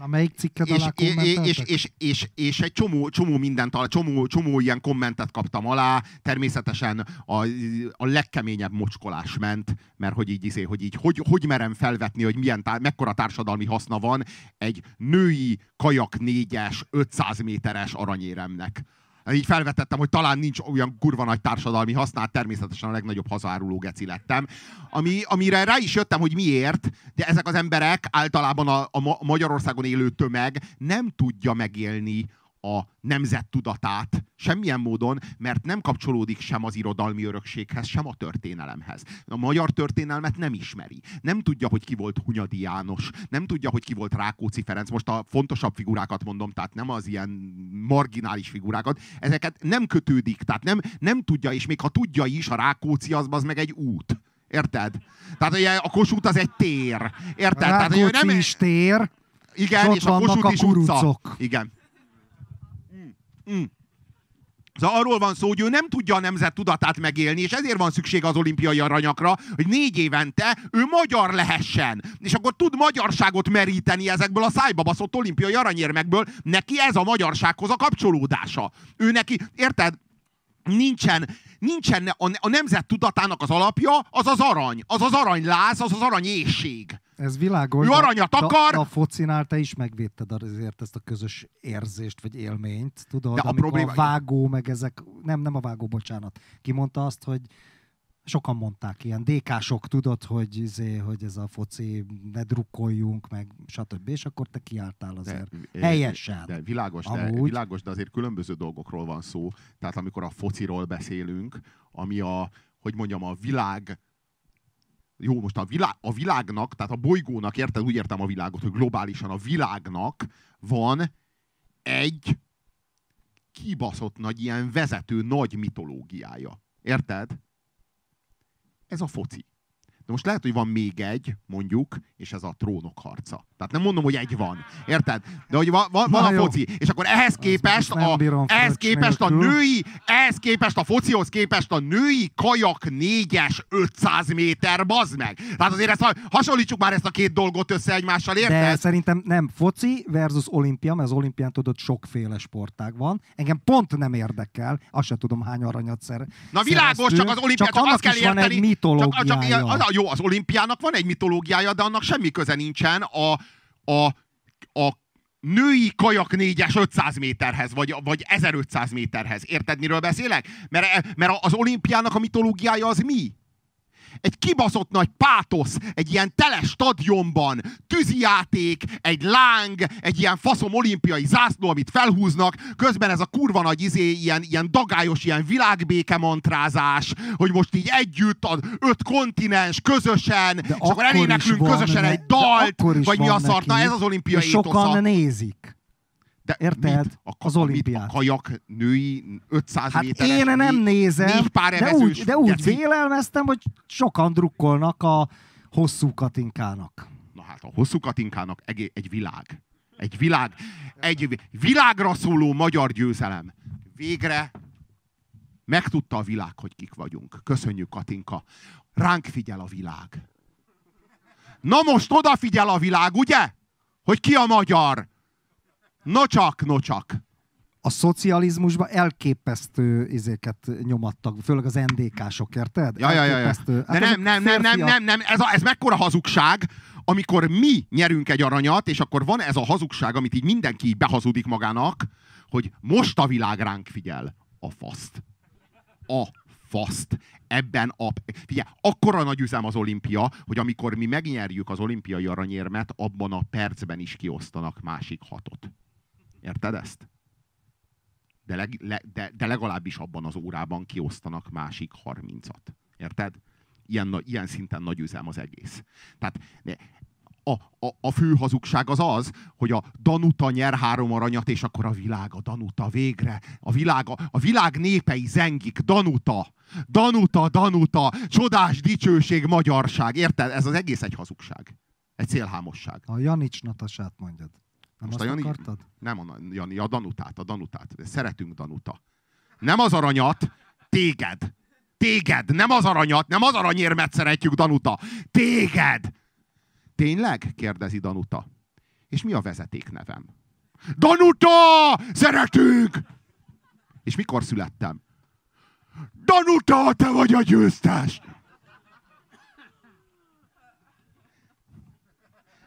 Na melyik cikked és, alá és, és, és, és, és, egy csomó, csomó mindent, csomó, csomó ilyen kommentet kaptam alá, természetesen a, a legkeményebb mocskolás ment, mert hogy így, izé, hogy így, hogy, hogy merem felvetni, hogy milyen, mekkora társadalmi haszna van egy női kajak négyes, 500 méteres aranyéremnek így felvetettem, hogy talán nincs olyan kurva nagy társadalmi hasznát, természetesen a legnagyobb hazáruló geci lettem. Ami, amire rá is jöttem, hogy miért, de ezek az emberek általában a, a Magyarországon élő tömeg nem tudja megélni a nemzet tudatát semmilyen módon, mert nem kapcsolódik sem az irodalmi örökséghez, sem a történelemhez. A magyar történelmet nem ismeri. Nem tudja, hogy ki volt Hunyadi János, nem tudja, hogy ki volt Rákóczi Ferenc. Most a fontosabb figurákat mondom, tehát nem az ilyen marginális figurákat. Ezeket nem kötődik, tehát nem, nem tudja, és még ha tudja is, a Rákóczi az, az meg egy út. Érted? Tehát ugye a Kossuth az egy tér. Érted? A Rákóczi Tehát, nem... is tér. Igen, és, és a Kossuth is utca. Igen. Mm. Szóval arról van szó, hogy ő nem tudja a nemzet tudatát megélni, és ezért van szükség az olimpiai aranyakra, hogy négy évente ő magyar lehessen. És akkor tud magyarságot meríteni ezekből a szájba baszott olimpiai aranyérmekből. Neki ez a magyarsághoz a kapcsolódása. Ő neki, érted? Nincsen, nincsen a, a nemzet tudatának az alapja, az az arany. Az az aranyláz, az az aranyészség. Ez világos. Ő aranyat akar. A, a focinál te is megvédted azért ezt a közös érzést, vagy élményt, tudod? De a, probléma... a vágó, meg ezek, nem, nem a vágó, bocsánat. Ki mondta azt, hogy sokan mondták, ilyen DK-sok, tudod, hogy, izé, hogy ez a foci, ne drukkoljunk, meg stb. És akkor te kiálltál azért. De, Helyesen. De világos, de, világos, de azért különböző dolgokról van szó. Tehát amikor a fociról beszélünk, ami a, hogy mondjam, a világ jó, most a, világ, a világnak, tehát a bolygónak, érted, úgy értem a világot, hogy globálisan a világnak van egy kibaszott nagy ilyen vezető nagy mitológiája. Érted? Ez a foci. De most lehet, hogy van még egy, mondjuk, és ez a trónok harca. Tehát nem mondom, hogy egy van. Érted? De hogy van, van, van a foci. És akkor ehhez képest, a, ehhez képest a női, ehhez képest a focihoz képest a női kajak négyes 500 méter, bazd meg. Tehát azért ezt, hasonlítsuk már ezt a két dolgot össze egymással, érted? De szerintem nem foci versus olimpia, mert az olimpián tudod sokféle sportág van. Engem pont nem érdekel, azt sem tudom hány aranyat szer. Na világos, csak az olimpián, csak, csak azt kell érteni. Van egy mitológiája. Csak, csak, az, jó, az olimpiának van egy mitológiája, de annak semmi köze nincsen a, a, a női kajak négyes 500 méterhez, vagy, vagy 1500 méterhez. Érted, miről beszélek? Mert, mert az olimpiának a mitológiája az mi? Egy kibaszott nagy pátosz, egy ilyen tele stadionban, tűzijáték, egy láng, egy ilyen faszom olimpiai zászló, amit felhúznak, közben ez a kurva nagy izé, ilyen, ilyen dagályos, ilyen világbéke mantrázás, hogy most így együtt az öt kontinens közösen, de és akkor, eléneklünk közösen egy dalt, vagy mi a szart, na ez az olimpiai Sokan étosza. nézik. De Érted? Mit? A, az olimpiát. A kajak női 500 hát méteres. én nem nézem, négy pár de úgy, de úgy vélelmeztem, hogy sokan drukkolnak a hosszú katinkának. Na hát a hosszú katinkának egy, egy világ. Egy világ. Egy világra szóló magyar győzelem. Végre megtudta a világ, hogy kik vagyunk. Köszönjük, Katinka. Ránk figyel a világ. Na most odafigyel a világ, ugye? Hogy ki a magyar? Nocsak, nocsak. A szocializmusban elképesztő izéket nyomattak, főleg az NDK-sok, érted? Ja, ja, ja, ja. De hát nem, nem, nem, nem, nem, nem, ez, a, ez mekkora hazugság, amikor mi nyerünk egy aranyat, és akkor van ez a hazugság, amit így mindenki így behazudik magának, hogy most a világ ránk figyel. A faszt. A faszt. Ebben a... Figyelj, akkora nagy üzem az olimpia, hogy amikor mi megnyerjük az olimpiai aranyérmet, abban a percben is kiosztanak másik hatot. Érted ezt? De, leg, le, de, de legalábbis abban az órában kiosztanak másik 30-at. Érted? Ilyen, ilyen szinten nagy üzem az egész. Tehát a, a, a fő hazugság az az, hogy a Danuta nyer három aranyat, és akkor a világ a Danuta végre. A világ, a, a világ népei zengik, Danuta. Danuta, Danuta, csodás dicsőség, magyarság. Érted? Ez az egész egy hazugság. Egy célhámosság. A Janics Natasát mondjad. Nem Most a Jani- akartad? Nem a Jani, a Danutát, a Danutát. Szeretünk Danuta. Nem az aranyat, téged. Téged, nem az aranyat, nem az aranyérmet szeretjük, Danuta. Téged! Tényleg? kérdezi Danuta. És mi a vezetéknevem? Danuta! Szeretünk! És mikor születtem? Danuta, te vagy a győztes!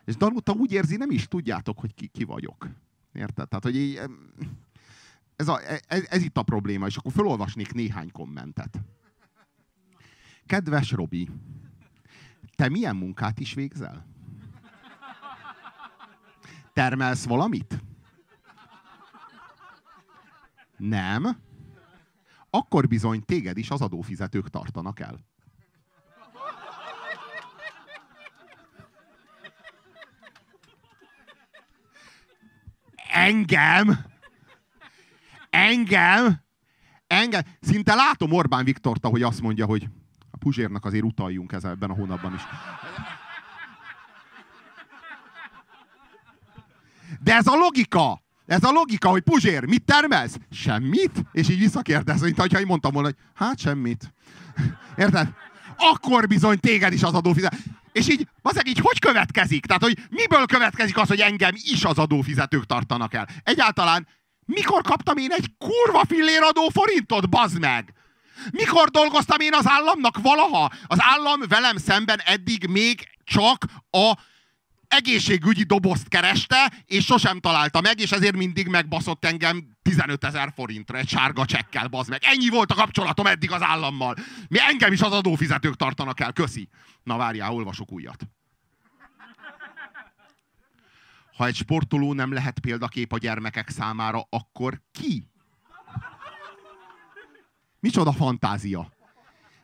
És Danuta úgy érzi, nem is tudjátok, hogy ki, ki vagyok. Érted? Tehát, hogy így, ez, a, ez, ez itt a probléma, és akkor felolvasnék néhány kommentet. Kedves Robi, te milyen munkát is végzel? Termelsz valamit? Nem. Akkor bizony téged is az adófizetők tartanak el. Engem? Engem? Engem? Szinte látom Orbán Viktorta, hogy azt mondja, hogy a Puzsérnak azért utaljunk ebben a hónapban is. De ez a logika! Ez a logika, hogy Puzsér, mit termelsz? Semmit? És így visszakérdez, mint ha én mondtam volna, hogy hát semmit. Érted? Akkor bizony téged is az adófizet. És így, azek így hogy következik? Tehát, hogy miből következik az, hogy engem is az adófizetők tartanak el? Egyáltalán mikor kaptam én egy kurva fillér adó forintot, bazd meg? Mikor dolgoztam én az államnak valaha? Az állam velem szemben eddig még csak a egészségügyi dobozt kereste, és sosem találta meg, és ezért mindig megbaszott engem 15 ezer forintra egy sárga csekkel, bazd meg. Ennyi volt a kapcsolatom eddig az állammal. Mi engem is az adófizetők tartanak el, köszi. Na várjál, olvasok újat. Ha egy sportoló nem lehet példakép a gyermekek számára, akkor ki? Micsoda fantázia.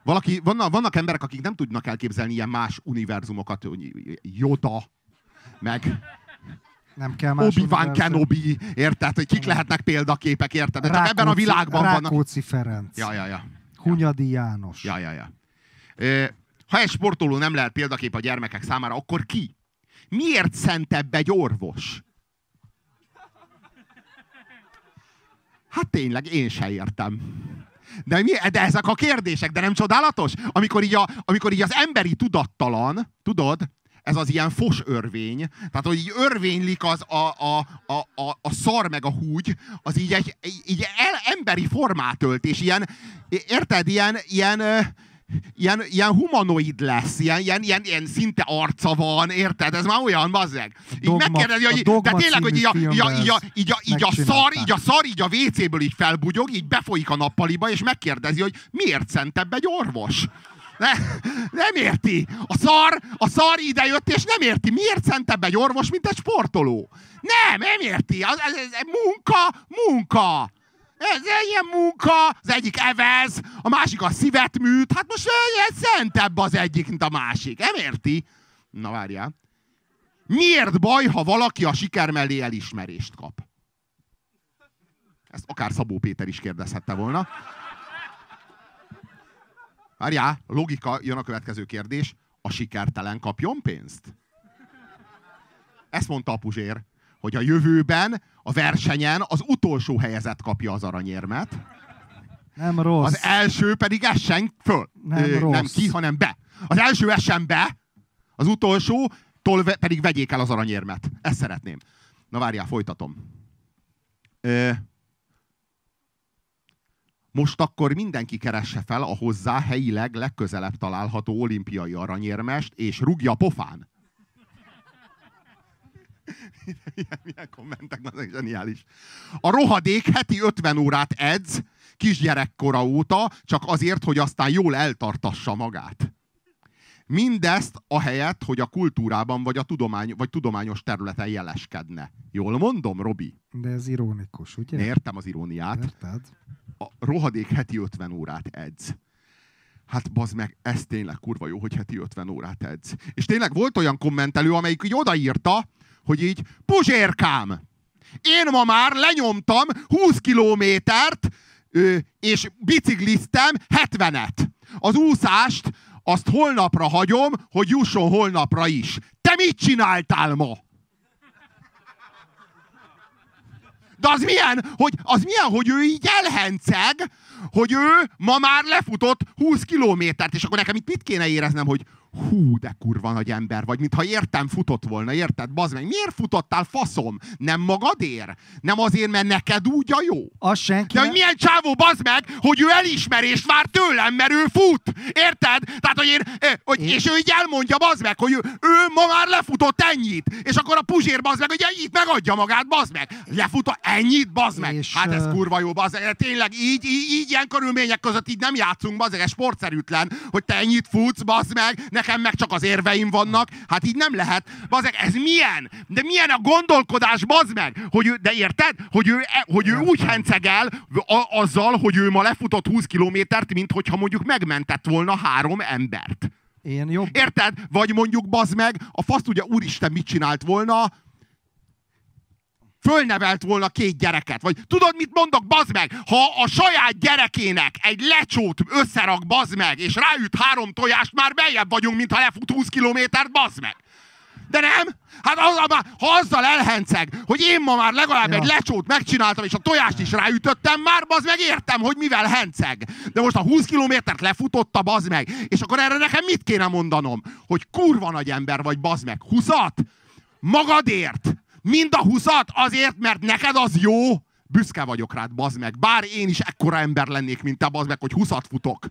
Valaki, vannak, vannak emberek, akik nem tudnak elképzelni ilyen más univerzumokat, hogy meg Nem kell más Obi-Wan. Kenobi, érted? Hogy kik lehetnek példaképek, érted? De csak ebben a Rákóczi- világban vannak... Rákóczi Ferenc. Ja, ja, ja. Hunyadi János. Ja, ja, ja. Ha egy sportoló nem lehet példakép a gyermekek számára, akkor ki? Miért szentebb egy orvos? Hát tényleg, én se értem. De, mi, de ezek a kérdések, de nem csodálatos? Amikor így, a, amikor így az emberi tudattalan, tudod, ez az ilyen fos örvény, tehát hogy így örvénylik az a, a, a, a, a szar meg a húgy, az így egy így el, emberi formát ölt, és ilyen, érted, ilyen, ilyen, ilyen, ilyen humanoid lesz, ilyen, ilyen, ilyen, ilyen szinte arca van, érted? Ez már olyan, bazzeg. Így Dogma- megkérdezi, hogy Dogma de tényleg, hogy így a, így a, így a, így a, így a szar, így a szar így a WC-ből így felbugyog, így befolyik a nappaliba, és megkérdezi, hogy miért szentebb egy orvos? Ne, nem érti. A szar, a szar ide jött, és nem érti. Miért szentebb egy orvos, mint egy sportoló? Nem, nem érti. Ez, ez, ez munka, munka. Ez ilyen munka, az egyik evez, a másik a szívet műt. Hát most ez szentebb az egyik, mint a másik. Nem érti? Na várjál. Miért baj, ha valaki a siker mellé elismerést kap? Ezt akár Szabó Péter is kérdezhette volna. Várjál, logika, jön a következő kérdés. A sikertelen kapjon pénzt? Ezt mondta a Puzsér, hogy a jövőben a versenyen az utolsó helyezett kapja az aranyérmet, Nem rossz. az első pedig essen föl. Nem nem rossz. ki, hanem be. Az első essen be, az utolsó ve- pedig vegyék el az aranyérmet. Ezt szeretném. Na várjál, folytatom. Ö, most akkor mindenki keresse fel a hozzá helyileg legközelebb található olimpiai aranyérmest, és rúgja pofán. Milyen, [LAUGHS] milyen kommentek, na, ez zseniális. A rohadék heti 50 órát edz, kisgyerekkora óta, csak azért, hogy aztán jól eltartassa magát. Mindezt a helyet, hogy a kultúrában vagy a tudomány, vagy tudományos területen jeleskedne. Jól mondom, Robi? De ez ironikus, ugye? Értem az iróniát. Érted? A rohadék heti 50 órát edz. Hát bazd meg, ez tényleg kurva jó, hogy heti 50 órát edz. És tényleg volt olyan kommentelő, amelyik így odaírta, hogy így, Puzsérkám, én ma már lenyomtam 20 kilométert, és bicikliztem 70-et. Az úszást azt holnapra hagyom, hogy jusson holnapra is. Te mit csináltál ma? De az milyen, hogy, az milyen, hogy ő így elhenceg, hogy ő ma már lefutott 20 kilométert, és akkor nekem itt mit kéne éreznem, hogy hú, de kurva nagy ember vagy, mintha értem futott volna, érted? Bazd meg, miért futottál faszom? Nem magadért? Nem azért, mert neked úgy a jó? Az senki De hogy milyen csávó, bazd meg, hogy ő elismerést vár tőlem, mert ő fut. Érted? Tehát, hogy én, eh, hogy, Én- és ő így elmondja, bazd meg, hogy ő, ő ma már lefutott ennyit. És akkor a puzsér, bazd meg, hogy ennyit megadja magát, bazd meg. Lefutott ennyit, bazd meg. És, hát ez kurva jó, bazd meg. Tényleg, így, így, így ilyen körülmények között így nem játszunk, bazd meg, ez sportszerűtlen, hogy te ennyit futsz, bazd meg, nekem meg csak az érveim vannak. Hát így nem lehet. Bazd meg, ez milyen? De milyen a gondolkodás, bazd meg? Hogy ő, de érted? Hogy ő, e- hogy ő úgy hencegel a, azzal, hogy ő ma lefutott 20 kilométert, mint hogyha mondjuk megmentett volna három embert. Én jobb... Érted? Vagy mondjuk, bazd meg, a fasz ugye úristen mit csinált volna, fölnevelt volna két gyereket. Vagy tudod, mit mondok, bazd meg? Ha a saját gyerekének egy lecsót összerak, bazd meg, és ráüt három tojást, már beljebb vagyunk, mint ha lefut 20 kilométert, bazd meg. De nem? Hát az, ha azzal elhenceg, hogy én ma már legalább Ja. egy lecsót megcsináltam, és a tojást is ráütöttem, már bazd meg értem, hogy mivel henceg. De most a 20 kilométert lefutotta, bazd meg. És akkor erre nekem mit kéne mondanom? Hogy kurva nagy ember vagy, bazd meg. 20 Magadért. Mind a 20 azért, mert neked az jó. Büszke vagyok rád, bazd meg. Bár én is ekkora ember lennék, mint te, bazd meg, hogy 20 futok.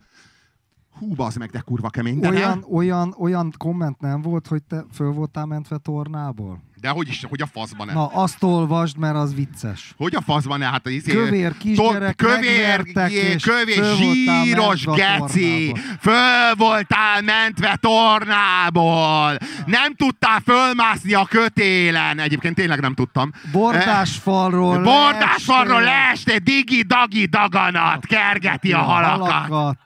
Hú, bazd meg, de kurva kemény. De, Olyan, nem? olyan, olyan komment nem volt, hogy te föl voltál mentve tornából? de hogy is, hogy a faszban nem. Na, azt olvasd, mert az vicces. Hogy a faszban ne? Hát az izé, Kövér kisgyerek, kövér, megvertek, jé, kövér, zsíros geci. Föl voltál mentve tornából. Nem tudtál fölmászni a kötélen. Egyébként tényleg nem tudtam. Bordásfalról Eh, Bordásfalról leestél. leestél, digi-dagi daganat, kergeti a halakat. halakat.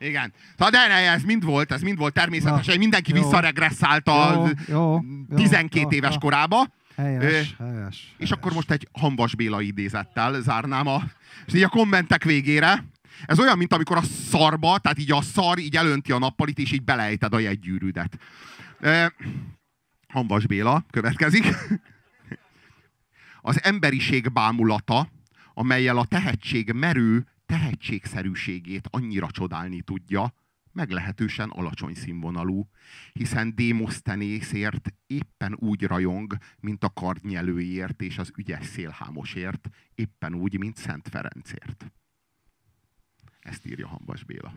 Igen. Tehát de ne, ez mind volt, ez mind volt természetesen. Na, Mindenki jó. visszaregresszált a Jó, jó, jó, 12 jó, éves jó. korába. Helyes, Ö, helyes. És helyes. akkor most egy Hanvas Béla idézettel zárnám a, és így a kommentek végére. Ez olyan, mint amikor a szarba, tehát így a szar így elönti a nappalit, és így belejted a jegygyűrűdet. Hanvas Béla következik. Az emberiség bámulata, amelyel a tehetség merő tehetségszerűségét annyira csodálni tudja, meglehetősen alacsony színvonalú, hiszen Démosztenészért éppen úgy rajong, mint a kardnyelőért és az ügyes szélhámosért, éppen úgy, mint Szent Ferencért. Ezt írja Hambas Béla.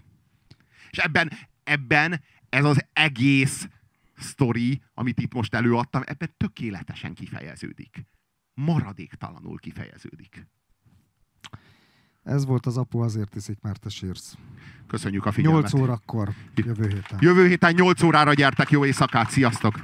És ebben, ebben ez az egész sztori, amit itt most előadtam, ebben tökéletesen kifejeződik. Maradéktalanul kifejeződik. Ez volt az apu, azért iszik, mert te sírsz. Köszönjük a figyelmet. 8 órakor, jövő héten. Jövő héten 8 órára gyertek, jó éjszakát, sziasztok!